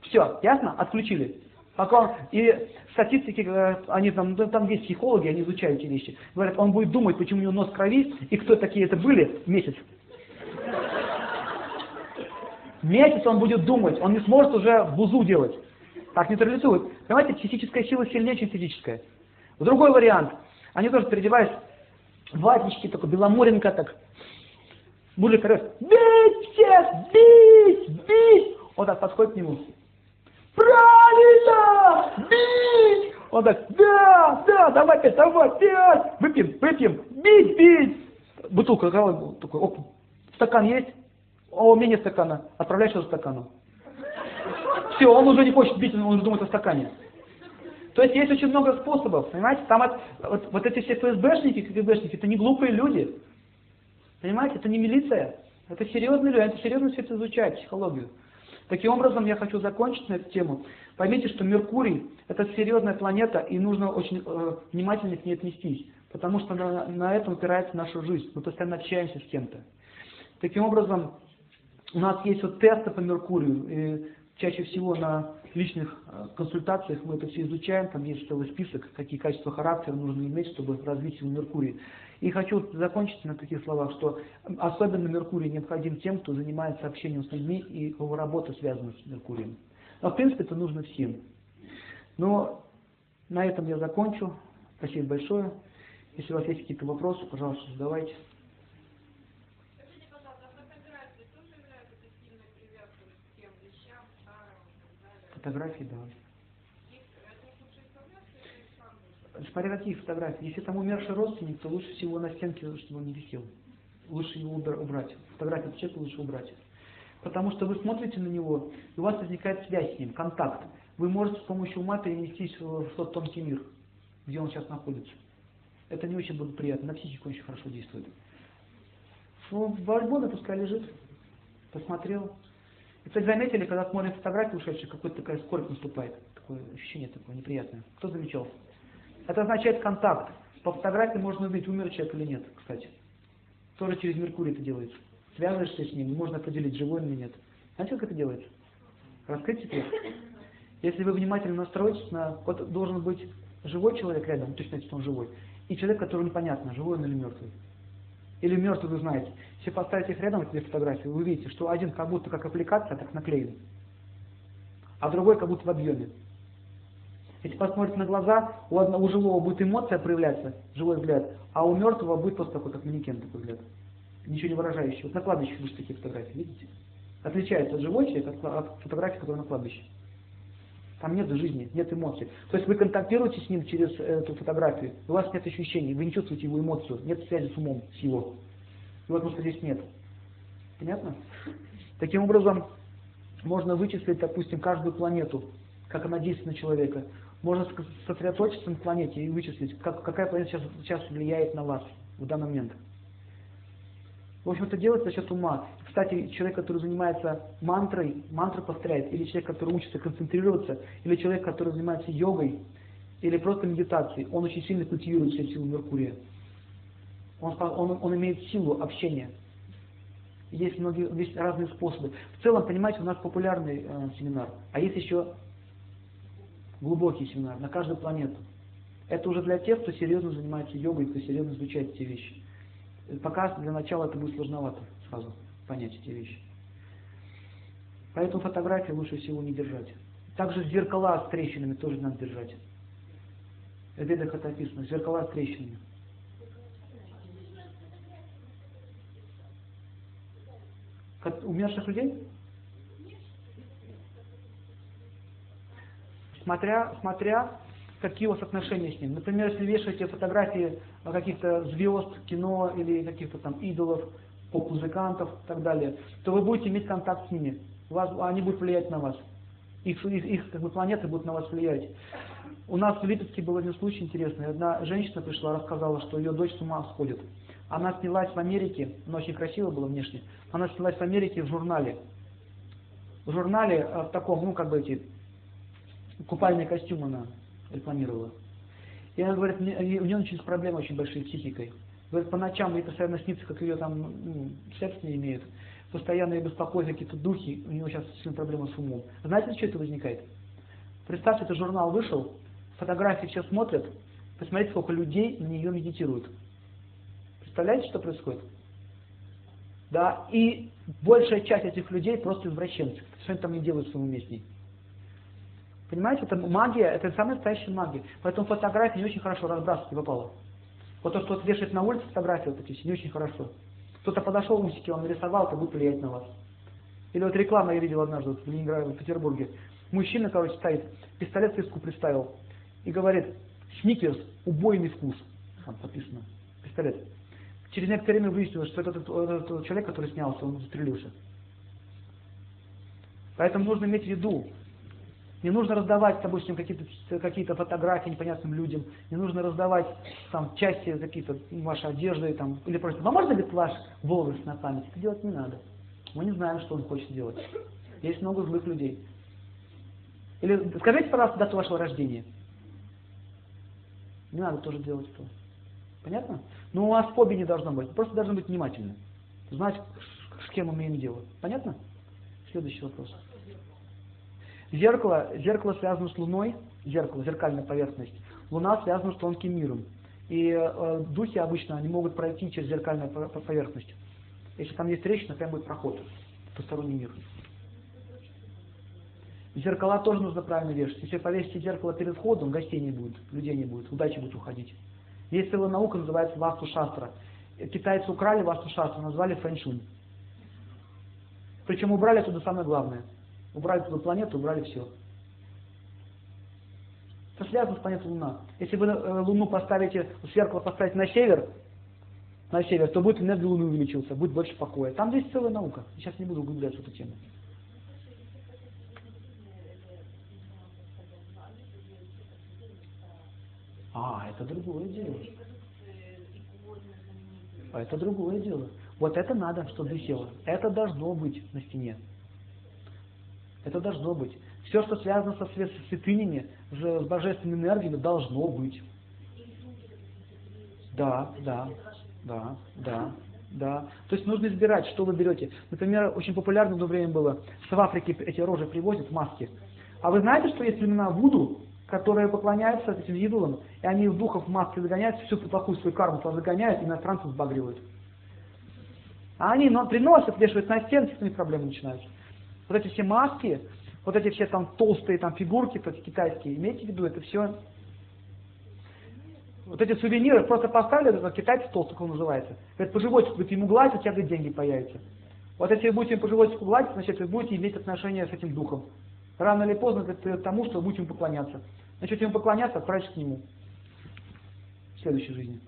Speaker 1: Все, ясно? Отключили. Пока он, и статистики, э, они там, ну, там есть психологи, они изучают эти вещи. Говорят, он будет думать, почему у него нос крови, и кто такие это были, месяц. Месяц он будет думать, он не сможет уже бузу делать. Так нейтрализует. Понимаете, психическая сила сильнее, чем физическая. Другой вариант. Они тоже переодеваясь ватнички, такой беломоренко так. Мужик орет, бить всех, бить, бить. Он так подходит к нему. Правильно, бить. Он так, да, да, давай пять, давай пять. Выпьем, выпьем, бить, бить. Бутылка, такой, оп, стакан есть? О, у меня нет стакана. Отправляй что стакану. Все, он уже не хочет бить, он уже думает о стакане. То есть есть очень много способов, понимаете? Там от, вот, вот эти все ФСБшники, КГБшники, это не глупые люди. Понимаете, это не милиция. Это серьезные люди, это серьезно все это изучают, психологию. Таким образом, я хочу закончить на эту тему. Поймите, что Меркурий – это серьезная планета, и нужно очень э, внимательно к ней отнестись, потому что на, на этом опирается наша жизнь. Мы постоянно общаемся с кем-то. Таким образом, у нас есть вот тесты по Меркурию, и чаще всего на личных э, консультациях мы это все изучаем, там есть целый список, какие качества характера нужно иметь, чтобы развить его Меркурий. И хочу закончить на таких словах, что особенно Меркурий необходим тем, кто занимается общением с людьми и его работа связана с Меркурием. Но в принципе это нужно всем. Но на этом я закончу. Спасибо большое. Если у вас есть какие-то вопросы, пожалуйста, задавайте.
Speaker 3: А фотографии тоже являются сильной привязкой к тем вещам, старым и так далее?
Speaker 1: Фотографии, да.
Speaker 3: Их от них лучше избавляться или сам лучше?
Speaker 1: Смотря какие фотографии. Если там умерший родственник, то лучше всего на стенке, чтобы он не висел. Лучше его убра- убрать. Фотографию человека лучше убрать. Потому что вы смотрите на него, и у вас возникает связь с ним, контакт. Вы можете с помощью ума перенестись в тот тонкий мир, где он сейчас находится. Это не очень благоприятно, на психику очень хорошо действует. Ну, альбоме пускай лежит. Посмотрел. И, кстати, заметили, когда смотрим фотографии ушедшие, какая-то такая скорбь наступает. Такое ощущение такое неприятное. Кто замечал? Это означает контакт. По фотографии можно увидеть, умер человек или нет, кстати. Тоже через Меркурий это делается. Связываешься с ним, можно определить, живой он или нет. Знаете, как это делается? Раскрыть секрет. Если вы внимательно настроитесь на... Вот должен быть живой человек рядом, точно что он живой, и человек, который непонятно, живой он или мертвый. Или мертвый вы знаете. Если поставить их рядом, эти две фотографии, вы увидите, что один как будто как аппликация, так наклеен, а другой как будто в объеме. Если посмотрите на глаза, у, одного, у живого будет эмоция проявляться, живой взгляд, а у мертвого будет просто такой, как манекен такой взгляд. Ничего не выражающий. Вот на кладбище вы такие фотографии, видите? Отличается живой человек от, от фотографии, которая на кладбище. Там нет жизни, нет эмоций. То есть вы контактируете с ним через эту фотографию, у вас нет ощущений, вы не чувствуете его эмоцию, нет связи с умом, с его. И вот просто здесь нет. Понятно? Таким образом, можно вычислить, допустим, каждую планету, как она действует на человека. Можно сосредоточиться на планете и вычислить, как, какая планета сейчас, сейчас влияет на вас в данный момент. В общем, это делается за счет ума. Кстати, человек, который занимается мантрой, мантру повторяет, или человек, который учится концентрироваться, или человек, который занимается йогой, или просто медитацией, он очень сильно культивирует себе силу Меркурия. Он, он, он имеет силу общения. Есть многие, есть разные способы. В целом, понимаете, у нас популярный э, семинар, а есть еще глубокий семинар на каждую планету. Это уже для тех, кто серьезно занимается йогой, кто серьезно изучает эти вещи. Пока для начала это будет сложновато сразу понять эти вещи. Поэтому фотографии лучше всего не держать. Также зеркала с трещинами тоже надо держать. В ведах описано. Зеркала с трещинами. Как умерших людей? Смотря, смотря какие у вас отношения с ним. Например, если вешаете фотографии каких-то звезд, кино или каких-то там идолов, поп-музыкантов и так далее, то вы будете иметь контакт с ними. Вас, они будут влиять на вас. Их, их, их как бы, планеты будут на вас влиять. У нас в Липецке был один случай интересный. Одна женщина пришла, рассказала, что ее дочь с ума сходит. Она снялась в Америке, она очень красиво была внешне, она снялась в Америке в журнале. В журнале э, в таком, ну как бы эти купальные костюмы она рекламировала. И она говорит, у нее начались проблемы очень большие с психикой. Говорит, по ночам ей постоянно снится, как ее там ну, секс не имеют. Постоянно ее беспокоят какие-то духи, у нее сейчас сильно проблемы с умом. Знаете, что это возникает? Представьте, это журнал вышел, фотографии все смотрят, посмотрите, сколько людей на нее медитируют. Представляете, что происходит? Да, и большая часть этих людей просто извращенцы. Что они там не делают в своем ней? Понимаете, это магия, это самая настоящая магия. Поэтому фотографии не очень хорошо разбрасывать попало. Вот то, что вот вешает на улице фотографии, вот эти не очень хорошо. Кто-то подошел, усики он нарисовал, это будет влиять на вас. Или вот реклама я видел однажды в Ленинграде, в Петербурге. Мужчина, короче, стоит, пистолет в виску приставил и говорит, Сникерс, убойный вкус. Там написано, пистолет. Через некоторое время выяснилось, что этот, этот человек, который снялся, он застрелился. Поэтому нужно иметь в виду, не нужно раздавать, допустим, какие-то какие фотографии непонятным людям, не нужно раздавать там части какие-то вашей одежды там, или просто, а можно ли ваш волос на память? Это делать не надо. Мы не знаем, что он хочет сделать. Есть много злых людей. Или скажите, пожалуйста, дату вашего рождения. Не надо тоже делать это. Понятно? Но у вас фобии не должно быть. Просто должны быть внимательны. Знать, с кем имеем дело. Понятно? Следующий вопрос. Зеркало, зеркало связано с Луной, зеркало, зеркальная поверхность. Луна связана с тонким миром. И э, духи обычно они могут пройти через зеркальную по- по- поверхность. Если там есть трещина, прям будет проход в посторонний мир. Зеркала тоже нужно правильно вешать. Если повесите зеркало перед входом, гостей не будет, людей не будет, удачи будет уходить. Есть целая наука, называется Васту Шастра. Китайцы украли Васту Шастру, назвали фэншунь. Причем убрали оттуда самое главное. Убрали туда планету, убрали все. Это связано с планетой Луна. Если вы э, Луну поставите, зеркало поставите на север, на север, то будет энергия Луны увеличился, будет больше покоя. Там есть целая наука. Сейчас не буду углубляться в эту тему. А, это другое дело. А это другое дело. Вот это надо, чтобы висело. Это должно быть на стене. Это должно быть. Все, что связано со свя- со святынями, с, божественными энергиями, должно быть. Да, да, да, да, да. То есть нужно избирать, что вы берете. Например, очень популярно в одно время было, в Африке эти рожи привозят, маски. А вы знаете, что есть племена Вуду, которые поклоняются этим идолам, и они в духов маски загоняют, всю плохую свою карму туда загоняют, и иностранцев сбагривают. А они но, приносят, вешают на стенки, с ними проблемы начинаются. Вот эти все маски, вот эти все там толстые там фигурки, эти китайские, имейте в виду, это все вот эти сувениры просто поставили, это китайцы толстый, как он называется. Говорит, по животику будете ему гладить, у тебя говорит, деньги появятся. Вот если вы будете по животику гладить, значит вы будете иметь отношение с этим духом. Рано или поздно к тому, что вы будете ему поклоняться. Начнете ему поклоняться, отправитесь к нему. В следующей жизни.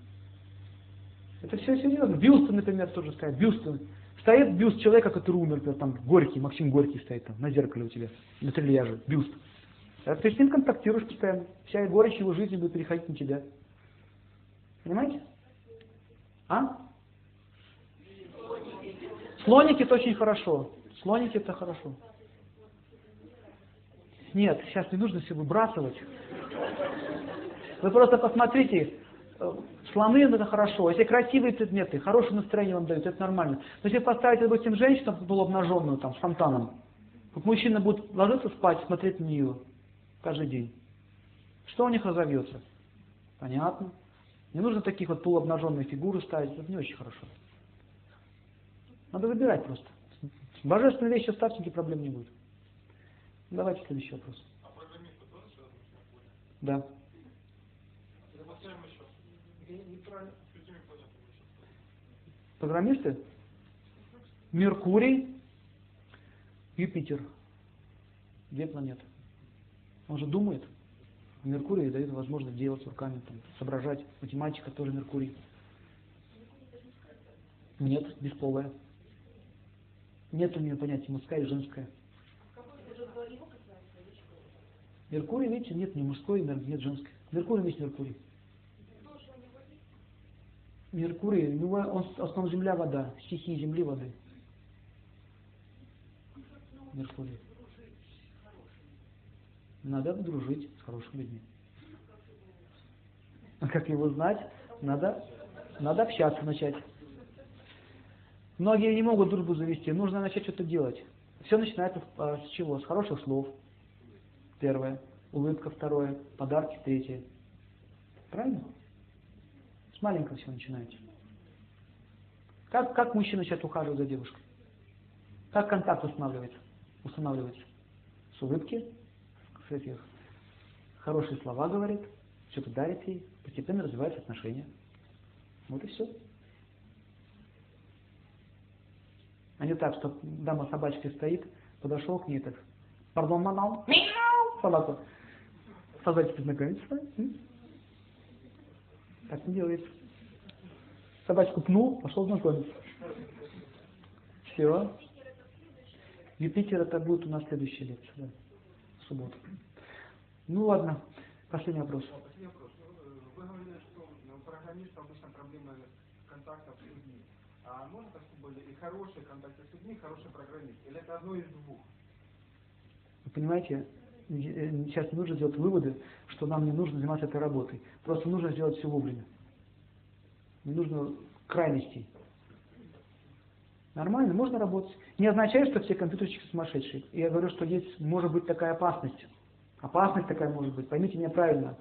Speaker 1: Это все серьезно. Бюсты, например, тоже стоят. Бюсты. Стоит бюст человека, который умер, там Горький, Максим Горький стоит там на зеркале у тебя, на трильяже. Бюст. А ты с ним контактируешь постоянно. Вся горечь его жизни будет переходить на тебя. Понимаете? А? Слоники это очень хорошо. Слоники это хорошо. Нет, сейчас не нужно все выбрасывать. Вы просто посмотрите, слоны это хорошо, если красивые предметы, хорошее настроение вам дают, это нормально. Но если поставить, допустим, женщину полуобнаженную, там, с фонтаном, вот мужчина будет ложиться спать, смотреть на нее каждый день. Что у них разовьется? Понятно. Не нужно таких вот полуобнаженные фигуры ставить, это не очень хорошо. Надо выбирать просто. Божественные вещи ставьте, никаких проблем не будет. Давайте следующий вопрос.
Speaker 4: А программисты тоже?
Speaker 1: Да.
Speaker 4: Я поставим еще. Я неправильно с какими планетами еще?
Speaker 1: Программисты? Меркурий, Юпитер. Две планеты. Он же думает. Меркурий дает возможность делать руками, там, соображать. Математика тоже Меркурий. Нет, бесполая. Нет у нее понятия мужская и женская. Меркурий, видите, нет ни мужской нет женской. Меркурий есть Меркурий. Меркурий, него он в основном земля, вода, стихии земли, воды. Меркурий. Надо дружить с хорошими людьми. А как его знать? Надо, надо общаться начать. Многие не могут дружбу завести, нужно начать что-то делать. Все начинается а, с чего? С хороших слов. Первое. Улыбка второе. Подарки третье. Правильно? С маленького все начинается. Как, как мужчина начать ухаживать за девушкой? Как контакт устанавливается? Устанавливается. С улыбки, с этих хорошие слова говорит, что-то дарит ей, постепенно развиваются отношения. Вот и все. А не так, что дама собачкой стоит, подошел к ней так, пардон, манал, мяу, собака. Собачка знакомится. м? Так не делается. Собачку пнул, пошел знакомиться. Все. Юпитер это будет у нас следующая лекция, да, в субботу. Ну ладно, последний вопрос.
Speaker 4: Последний вопрос. Ну, э, Вы говорили, что ну, у программистов обычно проблемы контактов с людьми. А можно так чтобы были и хорошие контакты с людьми, и хороший программист? Или это одно из двух?
Speaker 1: Вы понимаете, сейчас не нужно делать выводы, что нам не нужно заниматься этой работой. Просто нужно сделать все вовремя. Не нужно крайностей. Нормально, можно работать. Не означает, что все компьютерщики сумасшедшие. Я говорю, что есть, может быть такая опасность. Опасность такая может быть. Поймите меня правильно.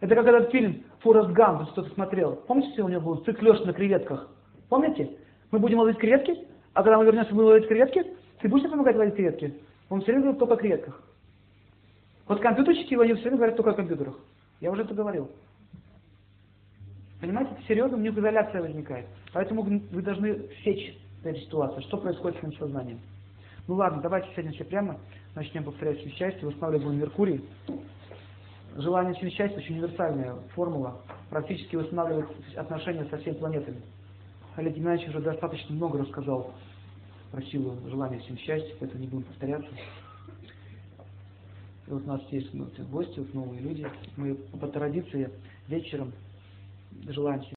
Speaker 1: Это как этот фильм «Форест Гамп», кто-то смотрел. Помните, у него был циклёж на креветках? Помните? Мы будем ловить креветки, а когда мы вернемся, мы ловить креветки. Ты будешь мне помогать ловить креветки? Он все время говорит только о креветках. Вот компьютерщики, они все время говорят только о компьютерах. Я уже это говорил. Понимаете, это серьезно, у них изоляция возникает. Поэтому вы должны сечь эту ситуацию, что происходит с моим сознанием. Ну ладно, давайте сегодня все прямо начнем повторять все счастье, восстанавливаем Меркурий. Желание всем счастья очень универсальная формула, практически восстанавливает отношения со всеми планетами. Олег Геннадьевич уже достаточно много рассказал про силу желания всем счастья, поэтому не будем повторяться. И вот у нас есть ну, гости, вот новые люди. Мы по традиции вечером желаем всем